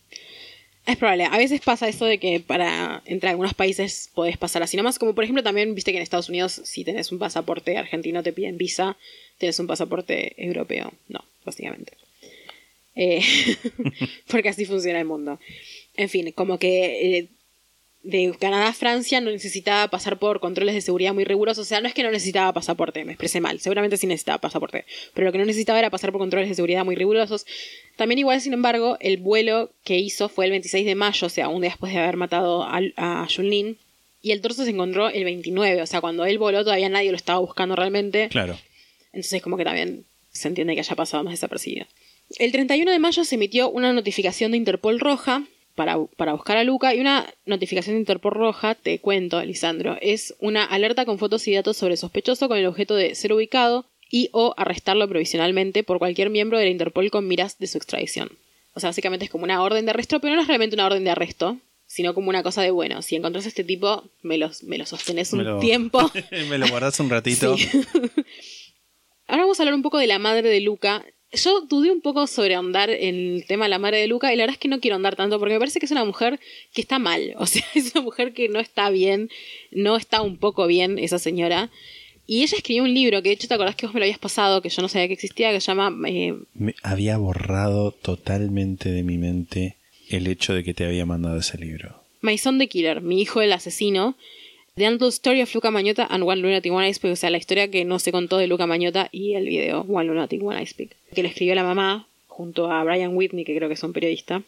Es probable. A veces pasa eso de que para entrar a algunos países podés pasar así nomás. Como por ejemplo también viste que en Estados Unidos si tenés un pasaporte argentino te piden visa, tenés un pasaporte europeo. No, básicamente. Eh, porque así funciona el mundo. En fin, como que eh, de Canadá a Francia no necesitaba pasar por controles de seguridad muy rigurosos. O sea, no es que no necesitaba pasaporte, me expresé mal. Seguramente sí necesitaba pasaporte. Pero lo que no necesitaba era pasar por controles de seguridad muy rigurosos. También igual, sin embargo, el vuelo que hizo fue el 26 de mayo, o sea, un día después de haber matado a, a Junlin. Y el torso se encontró el 29, o sea, cuando él voló todavía nadie lo estaba buscando realmente. Claro. Entonces como que también se entiende que haya pasado más desapercibido. El 31 de mayo se emitió una notificación de Interpol roja para, para buscar a Luca y una notificación de Interpol roja, te cuento, Lisandro, es una alerta con fotos y datos sobre sospechoso con el objeto de ser ubicado y o arrestarlo provisionalmente por cualquier miembro de la Interpol con miras de su extradición. O sea, básicamente es como una orden de arresto, pero no es realmente una orden de arresto, sino como una cosa de, bueno, si encontrás a este tipo, me, los, me lo sostenés un Me lo- tiempo. me lo guardas un ratito. Ahora vamos a hablar un poco de la madre de Luca. Yo dudé un poco sobre ahondar en el tema de la madre de Luca y la verdad es que no quiero andar tanto porque me parece que es una mujer que está mal. O sea, es una mujer que no está bien, no está un poco bien esa señora. Y ella escribió un libro que de hecho te acordás que vos me lo habías pasado, que yo no sabía que existía, que se llama... eh, Me había borrado totalmente de mi mente el hecho de que te había mandado ese libro. My Son the Killer, mi hijo el asesino. The Untold Story of Luca Magnotta and One Lunatic One Ice Pick, o sea, la historia que no se contó de Luca Magnotta y el video One Lunatic One Ice Pick, que lo escribió la mamá junto a Brian Whitney, que creo que es un periodista.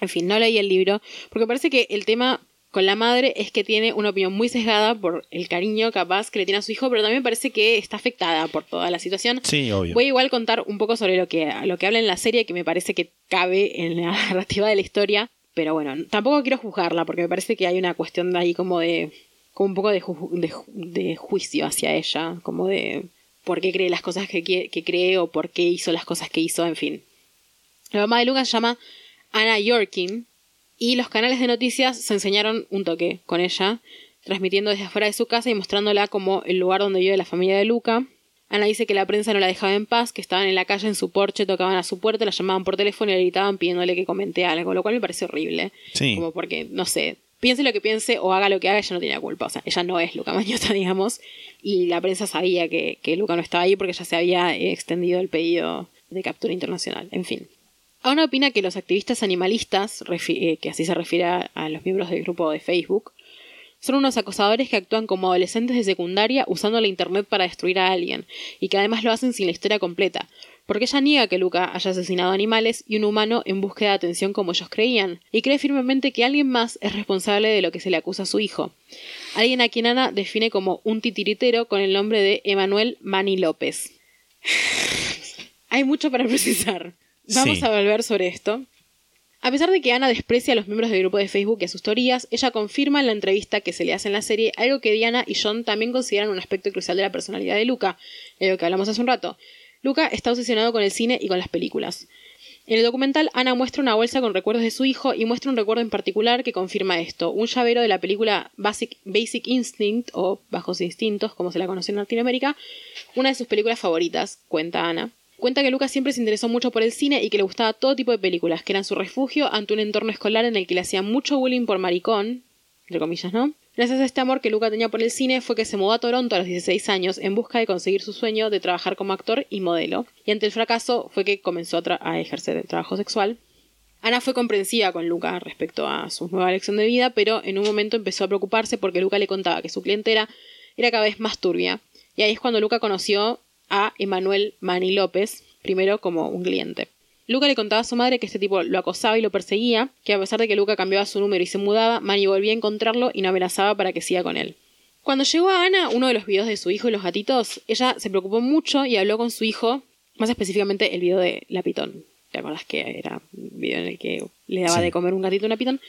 En fin, no leí el libro, porque parece que el tema con la madre es que tiene una opinión muy sesgada por el cariño capaz que le tiene a su hijo, pero también parece que está afectada por toda la situación. Sí, obvio. Voy a igual contar un poco sobre lo que, lo que habla en la serie, que me parece que cabe en la narrativa de la historia. Pero bueno, tampoco quiero juzgarla, porque me parece que hay una cuestión de ahí como de. como un poco de, ju- de, ju- de juicio hacia ella, como de por qué cree las cosas que, que cree o por qué hizo las cosas que hizo, en fin. La mamá de Lucas se llama Anna Yorkin y los canales de noticias se enseñaron un toque con ella, transmitiendo desde afuera de su casa y mostrándola como el lugar donde vive la familia de Luca. Ana dice que la prensa no la dejaba en paz, que estaban en la calle en su porche, tocaban a su puerta, la llamaban por teléfono y le gritaban pidiéndole que comente algo, lo cual me parece horrible. Sí. Como porque, no sé, piense lo que piense o haga lo que haga, ella no tiene culpa. O sea, ella no es Luca Mañota, digamos. Y la prensa sabía que, que Luca no estaba ahí porque ya se había extendido el pedido de captura internacional. En fin. Auna opina que los activistas animalistas, eh, que así se refiere a los miembros del grupo de Facebook, son unos acosadores que actúan como adolescentes de secundaria usando la internet para destruir a alguien, y que además lo hacen sin la historia completa, porque ella niega que Luca haya asesinado animales y un humano en búsqueda de atención como ellos creían, y cree firmemente que alguien más es responsable de lo que se le acusa a su hijo. Alguien a quien Ana define como un titiritero con el nombre de Emanuel Mani López. Hay mucho para precisar. Vamos Sí. a volver sobre esto. A pesar de que Ana desprecia a los miembros del grupo de Facebook y a sus teorías, ella confirma en la entrevista que se le hace en la serie algo que Diana y John también consideran un aspecto crucial de la personalidad de Luca, de lo que hablamos hace un rato. Luca está obsesionado con el cine y con las películas. En el documental, Ana muestra una bolsa con recuerdos de su hijo y muestra un recuerdo en particular que confirma esto, un llavero de la película Basic, Basic Instinct, o Bajos Instintos, como se la conoce en Latinoamérica, una de sus películas favoritas, cuenta Ana. Cuenta que Lucas siempre se interesó mucho por el cine y que le gustaba todo tipo de películas, que eran su refugio ante un entorno escolar en el que le hacían mucho bullying por maricón, entre comillas, ¿no? Gracias a este amor que Luca tenía por el cine fue que se mudó a Toronto a los 16 años en busca de conseguir su sueño de trabajar como actor y modelo, y ante el fracaso fue que comenzó a, a ejercer el trabajo sexual. Ana fue comprensiva con Luca respecto a su nueva elección de vida, pero en un momento empezó a preocuparse porque Luca le contaba que su clientela era cada vez más turbia. Y ahí es cuando Luca conoció a Emanuel Mani López, primero como un cliente. Luca le contaba a su madre que este tipo lo acosaba y lo perseguía, que a pesar de que Luca cambiaba su número y se mudaba, Manny volvía a encontrarlo y no amenazaba para que siga con él. Cuando llegó a Ana uno de los videos de su hijo y los gatitos, ella se preocupó mucho y habló con su hijo, más específicamente el video de la pitón. ¿Te acuerdas que era un video en el que le daba Sí. de comer un gatito a una pitón?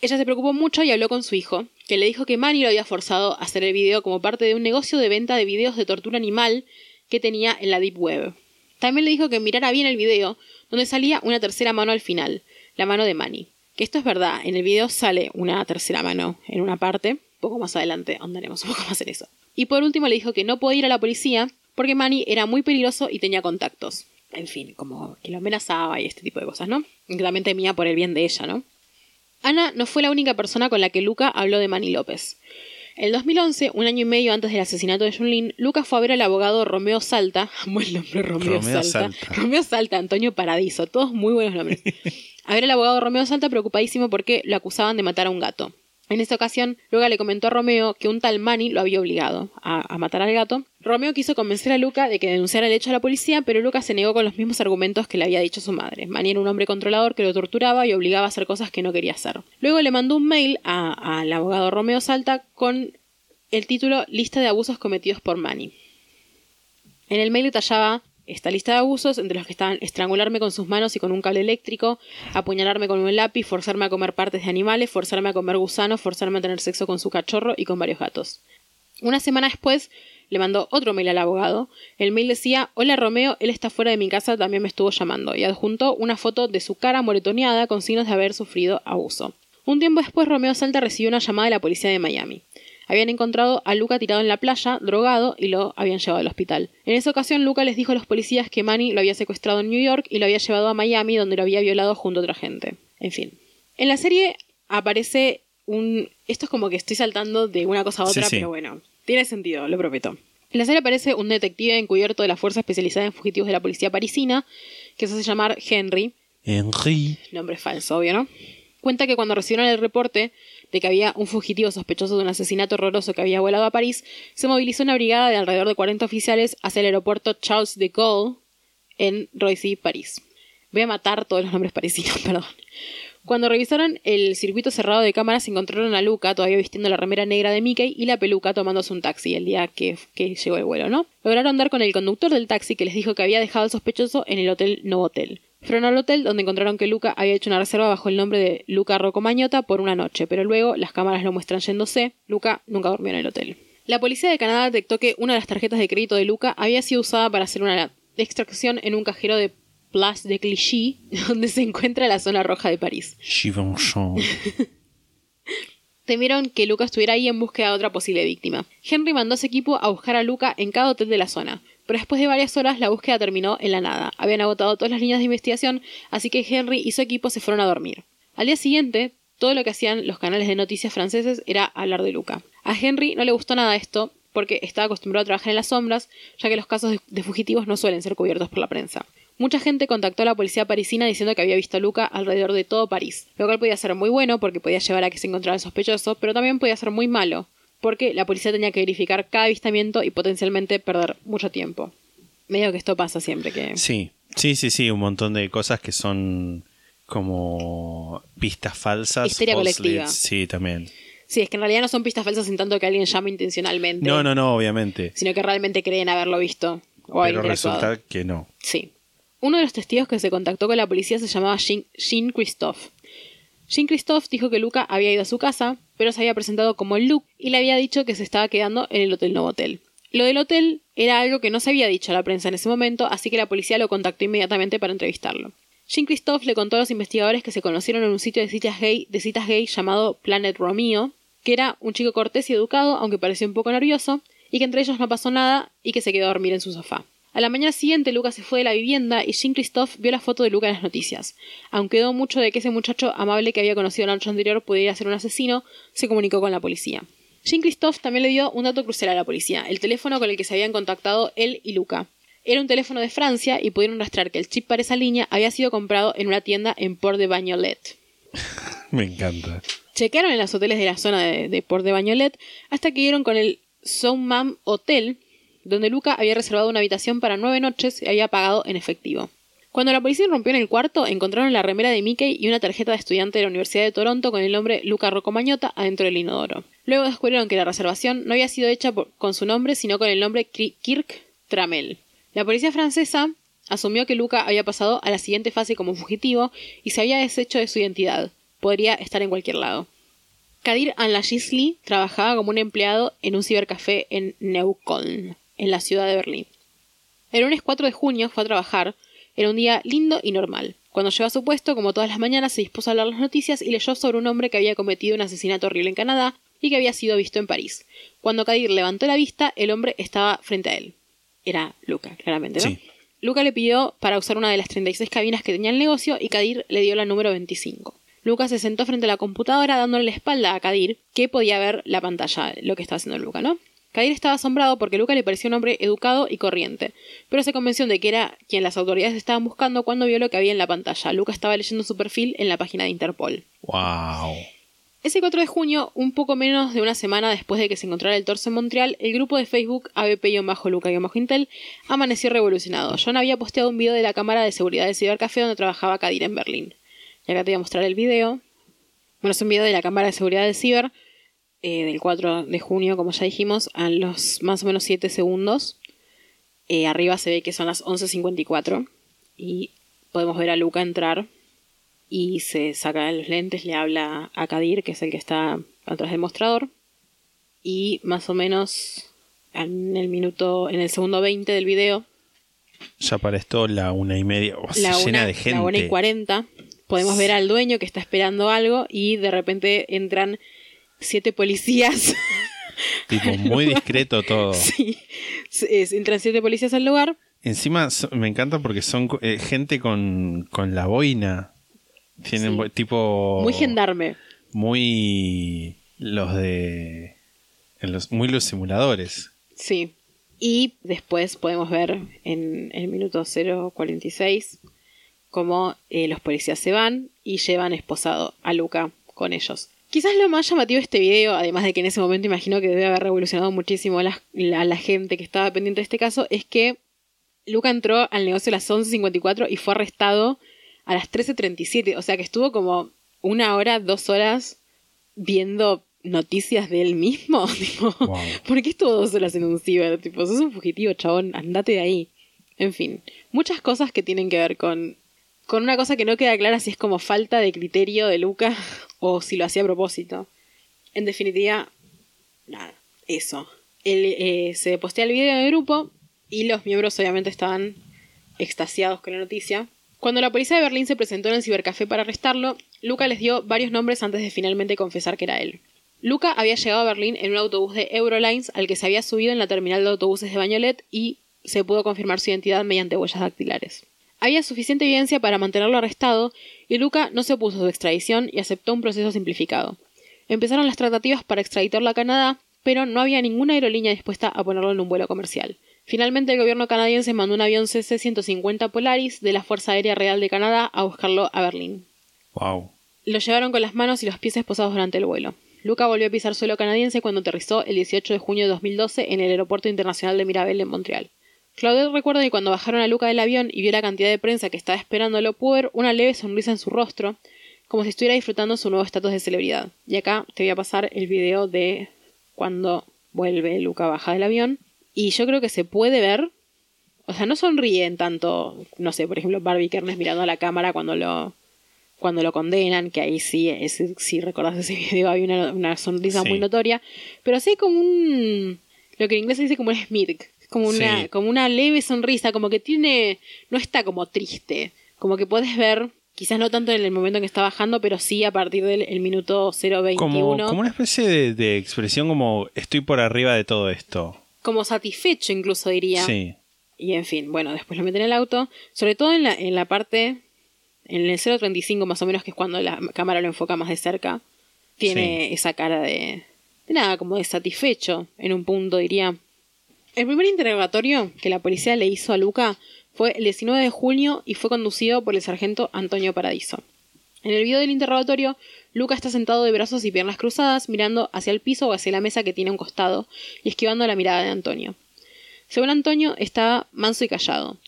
Ella se preocupó mucho y habló con su hijo, que le dijo que Manny lo había forzado a hacer el video como parte de un negocio de venta de videos de tortura animal que tenía en la Deep Web. También le dijo que mirara bien el video, donde salía una tercera mano al final, la mano de Manny. Que esto es verdad, en el video sale una tercera mano en una parte, poco más adelante andaremos un poco más en eso. Y por último le dijo que no podía ir a la policía porque Manny era muy peligroso y tenía contactos. En fin, como que lo amenazaba y este tipo de cosas, ¿no? Y también temía por el bien de ella, ¿no? Ana no fue la única persona con la que Luca habló de Manny López. En el 2011, un año y medio antes del asesinato de Junlin, Lucas fue a ver al abogado Romeo Salta. Buen nombre, Romeo, Romeo Salta. Salta. Romeo Salta, Antonio Paradiso. Todos muy buenos nombres. A ver al abogado Romeo Salta preocupadísimo porque lo acusaban de matar a un gato. En esta ocasión, Luca le comentó a Romeo que un tal Manny lo había obligado a, a matar al gato. Romeo quiso convencer a Luca de que denunciara el hecho a la policía, pero Luca se negó con los mismos argumentos que le había dicho su madre. Manny era un hombre controlador que lo torturaba y obligaba a hacer cosas que no quería hacer. Luego le mandó un mail al abogado Romeo Salta con el título Lista de abusos cometidos por Manny. En el mail detallaba esta lista de abusos, entre los que estaban estrangularme con sus manos y con un cable eléctrico, apuñalarme con un lápiz, forzarme a comer partes de animales, forzarme a comer gusanos, forzarme a tener sexo con su cachorro y con varios gatos. Una semana después le mandó otro mail al abogado. El mail decía Hola Romeo, él está fuera de mi casa, también me estuvo llamando, y adjuntó una foto de su cara moretoneada con signos de haber sufrido abuso. Un tiempo después Romeo Salta recibió una llamada de la policía de Miami. Habían encontrado a Luca tirado en la playa, drogado, y lo habían llevado al hospital. En esa ocasión, Luca les dijo a los policías que Manny lo había secuestrado en New York y lo había llevado a Miami, donde lo había violado junto a otra gente. En fin. En la serie aparece un. Esto es como que estoy saltando de una cosa a otra, Sí, sí. pero bueno. Tiene sentido, lo prometo. En la serie aparece un detective encubierto de la fuerza especializada en fugitivos de la policía parisina, que se hace llamar Henry, Henry. nombre falso, obvio, ¿no? Cuenta que cuando recibieron el reporte de que había un fugitivo sospechoso de un asesinato horroroso que había volado a París, se movilizó una brigada de alrededor de 40 oficiales hacia el aeropuerto Charles de Gaulle en Roissy, París. Voy a matar todos los nombres parisinos, perdón. Cuando revisaron el circuito cerrado de cámaras, encontraron a Luca todavía vistiendo la remera negra de Mickey y la peluca tomándose un taxi el día que, que llegó el vuelo, ¿no? Lograron dar con el conductor del taxi que les dijo que había dejado al sospechoso en el hotel Novotel. Fueron al hotel donde encontraron que Luca había hecho una reserva bajo el nombre de Luca Rocco Mañota por una noche, pero luego las cámaras lo muestran yéndose. Luca nunca durmió en el hotel. La policía de Canadá detectó que una de las tarjetas de crédito de Luca había sido usada para hacer una extracción en un cajero de Place de Clichy, donde se encuentra la zona roja de París. Givenchy. Temieron que Luca estuviera ahí en búsqueda de otra posible víctima. Henry mandó a su equipo a buscar a Luca en cada hotel de la zona, pero después de varias horas la búsqueda terminó en la nada. Habían agotado todas las líneas de investigación, así que Henry y su equipo se fueron a dormir. Al día siguiente, todo lo que hacían los canales de noticias franceses era hablar de Luca. A Henry no le gustó nada esto, porque estaba acostumbrado a trabajar en las sombras, ya que los casos de- de fugitivos no suelen ser cubiertos por la prensa. Mucha gente contactó a la policía parisina diciendo que había visto a Luca alrededor de todo París, lo cual podía ser muy bueno porque podía llevar a que se encontrara el sospechoso, pero también podía ser muy malo, porque la policía tenía que verificar cada avistamiento y potencialmente perder mucho tiempo. Medio que esto pasa siempre que... Sí, sí, sí, sí, un montón de cosas que son como pistas falsas. Histeria colectiva. Sí, también. Sí, es que en realidad no son pistas falsas en tanto que alguien llama intencionalmente, No, no, no, obviamente. sino que realmente creen haberlo visto o Pero resulta que no. Sí. Uno de los testigos que se contactó con la policía se llamaba Jean, Christophe. Jean Christophe dijo que Luca había ido a su casa, pero se había presentado como Luke y le había dicho que se estaba quedando en el Hotel Novotel. Lo del hotel era algo que no se había dicho a la prensa en ese momento, así que la policía lo contactó inmediatamente para entrevistarlo. Jean Christophe le contó a los investigadores que se conocieron en un sitio de citas gay, de citas gay llamado Planet Romeo, que era un chico cortés y educado, aunque parecía un poco nervioso, y que entre ellos no pasó nada y que se quedó a dormir en su sofá. A la mañana siguiente, Luca se fue de la vivienda y Jean Christophe vio la foto de Luca en las noticias. Aunque dudó mucho de que ese muchacho amable que había conocido la noche anterior pudiera ser un asesino, se comunicó con la policía. Jean Christophe también le dio un dato crucial a la policía, el teléfono con el que se habían contactado él y Luca. Era un teléfono de Francia y pudieron rastrear que el chip para esa línea había sido comprado en una tienda en Port de Bagnolet. Me encanta. Chequearon en los hoteles de la zona de, de Port de Bagnolet hasta que dieron con el Soumam Hotel, donde Luca había reservado una habitación para nueve noches y había pagado en efectivo. Cuando la policía rompió en el cuarto, encontraron la remera de Mickey y una tarjeta de estudiante de la Universidad de Toronto con el nombre Luca Rocco Mañota adentro del inodoro. Luego descubrieron que la reservación no había sido hecha con su nombre, sino con el nombre Kirk Tramel. La policía francesa asumió que Luca había pasado a la siguiente fase como fugitivo y se había deshecho de su identidad. Podría estar en cualquier lado. Kadir Anlagisli trabajaba como un empleado en un cibercafé en Neukölln, en la ciudad de Berlín. El lunes 4 de junio fue a trabajar. Era un día lindo y normal. Cuando llegó a su puesto, como todas las mañanas, se dispuso a hablar las noticias y leyó sobre un hombre que había cometido un asesinato horrible en Canadá y que había sido visto en París. Cuando Kadir levantó la vista, el hombre estaba frente a él. Era Luca, claramente, ¿no? Sí. Luca le pidió para usar una de las 36 cabinas que tenía el negocio y Kadir le dio la número 25. Luca se sentó frente a la computadora dándole la espalda a Kadir, que podía ver la pantalla, lo que estaba haciendo Luca, ¿no? Kadir estaba asombrado porque Luca le parecía un hombre educado y corriente, pero se convenció de que era quien las autoridades estaban buscando cuando vio lo que había en la pantalla. Luca estaba leyendo su perfil en la página de Interpol. Wow. Ese 4 de junio, un poco menos de una semana después de que se encontrara el torso en Montreal, el grupo de Facebook ABP-Luca-Intel amaneció revolucionado. John había posteado un video de la cámara de seguridad del cibercafé donde trabajaba Kadir en Berlín. Y acá te voy a mostrar el video. Bueno, es un video de la cámara de seguridad del ciber eh, del 4 de junio, como ya dijimos, a los más o menos 7 segundos. Eh, arriba se ve que son las 11.54 y podemos ver a Luca entrar y se saca los lentes, le habla a Kadir, que es el que está atrás del mostrador, y más o menos en el minuto, en el segundo 20 del video, Ya para esto la una y media. Se la llena una, de gente. la una y 40, podemos ver al dueño que está esperando algo y de repente entran siete policías. Tipo, muy discreto todo. sí, entran siete policías al lugar. Encima me encanta porque son eh, gente con, con la boina. Tienen Sí. tipo. Muy gendarme. Muy. Los de. en los, muy los simuladores. Sí. Y después podemos ver en el minuto 0.46 cómo eh, los policías se van y llevan esposado a Luca con ellos. Quizás lo más llamativo de este video, además de que en ese momento imagino que debe haber revolucionado muchísimo a la, gente que estaba pendiente de este caso, es que Luca entró al negocio a las 11.54 y fue arrestado a las 13.37. O sea que estuvo como una hora, dos horas viendo noticias de él mismo. Tipo, Wow. ¿Por qué estuvo dos horas en un ciber? Tipo, sos un fugitivo, chabón, andate de ahí. En fin, muchas cosas que tienen que ver con, con una cosa que no queda clara si es como falta de criterio de Luca o si lo hacía a propósito. En definitiva, nada, eso. Él eh, se postea el video en el grupo y los miembros obviamente estaban extasiados con la noticia. Cuando la policía de Berlín se presentó en el cibercafé para arrestarlo, Luca les dio varios nombres antes de finalmente confesar que era él. Luca había llegado a Berlín en un autobús de Eurolines al que se había subido en la terminal de autobuses de Bañolet y se pudo confirmar su identidad mediante huellas dactilares. Había suficiente evidencia para mantenerlo arrestado y Luca no se opuso a su extradición y aceptó un proceso simplificado. Empezaron las tratativas para extraditarlo a Canadá, pero no había ninguna aerolínea dispuesta a ponerlo en un vuelo comercial. Finalmente el gobierno canadiense mandó un avión CC-150 Polaris de la Fuerza Aérea Real de Canadá a buscarlo a Berlín. Wow. Lo llevaron con las manos y los pies esposados durante el vuelo. Luca volvió a pisar suelo canadiense cuando aterrizó el 18 de junio de 2012 en el Aeropuerto Internacional de Mirabel en Montreal. Claudette recuerda que cuando bajaron a Luca del avión y vio la cantidad de prensa que estaba esperándolo, pudo ver una leve sonrisa en su rostro, como si estuviera disfrutando su nuevo estatus de celebridad. Y acá te voy a pasar el video de cuando vuelve Luca baja del avión. Y yo creo que se puede ver. O sea, no sonríen tanto, no sé, por ejemplo, Barbie Kernes mirando a la cámara cuando lo, cuando lo condenan, que ahí sí, ese- si recordás ese video, había una, una sonrisa Sí. muy notoria. Pero sí hay como un. Lo que en inglés se dice como un smirk. Como una, Sí. como una leve sonrisa, como que tiene. No está como triste. Como que puedes ver, quizás no tanto en el momento en que está bajando, pero sí a partir del el minuto 021. Como, como una especie de, de expresión como estoy por arriba de todo esto. como satisfecho, incluso diría. Sí. Y en fin, bueno, después lo meten en el auto. Sobre todo en la, en la parte. En el 0.35 más o menos, que es cuando la cámara lo enfoca más de cerca. Tiene esa cara de. De nada, como de satisfecho, en un punto diría. El primer interrogatorio que la policía le hizo a Luca fue el 19 de junio y fue conducido por el sargento Antonio Paradiso. En el video del interrogatorio, Luca está sentado de brazos y piernas cruzadas, mirando hacia el piso o hacia la mesa que tiene a un costado y esquivando la mirada de Antonio. Según Antonio, estaba manso y callado.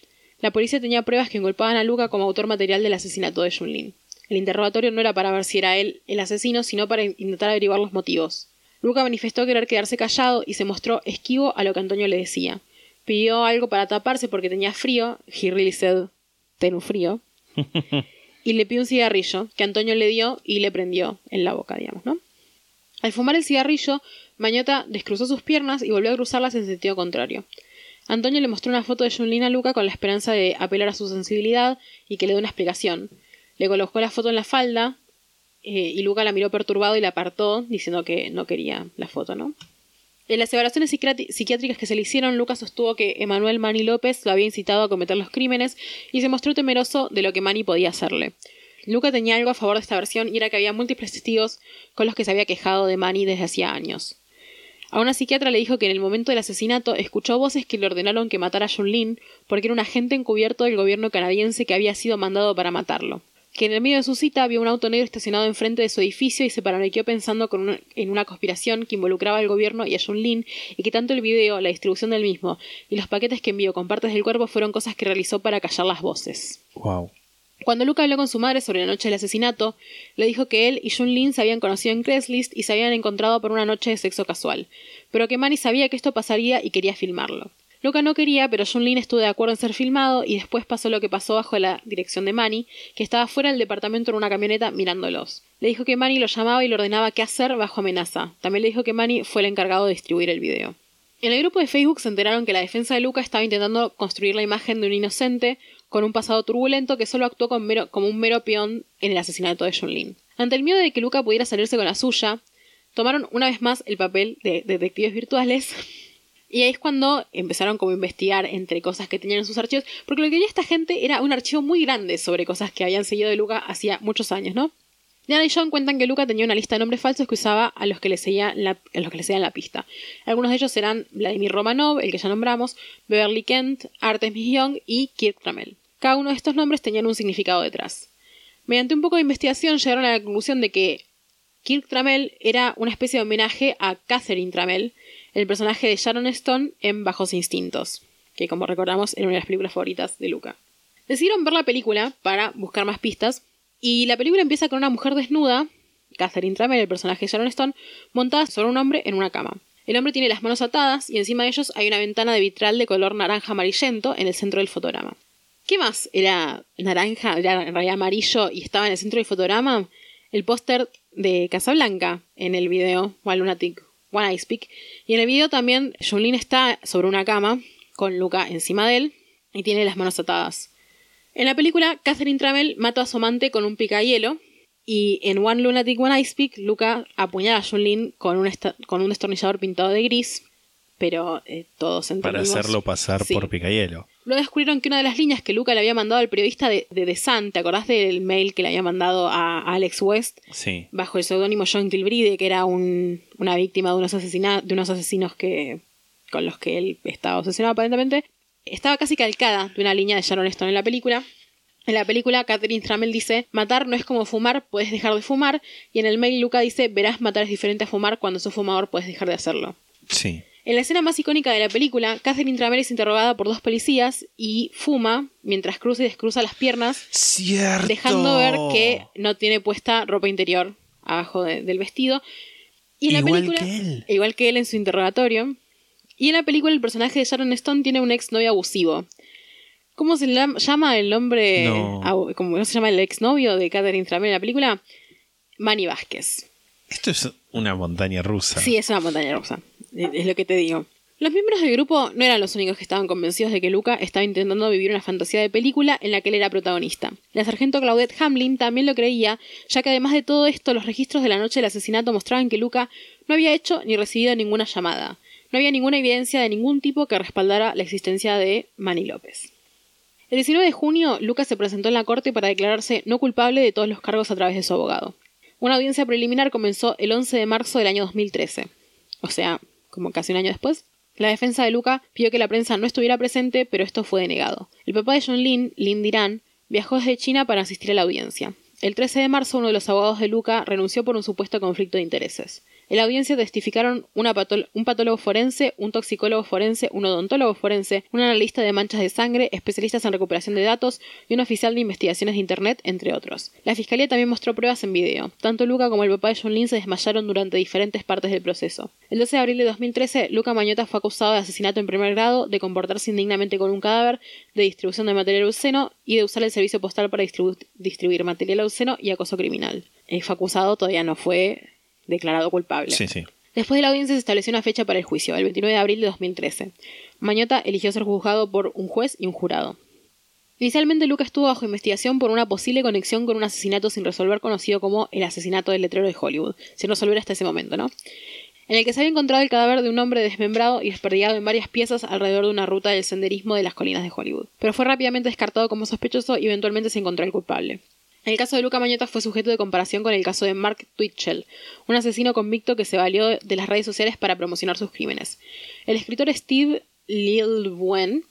La policía tenía pruebas que inculpaban a Luca como autor material del asesinato de Junlin. El interrogatorio no era para ver si era él el asesino, sino para intentar averiguar los motivos. Luca manifestó querer quedarse callado y se mostró esquivo a lo que Antonio le decía. Pidió algo para taparse porque tenía frío. He really said, ten un frío. y le pidió un cigarrillo que Antonio le dio y le prendió en la boca, digamos, ¿no? Al fumar el cigarrillo, Mañota descruzó sus piernas y volvió a cruzarlas en sentido contrario. Antonio le mostró una foto de Junlin a Luca con la esperanza de apelar a su sensibilidad y que le dé una explicación. Le colocó la foto en la falda eh, y Luca la miró perturbado y la apartó, diciendo que no quería la foto, ¿no? En las evaluaciones psiquiátricas que se le hicieron, Lucas sostuvo que Emanuel Mani López lo había incitado a cometer los crímenes y se mostró temeroso de lo que Mani podía hacerle. Luca tenía algo a favor de esta versión y era que había múltiples testigos con los que se había quejado de Mani desde hacía años. A una psiquiatra le dijo que en el momento del asesinato escuchó voces que le ordenaron que matara a Jun Lin porque era un agente encubierto del gobierno canadiense que había sido mandado para matarlo. Que en el medio de su cita vio un auto negro estacionado enfrente de su edificio y se paranoiqueó pensando con una- en una conspiración que involucraba al gobierno y a Jun Lin y que tanto el video, la distribución del mismo y los paquetes que envió con partes del cuerpo fueron cosas que realizó para callar las voces. Wow. Cuando Luca habló con su madre sobre la noche del asesinato, le dijo que él y Jun Lin se habían conocido en Craigslist y se habían encontrado por una noche de sexo casual, pero que Manny sabía que esto pasaría y quería filmarlo. Luca no quería, pero Jun Lin estuvo de acuerdo en ser filmado y después pasó lo que pasó bajo la dirección de Manny, que estaba fuera del departamento en una camioneta mirándolos. Le dijo que Manny lo llamaba y le ordenaba qué hacer bajo amenaza. También le dijo que Manny fue el encargado de distribuir el video. En el grupo de Facebook se enteraron que la defensa de Luca estaba intentando construir la imagen de un inocente con un pasado turbulento que solo actuó con como un mero peón en el asesinato de John Lin. Ante el miedo de que Luca pudiera salirse con la suya, tomaron una vez más el papel de detectives virtuales y ahí es cuando empezaron como a investigar entre cosas que tenían en sus archivos, porque lo que quería esta gente era un archivo muy grande sobre cosas que habían seguido de Luca hacía muchos años, ¿no? Diana y John cuentan que Luca tenía una lista de nombres falsos que usaba a los que le seguían la, a los que le seguían la pista. Algunos de ellos eran Vladimir Romanov, el que ya nombramos, Beverly Kent, Artemis Young y Kirk Trammell. Cada uno de estos nombres tenían un significado detrás. Mediante un poco de investigación llegaron a la conclusión de que Kirk Trammell era una especie de homenaje a Catherine Trammell, el personaje de Sharon Stone en Bajos Instintos, que como recordamos era una de las películas favoritas de Luca. Decidieron ver la película para buscar más pistas, y la película empieza con una mujer desnuda, Catherine Trammell, el personaje de Sharon Stone, montada sobre un hombre en una cama. El hombre tiene las manos atadas y encima de ellos hay una ventana de vitral de color naranja amarillento en el centro del fotograma. ¿Qué más? Era naranja, era en realidad amarillo y estaba en el centro del fotograma. El póster de Casablanca en el video One Lunatic, One I Speak. Y en el video también Jolene está sobre una cama con Luca encima de él y tiene las manos atadas. En la película, Catherine Trammell mata a su amante con un picahielo y en One Lunatic One I Speak, Luca apuñala a Jolene con un, con un destornillador pintado de gris, pero eh, todos Para entendimos- hacerlo pasar Sí. por picayelo. Luego descubrieron que una de las líneas que Luca le había mandado al periodista de, de The Sun, ¿te acordás del mail que le había mandado a Alex West? Sí. Bajo el seudónimo John Tilbride, que era un- una víctima de unos, asesina- de unos asesinos que, con los que él estaba obsesionado aparentemente. Estaba casi calcada de una línea de Sharon Stone en la película. En la película, Catherine Trammell dice, matar no es como fumar, puedes dejar de fumar. Y en el mail, Luca dice, verás, matar es diferente a fumar, cuando sos fumador puedes dejar de hacerlo. Sí. En la escena más icónica de la película, Catherine Trammell es interrogada por dos policías y fuma mientras cruza y descruza las piernas, Cierto. dejando ver que no tiene puesta ropa interior abajo de- del vestido. Y en la Igual película, que él. igual que él en su interrogatorio. Y en la película el personaje de Sharon Stone tiene un ex novio abusivo. ¿Cómo se lam- llama el nombre? No. ¿Cómo se llama el ex novio de Catherine Trammell en la película? Manny Vázquez. Esto es una montaña rusa. Sí, es una montaña rusa. Es lo que te digo. Los miembros del grupo no eran los únicos que estaban convencidos de que Luca estaba intentando vivir una fantasía de película en la que él era protagonista. La sargento Claudette Hamlin también lo creía, ya que además de todo esto, los registros de la noche del asesinato mostraban que Luca no había hecho ni recibido ninguna llamada. No había ninguna evidencia de ningún tipo que respaldara la existencia de Manny López. El 19 de junio, Lucas se presentó en la corte para declararse no culpable de todos los cargos a través de su abogado. Una audiencia preliminar comenzó el 11 de marzo del año 2013, o sea, como casi un año después. La defensa de Luca pidió que la prensa no estuviera presente, pero esto fue denegado. El papá de John Lin, Lin Diran, viajó desde China para asistir a la audiencia. El 13 de marzo, uno de los abogados de Luca renunció por un supuesto conflicto de intereses. En la audiencia testificaron un patólogo forense, un toxicólogo forense, un odontólogo forense, un analista de manchas de sangre, especialistas en recuperación de datos y un oficial de investigaciones de Internet, entre otros. La fiscalía también mostró pruebas en video. Tanto Luca como el papá de John Lin se desmayaron durante diferentes partes del proceso. El 12 de abril de 2013, Luca Mañota fue acusado de asesinato en primer grado, de comportarse indignamente con un cadáver, de distribución de material obsceno y de usar el servicio postal para distribu- distribuir material obsceno y acoso criminal. Eh, fue acusado, todavía no fue declarado culpable. Sí, sí. Después de la audiencia se estableció una fecha para el juicio, el 29 de abril de 2013. Mañota eligió ser juzgado por un juez y un jurado. Inicialmente Luca estuvo bajo investigación por una posible conexión con un asesinato sin resolver conocido como el asesinato del letrero de Hollywood, sin resolver hasta ese momento, ¿no? En el que se había encontrado el cadáver de un hombre desmembrado y desperdigado en varias piezas alrededor de una ruta del senderismo de las colinas de Hollywood. Pero fue rápidamente descartado como sospechoso y eventualmente se encontró el culpable. El caso de Luca Mañota fue sujeto de comparación con el caso de Mark Twitchell, un asesino convicto que se valió de las redes sociales para promocionar sus crímenes. El escritor Steve Lilbuen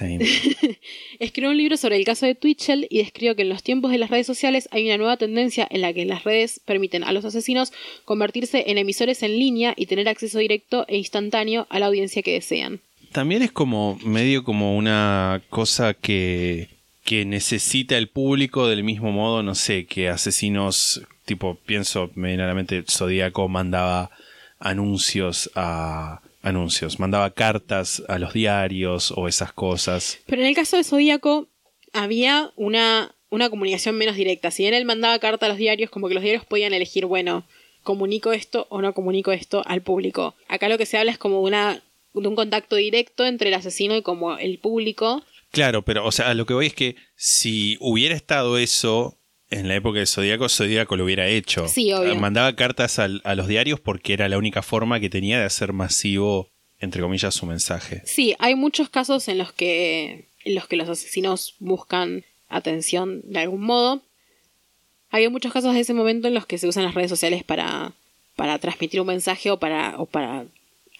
escribió un libro sobre el caso de Twitchell y describió que en los tiempos de las redes sociales hay una nueva tendencia en la que las redes permiten a los asesinos convertirse en emisores en línea y tener acceso directo e instantáneo a la audiencia que desean. También es como medio como una cosa que, que necesita el público del mismo modo, no sé, que asesinos, tipo, pienso medianamente, Zodíaco mandaba anuncios a anuncios, mandaba cartas a los diarios o esas cosas. Pero en el caso de Zodíaco había una, una comunicación menos directa. Si bien él mandaba carta a los diarios, como que los diarios podían elegir, bueno, comunico esto o no comunico esto al público. Acá lo que se habla es como una, de un contacto directo entre el asesino y como el público. Claro, pero o sea, lo que voy es que si hubiera estado eso en la época de Zodíaco, Zodíaco lo hubiera hecho. Sí, obvio. Mandaba cartas al- a los diarios porque era la única forma que tenía de hacer masivo, entre comillas, su mensaje. Sí, hay muchos casos en los que, en los, que los asesinos buscan atención de algún modo. Hay muchos casos de ese momento en los que se usan las redes sociales para, para transmitir un mensaje o para, o para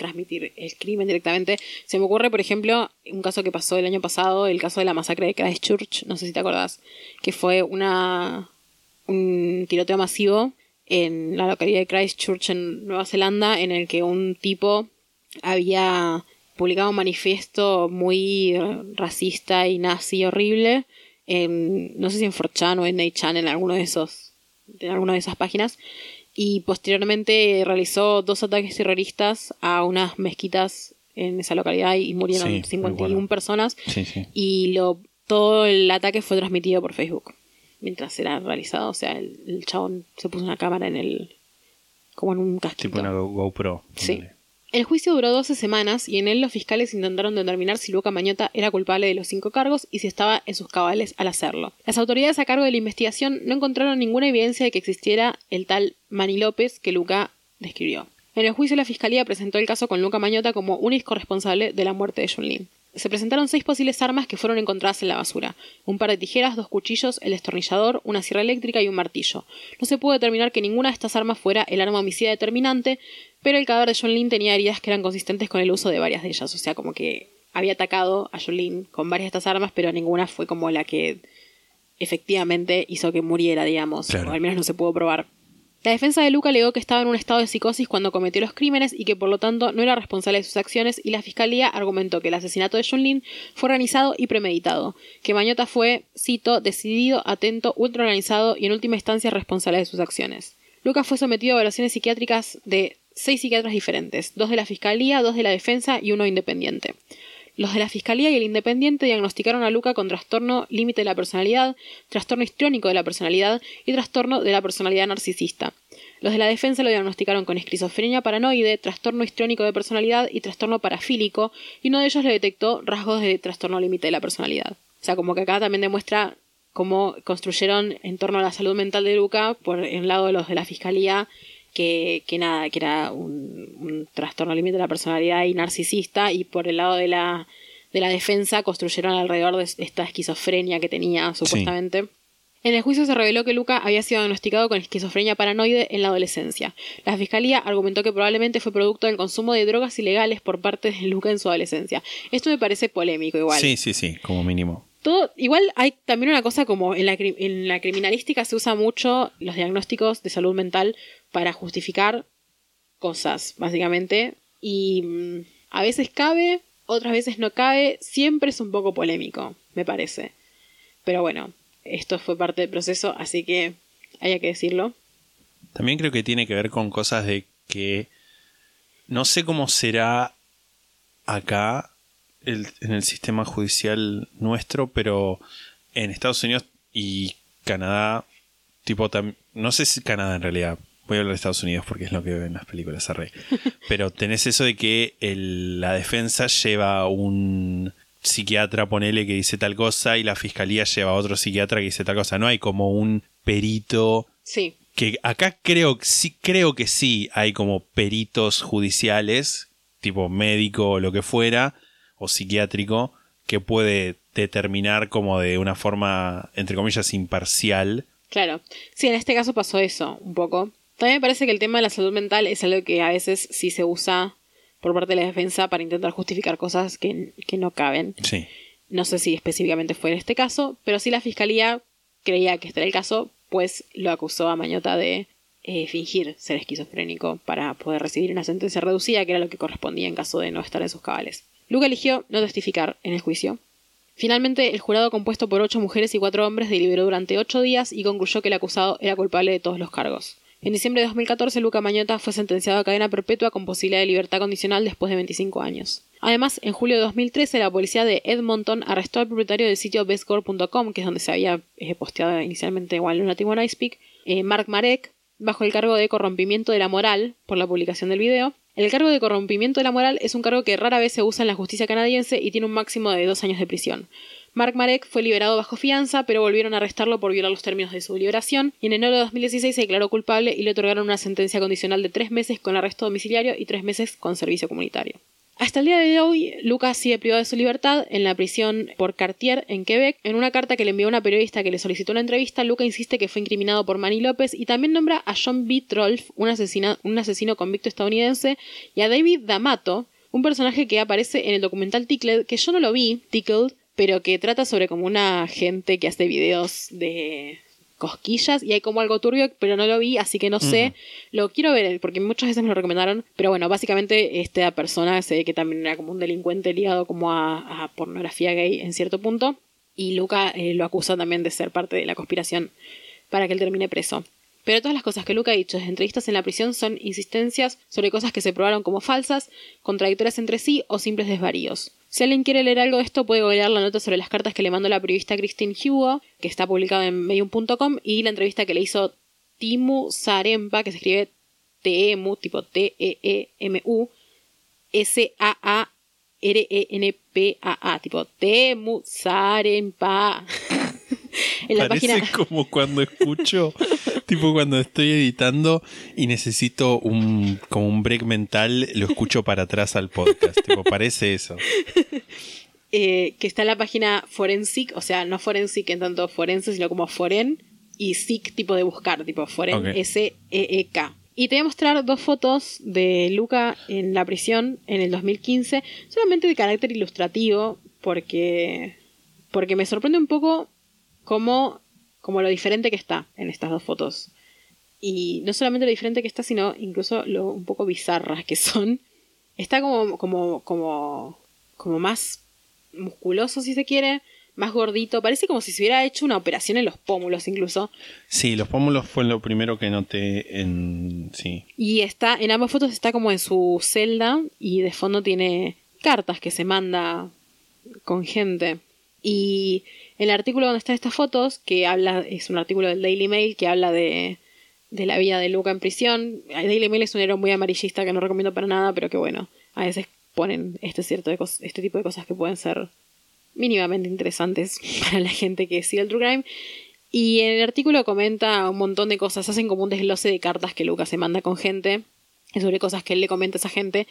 transmitir el crimen directamente. Se me ocurre, por ejemplo, un caso que pasó el año pasado, el caso de la masacre de Christchurch, no sé si te acordás, que fue una un tiroteo masivo en la localidad de Christchurch en Nueva Zelanda, en el que un tipo había publicado un manifiesto muy racista y nazi horrible en no sé si en 4chan o en 8chan en alguno de esos en alguna de esas páginas y posteriormente realizó dos ataques terroristas a unas mezquitas en esa localidad y murieron Sí, muy 51 bueno. personas Sí, sí. y lo todo el ataque fue transmitido por Facebook mientras era realizado o sea el, el chabón se puso una cámara en el como en un casquito Tipo una Go- GoPro. Sí. El juicio duró 12 semanas y en él los fiscales intentaron determinar si Luca Mañota era culpable de los cinco cargos y si estaba en sus cabales al hacerlo. Las autoridades a cargo de la investigación no encontraron ninguna evidencia de que existiera el tal Manny López que Luca describió. En el juicio la fiscalía presentó el caso con Luca Mañota como único responsable de la muerte de Jun Lin. Se presentaron seis posibles armas que fueron encontradas en la basura. Un par de tijeras, dos cuchillos, el destornillador, una sierra eléctrica y un martillo. No se pudo determinar que ninguna de estas armas fuera el arma homicida determinante, pero el cadáver de John Lin tenía heridas que eran consistentes con el uso de varias de ellas. O sea, como que había atacado a John Lin con varias de estas armas, pero ninguna fue como la que efectivamente hizo que muriera, digamos. Claro. O al menos no se pudo probar. La defensa de Luca alegó que estaba en un estado de psicosis cuando cometió los crímenes y que por lo tanto no era responsable de sus acciones y la fiscalía argumentó que el asesinato de John Lin fue organizado y premeditado, que Mañota fue, cito, decidido, atento, ultra organizado y en última instancia responsable de sus acciones. Luca fue sometido a evaluaciones psiquiátricas de seis psiquiatras diferentes, dos de la fiscalía, dos de la defensa y uno independiente. Los de la Fiscalía y el Independiente diagnosticaron a Luca con trastorno límite de la personalidad, trastorno histriónico de la personalidad y trastorno de la personalidad narcisista. Los de la defensa lo diagnosticaron con esquizofrenia paranoide, trastorno histriónico de personalidad y trastorno parafílico, y uno de ellos le detectó rasgos de trastorno límite de la personalidad. O sea, como que acá también demuestra cómo construyeron en torno a la salud mental de Luca, por el lado de los de la Fiscalía, que, que nada, que era un, un trastorno límite de la personalidad y narcisista, y por el lado de la, de la defensa construyeron alrededor de esta esquizofrenia que tenía supuestamente. En el juicio se reveló que Luca había sido diagnosticado con esquizofrenia paranoide en la adolescencia. La fiscalía argumentó que probablemente fue producto del consumo de drogas ilegales por parte de Luca en su adolescencia. Esto me parece polémico igual. Sí, sí, sí, como mínimo. Todo, igual hay también una cosa como en la, en la criminalística se usa mucho los diagnósticos de salud mental para justificar cosas, básicamente. Y mm, a veces cabe, otras veces no cabe, siempre es un poco polémico, me parece. Pero bueno, esto fue parte del proceso, así que hay que decirlo. También creo que tiene que ver con cosas de que no sé cómo será acá en el sistema judicial nuestro, pero en Estados Unidos y Canadá, tipo, tam- no sé si Canadá en realidad, voy a hablar de Estados Unidos porque es lo que veo en las películas arre. Pero tenés eso de que el- la defensa lleva un psiquiatra, ponele, que dice tal cosa y la fiscalía lleva a otro psiquiatra que dice tal cosa. No hay como un perito Sí, que acá creo sí creo que sí hay como peritos judiciales tipo médico o lo que fuera o psiquiátrico que puede determinar como de una forma entre comillas imparcial claro. Sí, en este caso pasó eso, un poco. También me parece que el tema de la salud mental es algo que a veces sí se usa por parte de la defensa para intentar justificar cosas que, que no caben. sí No sé si específicamente fue en este caso, pero sí la fiscalía creía que este era el caso, pues lo acusó a Mañota de eh, fingir ser esquizofrénico para poder recibir una sentencia reducida, que era lo que correspondía en caso de no estar en sus cabales. Luca eligió no testificar en el juicio. Finalmente, el jurado compuesto por ocho mujeres y cuatro hombres deliberó durante ocho días y concluyó que el acusado era culpable de todos los cargos. En diciembre de 2014, Luca Mañota fue sentenciado a cadena perpetua con posibilidad de libertad condicional después de 25 años. Además, en julio de 2013, la policía de Edmonton arrestó al propietario del sitio bestgore.com, que es donde se había eh, posteado inicialmente One Lunatic One I Speak, eh, Mark Marek, bajo el cargo de corrompimiento de la moral por la publicación del video. El cargo de corrompimiento de la moral es un cargo que rara vez se usa en la justicia canadiense y tiene un máximo de dos años de prisión. Mark Marek fue liberado bajo fianza, pero volvieron a arrestarlo por violar los términos de su liberación, y en enero de 2016 se declaró culpable y le otorgaron una sentencia condicional de tres meses con arresto domiciliario y tres meses con servicio comunitario. Hasta el día de hoy, Lucas sigue privado de su libertad en la prisión por Cartier, en Quebec. En una carta que le envió una periodista que le solicitó una entrevista, Luca insiste que fue incriminado por Manny López y también nombra a John B. Trolf, un, un asesino convicto estadounidense, y a David D'Amato, un personaje que aparece en el documental Tickled, que yo no lo vi, Tickled, pero que trata sobre como una gente que hace videos de cosquillas y hay como algo turbio, pero no lo vi, así que no sé. Lo quiero ver porque muchas veces me lo recomendaron, pero bueno, básicamente esta persona se ve que también era como un delincuente ligado como a, a pornografía gay en cierto punto y Luca eh, lo acusa también de ser parte de la conspiración para que él termine preso. Pero todas las cosas que Luca ha dicho en entrevistas en la prisión son insistencias sobre cosas que se probaron como falsas, contradictorias entre sí o simples desvaríos. Si alguien quiere leer algo de esto, puede googlear la nota sobre las cartas que le mandó la periodista Christine Hugo, que está publicada en medium.com, y la entrevista que le hizo Timu Zarempa, que se escribe T-E-M-U, tipo E T-E-E-M-U, S-A-A-R-E-N-P-A-A, tipo Temu Zarempa. en la Parece página. como cuando escucho, tipo cuando estoy editando y necesito un como un break mental, lo escucho para atrás al podcast. tipo, parece eso. eh, que está en la página Forensic, o sea, no Forensic en tanto forense, sino como Foren, y Sic tipo de buscar, tipo Foren. S-E-E-K. Y te voy a mostrar dos fotos de Luca en la prisión en el 2015, solamente de carácter ilustrativo, porque, porque me sorprende un poco cómo, como lo diferente que está en estas dos fotos. Y no solamente lo diferente que está, sino incluso lo un poco bizarras que son. Está como, como, como, como más musculoso, si se quiere, más gordito. Parece como si se hubiera hecho una operación en los pómulos, incluso. Sí, los pómulos fue lo primero que noté en. Sí. Y está, en ambas fotos está como en su celda y de fondo tiene cartas que se manda con gente. Y el artículo donde están estas fotos, que habla, es un artículo del Daily Mail que habla de, de la vida de Luca en prisión. El Daily Mail es un héroe muy amarillista que no recomiendo para nada, pero que bueno, a veces ponen este, cierto de este tipo de cosas que pueden ser mínimamente interesantes para la gente que sigue el True Crime. Y en el artículo comenta un montón de cosas, hacen como un desglose de cartas que Lucas se manda con gente, sobre cosas que él le comenta a esa gente.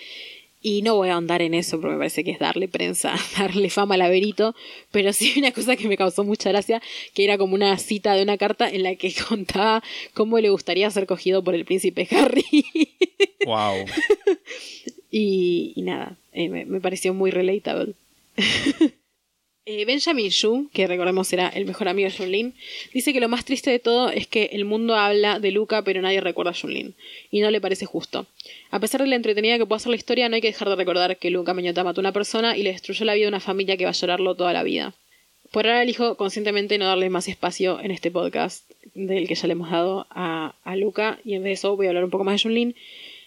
Y no voy a ahondar en eso porque me parece que es darle prensa, darle fama al laberito, pero sí una cosa que me causó mucha gracia, que era como una cita de una carta en la que contaba cómo le gustaría ser cogido por el príncipe Harry. Wow. Y, y nada, eh, me, me pareció muy relatable. Eh, Benjamin Yu, que recordemos era el mejor amigo de Junlin, dice que lo más triste de todo es que el mundo habla de Luca pero nadie recuerda a Junlin, y no le parece justo. A pesar de la entretenida que pueda ser la historia, no hay que dejar de recordar que Luca Mañota mató a una persona y le destruyó la vida a una familia que va a llorarlo toda la vida. Por ahora elijo conscientemente no darle más espacio en este podcast del que ya le hemos dado a, a Luca, y en vez de eso voy a hablar un poco más de Junlin.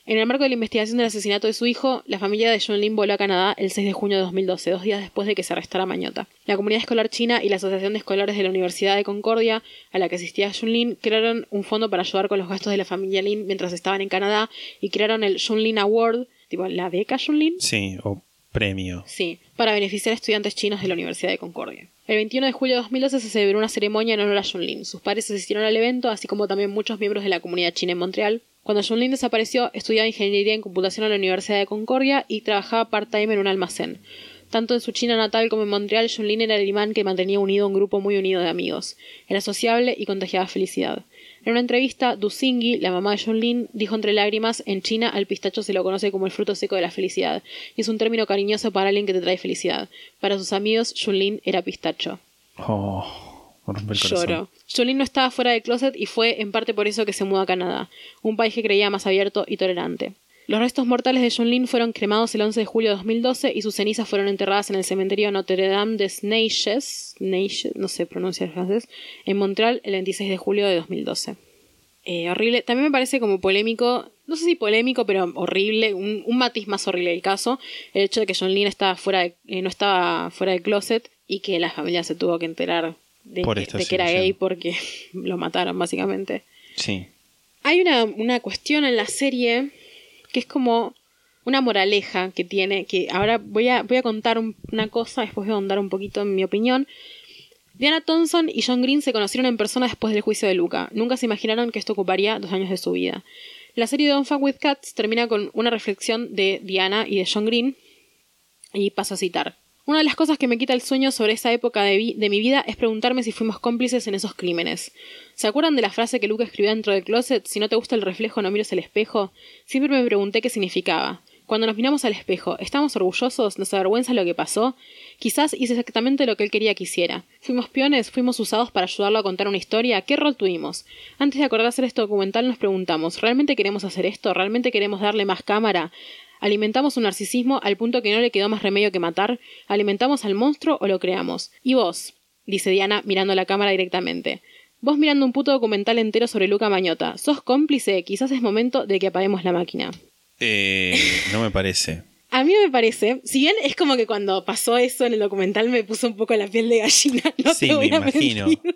En el marco de la investigación del asesinato de su hijo, la familia de John Lin voló a Canadá el 6 de junio de 2012, dos días después de que se arrestara Mañota. La comunidad escolar china y la Asociación de Escolares de la Universidad de Concordia, a la que asistía John Lin, crearon un fondo para ayudar con los gastos de la familia Lin mientras estaban en Canadá y crearon el John Lin Award, tipo la beca John Lin. Sí, o premio. Sí, para beneficiar a estudiantes chinos de la Universidad de Concordia. El 21 de julio de 2012 se celebró una ceremonia en honor a Junlin. Sus padres asistieron al evento, así como también muchos miembros de la comunidad china en Montreal. Cuando Junlin desapareció, estudiaba ingeniería en computación en la Universidad de Concordia y trabajaba part-time en un almacén. Tanto en su China natal como en Montreal, Junlin era el imán que mantenía unido a un grupo muy unido de amigos. Era sociable y contagiaba felicidad. En una entrevista, Du Xingyi, la mamá de Junlin, dijo entre lágrimas, en China al pistacho se lo conoce como el fruto seco de la felicidad, y es un término cariñoso para alguien que te trae felicidad. Para sus amigos, Junlin era pistacho. Oh, corazón. Lloro. No estaba fuera del closet y fue en parte por eso que se mudó a Canadá, un país que creía más abierto y tolerante. Los restos mortales de John Lynn fueron cremados el 11 de julio de 2012 y sus cenizas fueron enterradas en el cementerio Notre Dame Neiges, Neiges no sé pronunciar el francés, en Montreal el 26 de julio de 2012. Eh, horrible. También me parece como polémico, no sé si polémico, pero horrible, un, un matiz más horrible del caso, el hecho de que John Lynn estaba fuera de- eh, no estaba fuera del closet y que la familia se tuvo que enterar de, Por esta de que era gay porque lo mataron, básicamente. Sí. Hay una, una cuestión en la serie que es como una moraleja que tiene, que ahora voy a, voy a contar un- una cosa, después voy a contar un poquito en mi opinión. Diana Thompson y John Green se conocieron en persona después del juicio de Luca. Nunca se imaginaron que esto ocuparía dos años de su vida. La serie Don't Fuck With Cats termina con una reflexión de Diana y de John Green, y paso a citar. Una de las cosas que me quita el sueño sobre esa época de, mi vida es preguntarme si fuimos cómplices en esos crímenes. ¿Se acuerdan de la frase que Luke escribió dentro del closet? Si no te gusta el reflejo, no mires el espejo. Siempre me pregunté qué significaba. Cuando nos miramos al espejo, ¿estamos orgullosos? ¿Nos avergüenza lo que pasó? Quizás hice exactamente lo que él quería que hiciera. ¿Fuimos peones? ¿Fuimos usados para ayudarlo a contar una historia? ¿Qué rol tuvimos? Antes de acordar hacer este documental nos preguntamos, ¿realmente queremos hacer esto? ¿Realmente queremos darle más cámara? ¿Alimentamos un narcisismo al punto que no le quedó más remedio que matar? ¿Alimentamos al monstruo o lo creamos? ¿Y vos? dice Diana mirando la cámara directamente. Vos mirando un puto documental entero sobre Luca Mañota. ¿Sos cómplice? Quizás es momento de que apaguemos la máquina. Eh, no me parece. A mí me parece, si bien es como que cuando pasó eso en el documental me puso un poco la piel de gallina, no Sí, te voy me a imagino. mentir.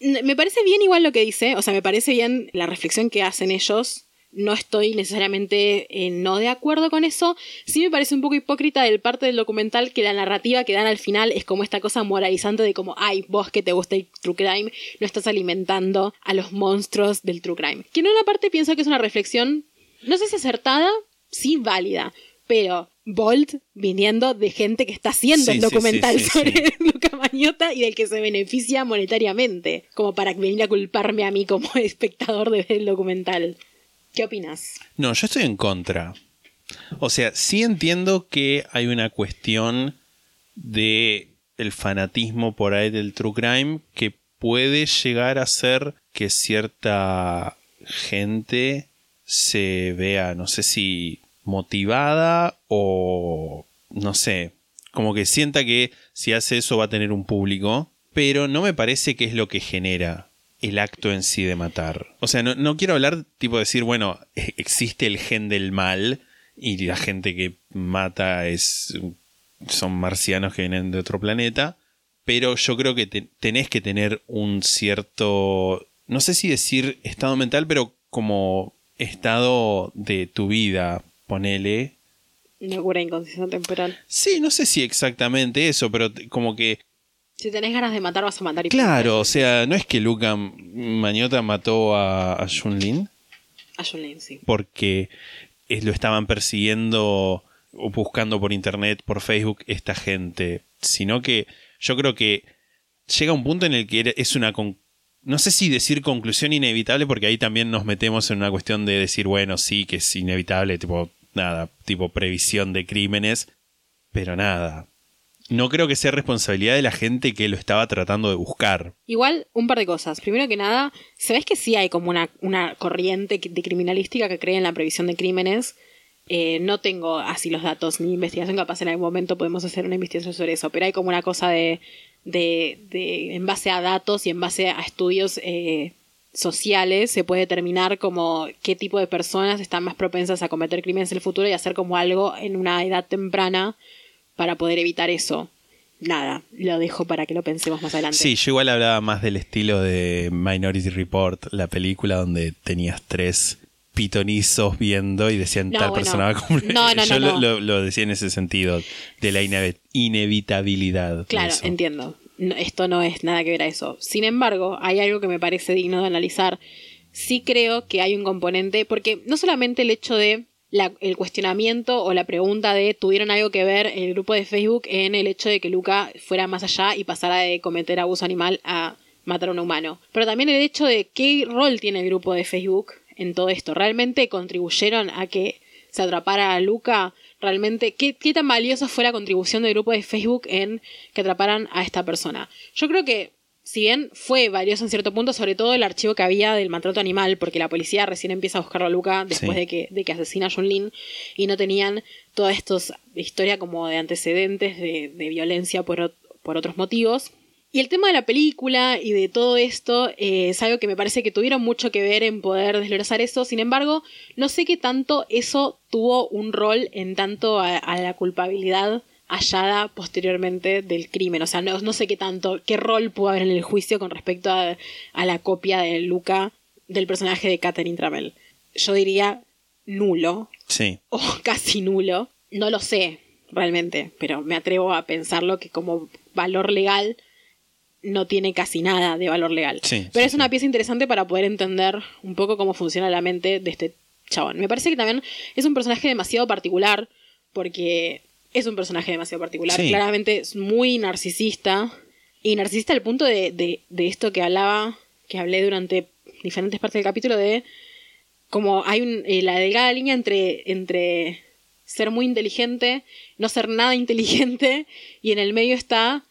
Me parece bien igual lo que dice, o sea, me parece bien la reflexión que hacen ellos. No estoy necesariamente eh, no de acuerdo con eso. Sí me parece un poco hipócrita del parte del documental que la narrativa que dan al final es como esta cosa moralizante de como, ay, vos que te gusta el true crime, no estás alimentando a los monstruos del true crime. Que en una parte pienso que es una reflexión, no sé si acertada, sí válida, pero bold viniendo de gente que está haciendo Sí, el documental sí, sí, sobre. Luca Mañota y del que se beneficia monetariamente, como para venir a culparme a mí como espectador de ver el documental. ¿Qué opinas? No, yo estoy en contra. O sea, sí entiendo que hay una cuestión de el fanatismo por ahí del true crime que puede llegar a ser que cierta gente se vea, no sé si motivada o no sé, como que sienta que si hace eso va a tener un público, pero no me parece que es lo que genera el acto en sí de matar. O sea, no, no quiero hablar tipo decir, bueno, e- existe el gen del mal y la gente que mata es son marcianos que vienen de otro planeta, pero yo creo que te- tenés que tener un cierto, no sé si decir estado mental, pero como estado de tu vida, ponele, Una cura de inconsciencia temporal. Sí, no sé si exactamente eso, pero como que. Si tenés ganas de matar, vas a matar y Claro, o sea, no es que Luca Mañota mató a, a Junlin A Jolene, sí. porque eh, lo estaban persiguiendo o buscando por internet, por Facebook, esta gente, sino que yo creo que llega un punto en el que es una. con- no sé si decir conclusión inevitable, porque ahí también nos metemos en una cuestión de decir, bueno, sí, que es inevitable, tipo, nada, tipo previsión de crímenes, pero nada. No creo que sea responsabilidad de la gente que lo estaba tratando de buscar. Igual, un par de cosas. Primero que nada, ¿sabés que sí hay como una, una corriente de criminalística que cree en la previsión de crímenes? Eh, no tengo así los datos ni investigación, capaz en algún momento podemos hacer una investigación sobre eso, pero hay como una cosa de, de, en base a datos y en base a estudios eh, sociales se puede determinar como qué tipo de personas están más propensas a cometer crímenes en el futuro y hacer como algo en una edad temprana para poder evitar eso. Nada, lo dejo para que lo pensemos más adelante. Sí, yo igual hablaba más del estilo de Minority Report, la película donde tenías tres pitonizos viendo y decían No, tal bueno. persona va a cumplir. No, no, Yo no, lo, lo- lo decía en ese sentido, de la inevi- inevitabilidad. Claro, entiendo. Esto no es nada que ver a eso. Sin embargo, hay algo que me parece digno de analizar. Sí creo que hay un componente, porque no solamente el hecho de el cuestionamiento o la pregunta de tuvieron algo que ver el grupo de Facebook en el hecho de que Luca fuera más allá y pasara de cometer abuso animal a matar a un humano. Pero también el hecho de qué rol tiene el grupo de Facebook en todo esto. ¿Realmente contribuyeron a que se atrapara a Luca? ¿Realmente qué, qué tan valiosa fue la contribución del grupo de Facebook en que atraparan a esta persona? Yo creo que si bien fue valioso en cierto punto, sobre todo el archivo que había del maltrato animal, porque la policía recién empieza a buscarlo a Luca después Sí. de, que, de que asesina a Jun Lin y no tenían toda esta historia como de antecedentes de, de violencia por, por otros motivos. Y el tema de la película y de todo esto eh, es algo que me parece que tuvieron mucho que ver en poder desglosar eso. Sin embargo, no sé qué tanto eso tuvo un rol en tanto a, a la culpabilidad hallada posteriormente del crimen. O sea, no, no sé qué tanto, qué rol pudo haber en el juicio con respecto a, a la copia de Luca del personaje de Catherine Tramell. Yo diría nulo Sí, o casi nulo. No lo sé realmente, pero me atrevo a pensarlo que como valor legal no tiene casi nada de valor legal. Sí, pero sí, es una pieza interesante para poder entender un poco cómo funciona la mente de este chabón. Me parece que también es un personaje demasiado particular, porque es un personaje demasiado particular. Sí. Claramente es muy narcisista. Y narcisista al punto de, de, de esto que hablaba, que hablé durante diferentes partes del capítulo, de como hay un- eh, la delgada línea entre, entre ser muy inteligente, no ser nada inteligente, y en el medio está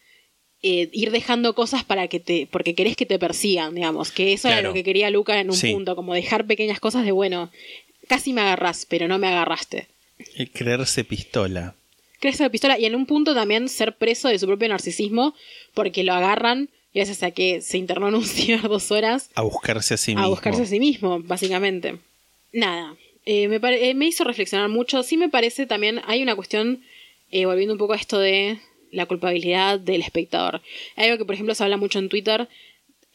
eh, ir dejando cosas para que te, porque querés que te persigan, digamos, que eso era lo que quería Luca en un Sí. punto, como dejar pequeñas cosas de bueno, casi me agarras, pero no me agarraste. el creerse pistola. Crees la pistola y en un punto también ser preso de su propio narcisismo porque lo agarran gracias a que se internó en un ciber dos horas A buscarse a sí mismo. a buscarse a sí mismo, básicamente. Nada, eh, me, eh, me hizo reflexionar mucho. Sí me parece también, hay una cuestión, eh, volviendo un poco a esto de la culpabilidad del espectador. Hay algo que, por ejemplo, se habla mucho en Twitter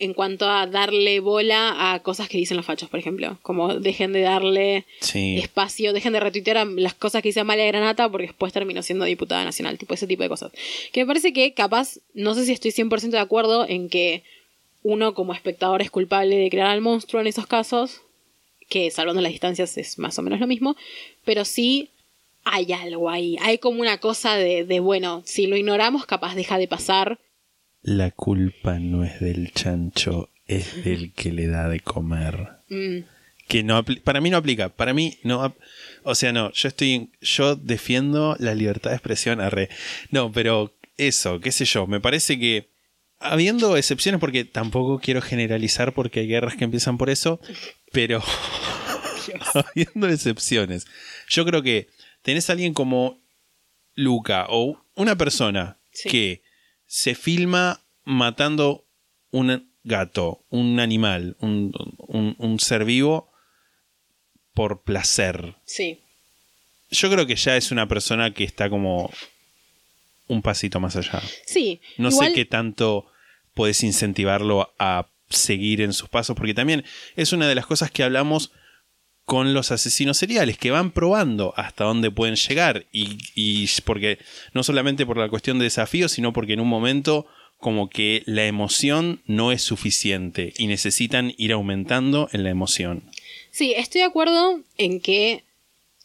en cuanto a darle bola a cosas que dicen los fachos, por ejemplo. Como dejen de darle Sí. espacio, dejen de retuitear a las cosas que dice Amalia Granata porque después terminó siendo diputada nacional, tipo ese tipo de cosas. Que me parece que capaz, no sé si estoy 100% de acuerdo en que uno como espectador es culpable de crear al monstruo en esos casos, que salvando las distancias es más o menos lo mismo, pero sí hay algo ahí, hay como una cosa de, de bueno, si lo ignoramos capaz deja de pasar. La culpa no es del chancho, es del que le da de comer. Mm, Que no para mí no aplica. Para mí no. O sea, no. Yo estoy. yo defiendo la libertad de expresión. Arre. No, pero eso, qué sé yo. Me parece que. Habiendo excepciones, porque tampoco quiero generalizar porque hay guerras que empiezan por eso. Pero. habiendo excepciones. Yo creo que tenés a alguien como Luca o una persona Sí. que se filma matando un gato, un animal, un, un- un ser vivo por placer. sí, Yo creo que ya es una persona que está como un pasito más allá. sí. No Igual- sé qué tanto puedes incentivarlo a seguir en sus pasos, porque también es una de las cosas que hablamos con los asesinos seriales, que van probando hasta dónde pueden llegar. Y, porque no solamente por la cuestión de desafío, sino porque en un momento como que la emoción no es suficiente y necesitan ir aumentando en la emoción. Sí, estoy de acuerdo en que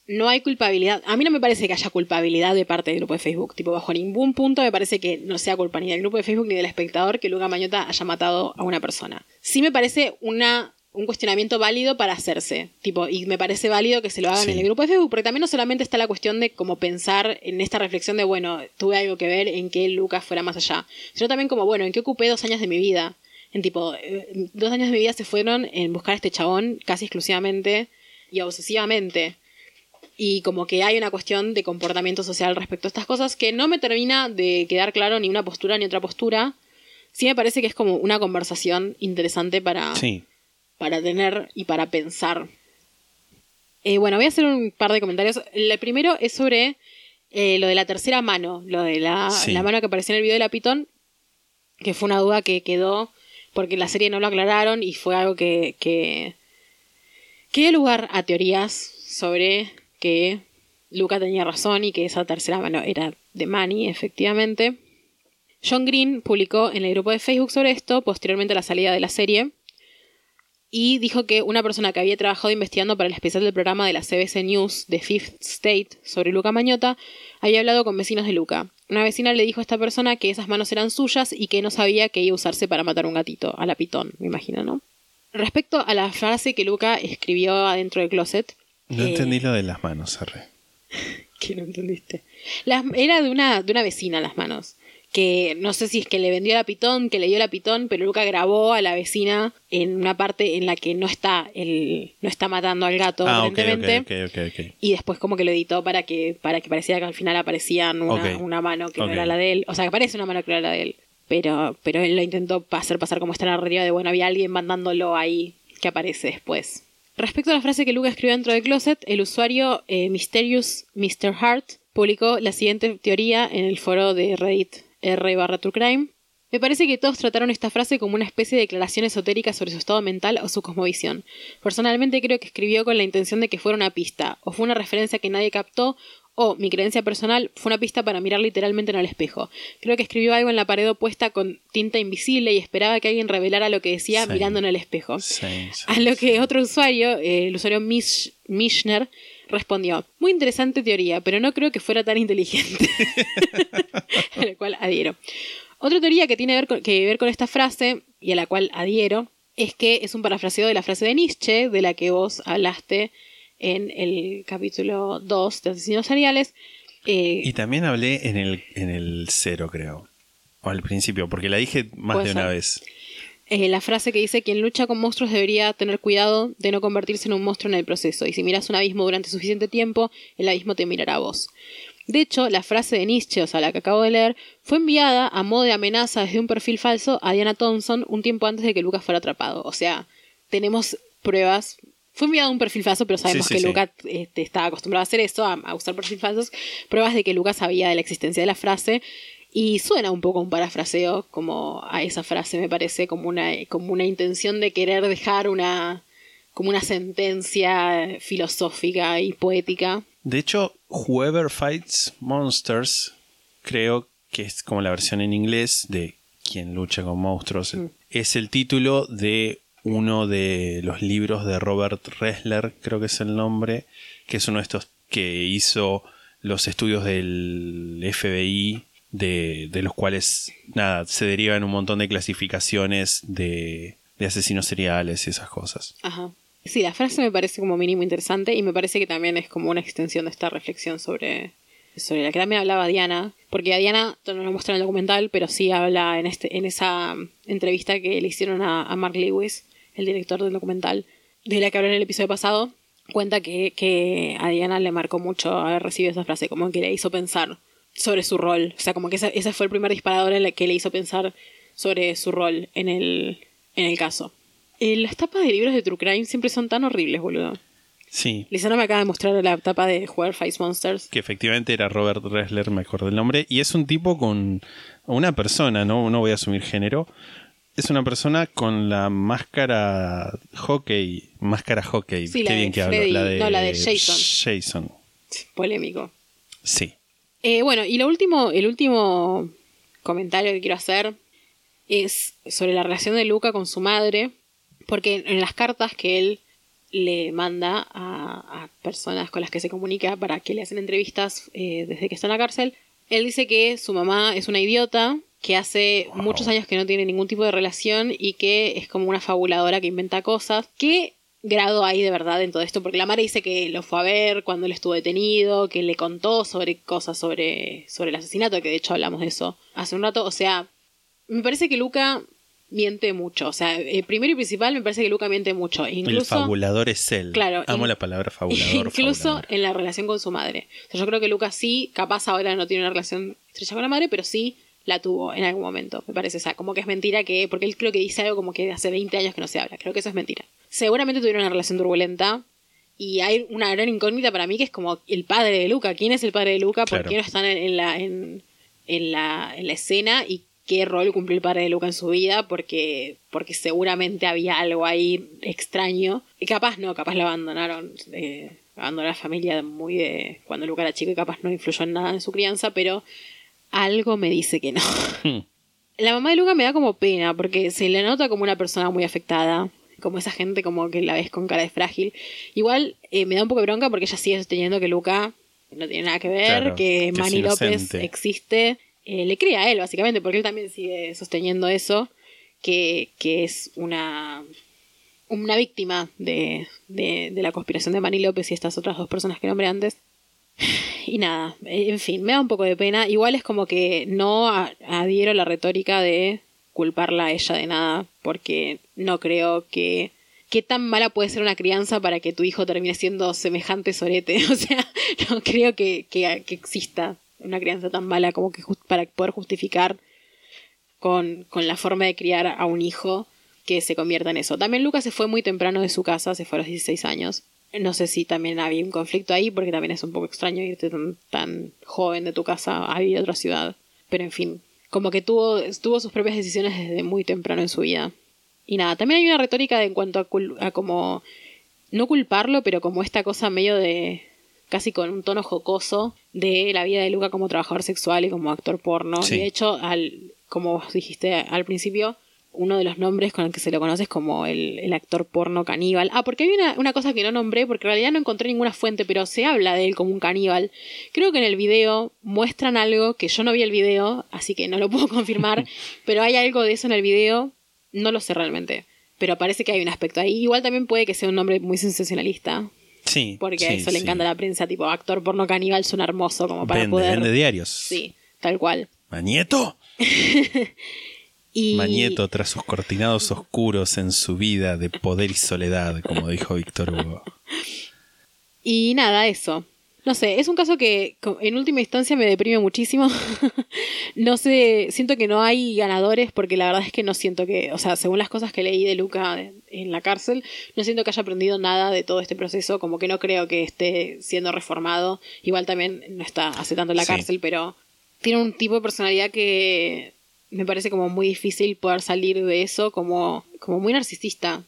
no hay culpabilidad. A mí no me parece que haya culpabilidad de parte del grupo de Facebook. Tipo, bajo ningún punto me parece que no sea culpa ni del grupo de Facebook ni del espectador que Luca Mañota haya matado a una persona. Sí me parece una, un cuestionamiento válido para hacerse. Tipo, y me parece válido que se lo hagan Sí. en el grupo de Facebook, porque también no solamente está la cuestión de como pensar en esta reflexión de, bueno, tuve algo que ver en que Lucas fuera más allá, sino también como, bueno, en qué ocupé dos años de mi vida. En tipo, eh, dos años de mi vida se fueron en buscar a este chabón casi exclusivamente y obsesivamente. Y como que hay una cuestión de comportamiento social respecto a estas cosas que no me termina de quedar claro ni una postura ni otra postura. Sí me parece que es como una conversación interesante para, Sí, para tener y para pensar. Eh, bueno, voy a hacer un par de comentarios. El primero es sobre eh, lo de la tercera mano, lo de la, Sí. la mano que apareció en el video de la Pitón, que fue una duda que quedó porque en la serie no lo aclararon y fue algo que, que, que dio lugar a teorías sobre que Luca tenía razón y que esa tercera mano era de Manny, efectivamente. John Green publicó en el grupo de Facebook sobre esto, posteriormente a la salida de la serie, y dijo que una persona que había trabajado investigando para el especial del programa de la CBS News de Fifth State sobre Luca Mañota había hablado con vecinos de Luca. Una vecina le dijo a esta persona que esas manos eran suyas y que no sabía que iba a usarse para matar a un gatito, a la pitón, me imagino, ¿no? Respecto a la frase que Luca escribió adentro del closet. No eh, entendí lo de las manos, Arre. que no entendiste. Las- era de una, de una vecina las manos. Que no sé si es que le vendió la pitón, que le dio la pitón, pero Luca grabó a la vecina en una parte en la que no está el, no está matando al gato, Ah, aparentemente. Y después como que lo editó para que, para que pareciera que al final aparecía una, una mano que no era la de él. O sea, que parece una mano que no era la de él. Pero, pero él lo intentó hacer pasar como esta narrativa de, bueno, había alguien mandándolo ahí que aparece después. Respecto a la frase que Luca escribió dentro del closet, el usuario eh, Mysterious Mr. Hart publicó la siguiente teoría en el foro de Reddit r barra true crime. Me parece que todos trataron esta frase como una especie de declaración esotérica sobre su estado mental o su cosmovisión. Personalmente creo que escribió con la intención de que fuera una pista, o fue una referencia que nadie captó, o mi creencia personal fue una pista para mirar literalmente en el espejo. Creo que escribió algo en la pared opuesta con tinta invisible y esperaba que alguien revelara lo que decía Sí. mirando en el espejo. Sí, sí, A lo que otro usuario, eh, el usuario Mish- Mishner, respondió, muy interesante teoría, pero no creo que fuera tan inteligente. a la cual adhiero. Otra teoría que tiene ver con- que ver con esta frase, y a la cual adhiero, es que es un parafraseo de la frase de Nietzsche, de la que vos hablaste en el capítulo 2 de Asesinos Seriales. Eh, Y también hablé en el, en el cero, creo. O al principio, porque la dije más de una vez. Eh, la frase que dice quien lucha con monstruos debería tener cuidado de no convertirse en un monstruo en el proceso y si miras un abismo durante suficiente tiempo el abismo te mirará a vos de hecho la frase de Nietzsche o sea la que acabo de leer fue enviada a modo de amenaza desde un perfil falso a Diana Thompson un tiempo antes de que Lucas fuera atrapado o sea tenemos pruebas fue enviado a un perfil falso, pero sabemos Sí, sí, que sí. Lucas este, estaba acostumbrado a hacer eso, a, a usar perfiles falsos. Pruebas de que Lucas sabía de la existencia de la frase. Y suena un poco un parafraseo como a esa frase, me parece, como una, como una intención de querer dejar una, como una sentencia filosófica y poética. De hecho, Whoever Fights Monsters, creo que es como la versión en inglés de Quien lucha con monstruos. Es el título de uno de los libros de Robert Ressler, creo que es el nombre, que es uno de estos que hizo los estudios del FBI, de, de los cuales, nada, se derivan un montón de clasificaciones de, asesinos seriales y esas cosas. Ajá. Sí, la frase me parece como mínimo interesante y me parece que también es como una extensión de esta reflexión sobre, sobre la que también hablaba Diana, porque a Diana no lo muestra en el documental, pero sí habla en, este, en esa entrevista que le hicieron a, Mark Lewis, el director del documental, de la que hablé en el episodio pasado, cuenta que, que a Diana le marcó mucho haber recibido esa frase, como que le hizo pensar sobre su rol, o sea, como que ese, ese fue el primer disparador en el que le hizo pensar sobre su rol en el, en el caso. Eh, las tapas de libros de True Crime siempre son tan horribles, boludo. Sí, Lizana me acaba de mostrar la tapa de Jugar Face Monsters. que efectivamente era Robert Ressler, me acuerdo el nombre, y es un tipo con una persona, no, no voy a asumir género, es una persona con la máscara hockey, máscara hockey, Sí, qué la de bien que hablo, la de, no, la de Jason. Jason, Polémico. sí. Eh, bueno, y lo último, el último comentario que quiero hacer es sobre la relación de Luca con su madre, porque en las cartas que él le manda a, a personas con las que se comunica para que le hacen entrevistas eh, desde que está en la cárcel, él dice que su mamá es una idiota, que hace muchos años que no tiene ningún tipo de relación y que es como una fabuladora que inventa cosas. ¿Qué grado hay de verdad en todo esto? Porque la madre dice que lo fue a ver cuando él estuvo detenido, que le contó sobre cosas sobre, sobre el asesinato, que de hecho hablamos de eso hace un rato. O sea, me parece que Luca miente mucho. O sea, eh, primero y principal me parece que Luca miente mucho. el Incluso, fabulador es él. Claro, Amo la palabra fabulador. incluso fabulador. en la relación con su madre. O sea, yo creo que Luca sí, capaz ahora no tiene una relación estrecha con la madre, pero sí la tuvo en algún momento, me parece. O sea, como que es mentira que, porque él creo que dice algo como que hace 20 años que no se habla. Creo que eso es mentira. Seguramente tuvieron una relación turbulenta. Y hay una gran incógnita para mí que es como el padre de Luca. ¿Quién es el padre de Luca? ¿Por Claro. qué no están en, en la, en, en la, en la escena? Y qué rol cumplió el padre de Luca en su vida, porque, porque seguramente había algo ahí extraño. Y capaz no, capaz lo abandonaron. Eh, abandonó a la familia muy de cuando Luca era chico y capaz no influyó en nada en su crianza, pero algo me dice que no. La mamá de Luca me da como pena, porque se le nota como una persona muy afectada, como esa gente como que la ves con cara de frágil. Igual eh, me da un poco de bronca porque ella sigue sosteniendo que Luca no tiene nada que ver, Claro, que que Manny López existe. Eh, le cree a él, básicamente, porque él también sigue sosteniendo eso, que, que es una, una víctima de, de, de la conspiración de Manny López y estas otras dos personas que nombré antes. Y nada, en fin, me da un poco de pena. Igual es como que no adhiero a la retórica de culparla a ella de nada, porque no creo que... ¿Qué tan mala puede ser una crianza para que tu hijo termine siendo semejante sorete? O sea, no creo que, que, exista una crianza tan mala como que para poder justificar con, con la forma de criar a un hijo que se convierta en eso. También Lucas se fue muy temprano de su casa, se fue a los 16 años. No sé si también había un conflicto ahí, porque también es un poco extraño irte tan, tan joven de tu casa a vivir a otra ciudad. Pero en fin, como que tuvo, tuvo sus propias decisiones desde muy temprano en su vida. Y nada, también hay una retórica de en cuanto a, cul- a como, no culparlo, pero como esta cosa medio de, casi con un tono jocoso, de la vida de Luca como trabajador sexual y como actor porno. Sí. Y de hecho, al, como vos dijiste al principio, uno de los nombres con el que se lo conoce es como el, el actor porno caníbal. Ah, porque hay una, una cosa que no nombré, porque en realidad no encontré ninguna fuente, pero se habla de él como un caníbal. Creo que en el video muestran algo que yo no vi el video, así que no lo puedo confirmar, pero hay algo de eso en el video, no lo sé realmente. Pero parece que hay un aspecto ahí. Igual también puede que sea un nombre muy sensacionalista, Sí. porque a sí, eso le sí. encanta a la prensa, tipo actor porno caníbal suena hermoso como para Vende, poder... vende diarios. Sí, tal cual. Mañeto. Y... Mañeto tras sus cortinados oscuros en su vida de poder y soledad, como dijo Víctor Hugo. Y nada, eso. No sé, es un caso que en última instancia me deprime muchísimo. no sé, siento que no hay ganadores porque la verdad es que no siento que, o sea, según las cosas que leí de Luca en la cárcel, no siento que haya aprendido nada de todo este proceso, como que no creo que esté siendo reformado. Igual también no está hace tanto en la Sí. cárcel, pero tiene un tipo de personalidad que me parece como muy difícil poder salir de eso, como, como muy narcisista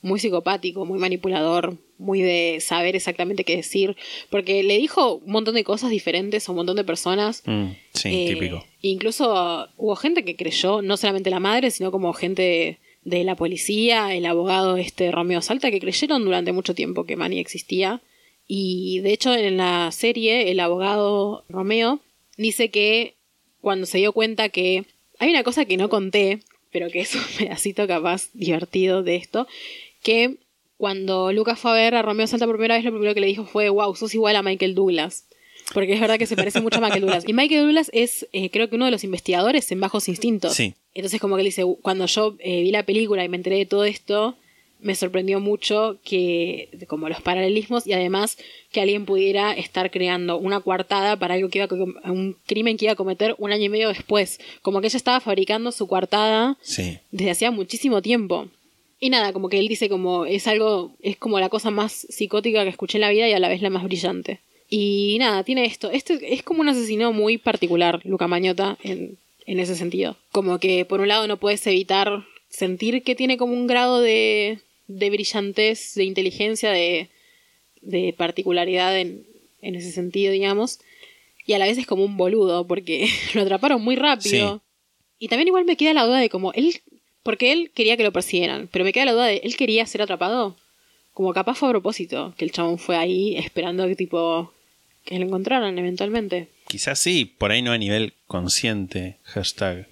muy psicopático, muy manipulador, muy de saber exactamente qué decir, porque le dijo un montón de cosas diferentes a un montón de personas. Mm, sí, Eh, típico. Incluso hubo gente que creyó, no solamente la madre, sino como gente de la policía, el abogado este Romeo Salta, que creyeron durante mucho tiempo que Manny existía. Y de hecho en la serie el abogado Romeo dice que cuando se dio cuenta que hay una cosa que no conté, pero que es un pedacito capaz divertido de esto, que cuando Lucas fue a ver a Romeo Salta por primera vez, lo primero que le dijo fue, wow, sos igual a Michael Douglas. Porque es verdad que se parece mucho a Michael Douglas. Y Michael Douglas es, eh, creo que uno de los investigadores en Bajos Instintos. Sí. Entonces, como que él dice, cuando yo eh, vi la película y me enteré de todo esto, me sorprendió mucho que, como los paralelismos y además que alguien pudiera estar creando una coartada para algo que iba a, un crimen que iba a cometer un año y medio después. Como que ella estaba fabricando su coartada Sí. desde hacía muchísimo tiempo. Y nada, como que él dice como es algo, es como la cosa más psicótica que escuché en la vida y a la vez la más brillante. Y nada, tiene esto. Este es como un asesino muy particular, Luca Mañota, en, en ese sentido. Como que por un lado no puedes evitar sentir que tiene como un grado de, de brillantez, de inteligencia, de, de particularidad en, en ese sentido, digamos. Y a la vez es como un boludo, porque lo atraparon muy rápido. Sí. Y también igual me queda la duda de como él, porque él quería que lo persiguieran, pero me queda la duda de él quería ser atrapado. Como capaz fue a propósito, que el chabón fue ahí esperando que tipo que lo encontraran eventualmente. Quizás sí, por ahí no a nivel consciente, hashtag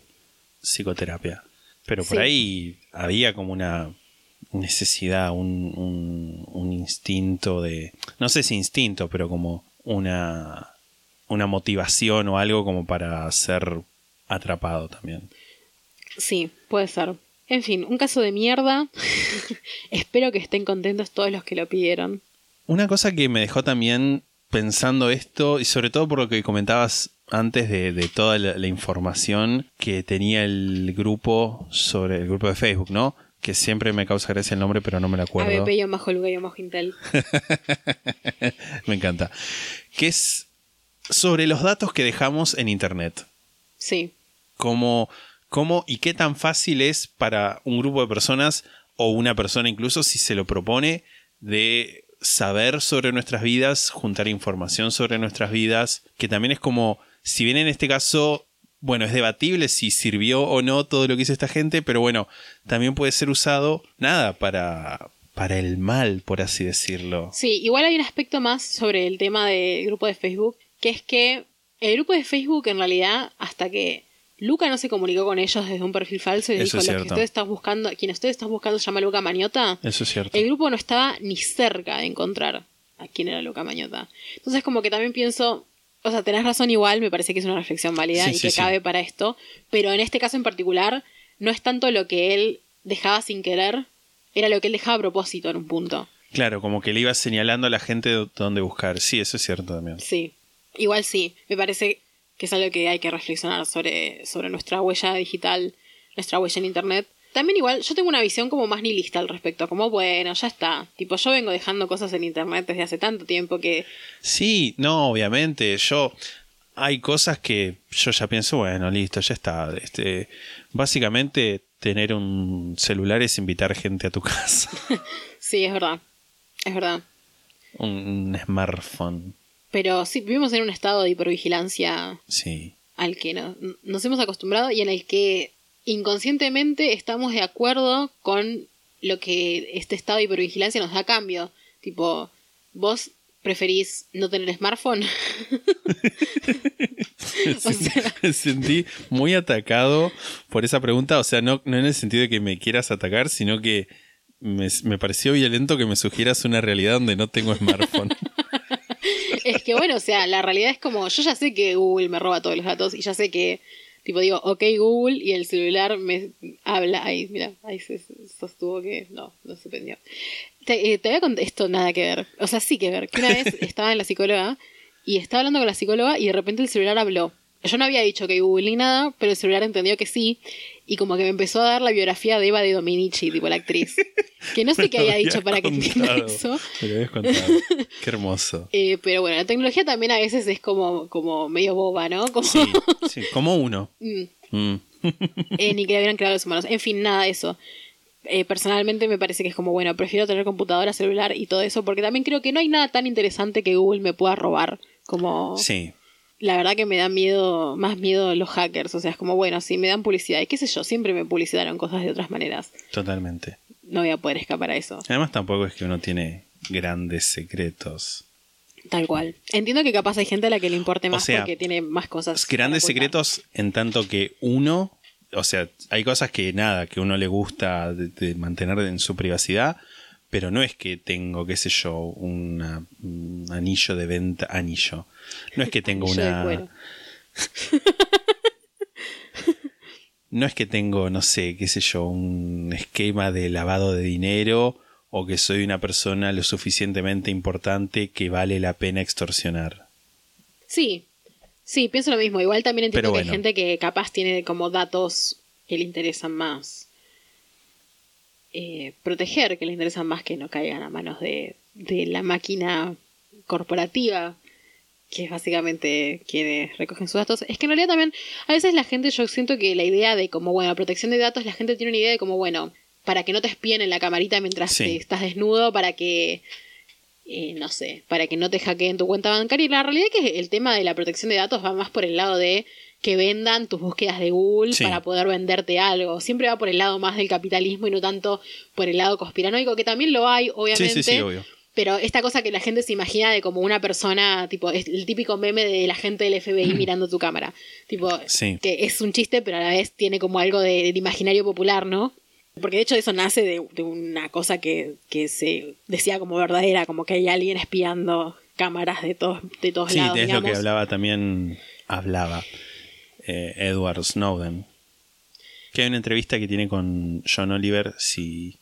psicoterapia. Pero por Sí. ahí había como una necesidad, un, un- un instinto de... No sé si instinto, pero como una, una motivación o algo como para ser atrapado también. Sí, puede ser. En fin, un caso de mierda. Espero que estén contentos todos los que lo pidieron. Una cosa que me dejó también pensando esto, y sobre todo por lo que comentabas antes de, de toda la, la información que tenía el grupo sobre el grupo de Facebook, ¿no? Que siempre me causa gracia el nombre, pero no me lo acuerdo. ABP y Majo Luga y Intel. me encanta. Que es sobre los datos que dejamos en Internet. Sí, Como cómo y qué tan fácil es para un grupo de personas o una persona incluso si se lo propone de saber sobre nuestras vidas, juntar información sobre nuestras vidas, que también es como, si bien en este caso, bueno, es debatible si sirvió o no todo lo que hizo esta gente, pero bueno, también puede ser usado, nada, para, para el mal, por así decirlo. Sí, igual hay un aspecto más sobre el tema del grupo de Facebook, que es que el grupo de Facebook en realidad, hasta que Luca no se comunicó con ellos desde un perfil falso y Eso dijo, lo que cierto. ustedes están buscando, quien ustedes están buscando se llama Luca Mañota, Eso es cierto. el grupo no estaba ni cerca de encontrar a quién era Luca Mañota. Entonces como que también pienso, o sea, tenés razón igual, me parece que es una reflexión válida Sí, y sí, que sí. cabe para esto, pero en este caso en particular no es tanto lo que él dejaba sin querer, era lo que él dejaba a propósito en un punto. Claro, como que le iba señalando a la gente de- dónde buscar. Sí, eso es cierto también. Sí, igual sí, me parece que es algo que hay que reflexionar sobre, sobre nuestra huella digital, nuestra huella en Internet. También igual, yo tengo una visión como más nihilista al respecto, como bueno, ya está, tipo yo vengo dejando cosas en Internet desde hace tanto tiempo que Sí, no, obviamente. Yo. Hay cosas que yo ya pienso, bueno, listo, ya está. Este, básicamente, tener un celular es invitar gente a tu casa. sí, es verdad, es verdad. un, smartphone. Pero sí, vivimos en un estado de hipervigilancia Sí. al que no- nos hemos acostumbrado y en el que inconscientemente estamos de acuerdo con lo que este estado de hipervigilancia nos da a cambio. Tipo, vos preferís no tener smartphone. O sea- Me sentí muy atacado por esa pregunta. O sea, no, no en el sentido de que me quieras atacar, sino que me, me pareció violento que me sugieras una realidad donde no tengo smartphone. es que bueno, o sea, la realidad es como, yo ya sé que Google me roba todos los datos y ya sé que, tipo, digo, ok Google y el celular me habla. Ahí, mira, ahí se sostuvo que no, no se prendió. Te, eh, te voy a contar esto, nada que ver. O sea, sí que ver. Que una vez estaba en la psicóloga y estaba hablando con la psicóloga y de repente el celular habló. Yo no había dicho que Google ni nada, pero el celular entendió que sí. Y como que me empezó a dar la biografía de Eva de Dominici, tipo la actriz. Que no sé qué había dicho para que entienda eso. Me lo habías contado. Qué hermoso. Eh, pero bueno, la tecnología también a veces es como, como medio boba, ¿no? Como, Sí, sí, como uno. Mm, Mm. eh, ni que la hubieran creado los humanos. En fin, nada de eso. Eh, personalmente me parece que es como, bueno, prefiero tener computadora, celular y todo eso, porque también creo que no hay nada tan interesante que Google me pueda robar. Como, Sí, la verdad que me da miedo, más miedo los hackers. O sea, es como, bueno, si me dan publicidad, y qué sé yo, siempre me publicitaron cosas de otras maneras. totalmente. No voy a poder escapar a eso. Además tampoco es que uno tiene grandes secretos. Tal cual. Entiendo que capaz hay gente a la que le importe más sea, porque tiene más cosas. Grandes secretos en tanto que uno, o sea, hay cosas que nada, que uno le gusta de, de mantener en su privacidad, pero no es que tengo, qué sé yo, una- un anillo de venta, anillo. No es que tengo una... No es que tengo, no sé, qué sé yo, un esquema de lavado de dinero o que soy una persona lo suficientemente importante que vale la pena extorsionar. Sí, sí, pienso lo mismo. Igual también entiendo que hay gente que capaz tiene como datos que le interesan más eh, proteger, que le interesan más que no caigan a manos de, de la máquina corporativa, que es básicamente quienes recogen sus datos. Es que en realidad también, a veces la gente, yo siento que la idea de como, bueno, protección de datos, la gente tiene una idea de como, bueno, para que no te espíen en la camarita mientras Sí. te estás desnudo, para que eh, no sé, para que no te hackeen tu cuenta bancaria. Y la realidad es que el tema de la protección de datos va más por el lado de que vendan tus búsquedas de Google Sí. para poder venderte algo. Siempre va por el lado más del capitalismo y no tanto por el lado conspiranoico, que también lo hay, obviamente. Sí, sí, sí, obvio. Pero esta cosa que la gente se imagina de como una persona, tipo, es el típico meme de la gente del FBI mirando tu cámara. Tipo, Sí. que es un chiste, pero a la vez tiene como algo de- del imaginario popular, ¿no? Porque de hecho eso nace de, de una cosa que, que se decía como verdadera, como que hay alguien espiando cámaras de todos, de todos Sí, lados. es lo que hablaba también, hablaba eh, Edward Snowden. Que hay una entrevista que tiene con John Oliver, si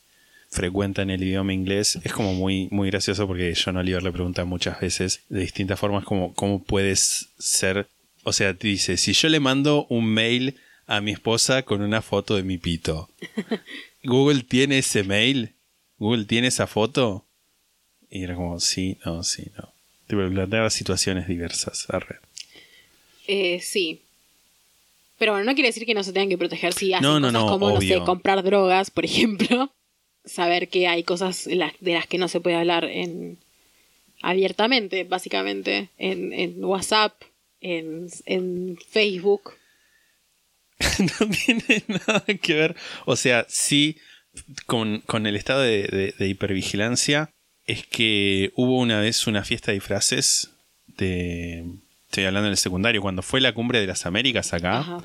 frecuentan el idioma inglés, es como muy, muy gracioso porque John Oliver le pregunta muchas veces de distintas formas como cómo puedes ser, o sea, te dice, si yo le mando un mail a mi esposa con una foto de mi pito, Google tiene ese mail, Google tiene esa foto, y era como, sí, no, sí, no. Tipo, planteaba situaciones diversas. arre. Eh, sí. Pero bueno, no quiere decir que no se tengan que proteger si hacen No, no, cosas no, como, no sé, comprar drogas, por ejemplo. Saber que hay cosas de las que no se puede hablar en abiertamente, básicamente, en, en WhatsApp, en, en Facebook. no tiene nada que ver. O sea, sí, con, con el estado de, de- de hipervigilancia, es que hubo una vez una fiesta de disfraces de. Estoy hablando del secundario, cuando fue la cumbre de las Américas acá. Ajá,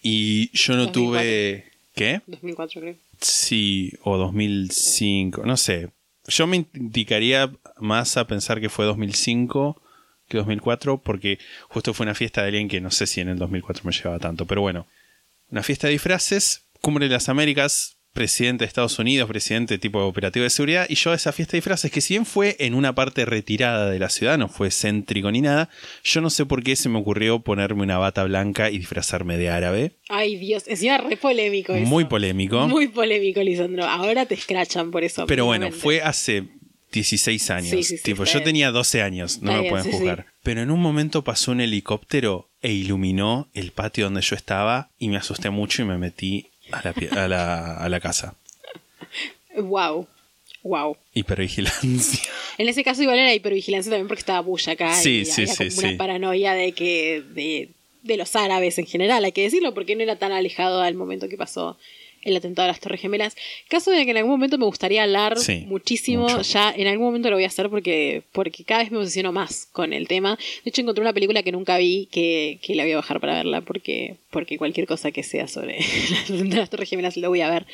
Y yo no 2004. tuve. ¿Qué? 2004 creo. Sí, o 2005, no sé. Yo me indicaría más a pensar que fue 2005 que 2004, porque justo fue una fiesta de alguien que no sé si en el 2004 me llevaba tanto, pero bueno. Una fiesta de disfraces, Cumbre de las Américas, presidente de Estados Unidos, presidente tipo operativo de seguridad, y yo a esa fiesta de disfraces, que si bien fue en una parte retirada de la ciudad, no fue céntrico ni nada, yo no sé por qué se me ocurrió ponerme una bata blanca y disfrazarme de árabe. Ay, Dios, encima re polémico eso. Muy polémico. Muy polémico, Lisandro. Ahora te escrachan por eso. Pero bueno, fue hace 16 años. Sí, sí, sí, tipo, yo bien. tenía 12 años, no Está me bien, pueden juzgar. Pero en un momento pasó un helicóptero e iluminó el patio donde yo estaba y me asusté mucho y me metí a la, a la, a la casa. Wow. Wow. Hipervigilancia. En ese caso igual era hipervigilancia también porque estaba Bush acá Sí, y sí, había sí, como una paranoia de que de, de los árabes en general, hay que decirlo, porque no era tan alejado al momento que pasó el atentado a las Torres Gemelas. Caso de que en algún momento me gustaría hablar Sí, muchísimo, mucho. ya en algún momento lo voy a hacer porque, porque cada vez me obsesiono más con el tema. De hecho encontré una película que nunca vi que, que la voy a bajar para verla porque, porque cualquier cosa que sea sobre las Torres Gemelas lo voy a ver.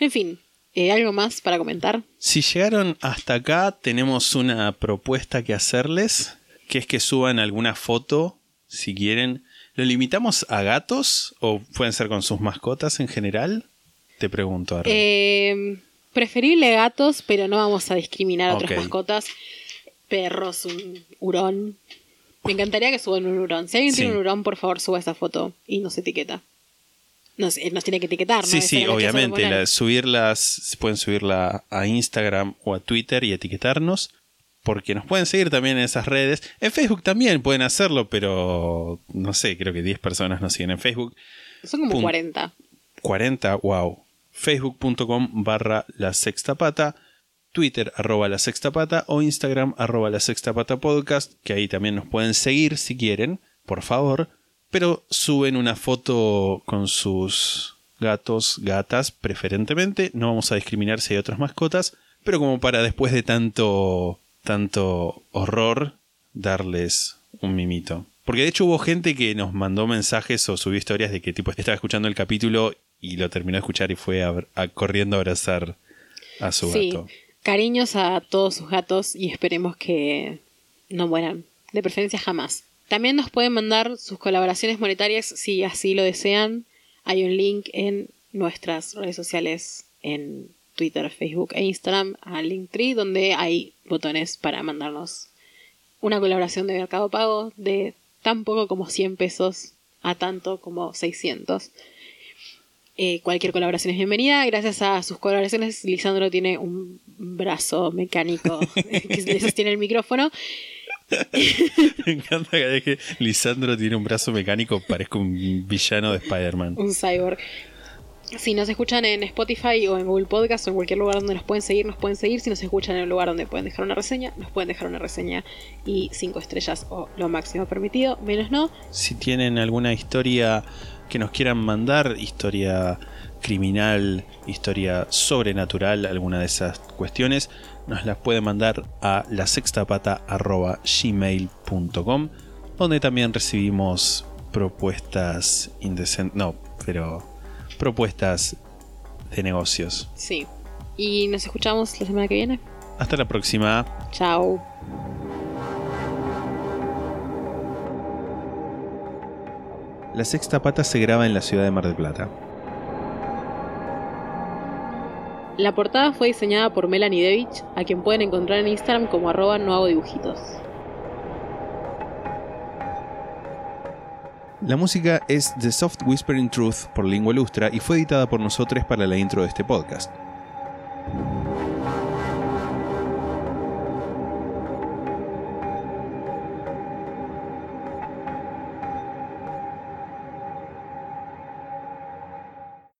En fin, eh, ¿algo más para comentar? Si llegaron hasta acá, tenemos una propuesta que hacerles, que es que suban alguna foto, si quieren. ¿Lo limitamos a gatos o pueden ser con sus mascotas en general? Te pregunto. Arre. Eh, preferible gatos, pero no vamos a discriminar a otras mascotas. Perros, un hurón. Me encantaría que suban un hurón. Si alguien Sí. tiene un hurón, por favor, suba esa foto y nos etiqueta. Nos, eh, nos tiene que etiquetar, ¿no? Sí, Esa sí, obviamente. la- subirlas, pueden subirla a Instagram o a Twitter y etiquetarnos. Porque nos pueden seguir también en esas redes. En Facebook también pueden hacerlo, pero no sé, creo que 10 personas nos siguen en Facebook. Son como Pum. 40. 40, wow. Facebook.com barra la sexta pata. Twitter arroba la sexta pata o Instagram arroba la sexta pata podcast, que ahí también nos pueden seguir si quieren, por favor. Pero suben una foto con sus gatos, gatas, preferentemente. No vamos a discriminar si hay otras mascotas, pero como para después de tanto, tanto horror, darles un mimito. Porque de hecho hubo gente que nos mandó mensajes o subió historias de que tipo estaba escuchando el capítulo y lo terminó de escuchar y fue a- a- corriendo a abrazar a su Sí. gato. Cariños a todos sus gatos y esperemos que no mueran. De preferencia jamás. También nos pueden mandar sus colaboraciones monetarias si así lo desean. Hay un link en nuestras redes sociales en Twitter, Facebook e Instagram a Linktree donde hay botones para mandarnos una colaboración de Mercado Pago de tan poco como 100 pesos a tanto como 600. Eh, cualquier colaboración es bienvenida. Gracias a sus colaboraciones, Lisandro tiene un brazo mecánico que le sostiene el micrófono. Me encanta que Lisandro tiene un brazo mecánico, parezco un villano de Spider-Man. un cyborg. Si nos escuchan en Spotify o en Google Podcast o en cualquier lugar donde nos pueden seguir, nos pueden seguir. Si nos escuchan en un lugar donde pueden dejar una reseña, nos pueden dejar una reseña y cinco estrellas o lo máximo permitido, menos no. Si tienen alguna historia que nos quieran mandar, historia criminal, historia sobrenatural, alguna de esas cuestiones, nos las pueden mandar a la gmail.com donde también recibimos propuestas indecentes, no, pero propuestas de negocios. Sí. Y nos escuchamos la semana que viene. Hasta la próxima. Chao. La sexta pata se graba en la ciudad de Mar del Plata. La portada fue diseñada por Melanie Devich, a quien pueden encontrar en Instagram como arroba no hago dibujitos. La música es The Soft Whispering Truth por Lingua Lustra y fue editada por nosotros para la intro de este podcast.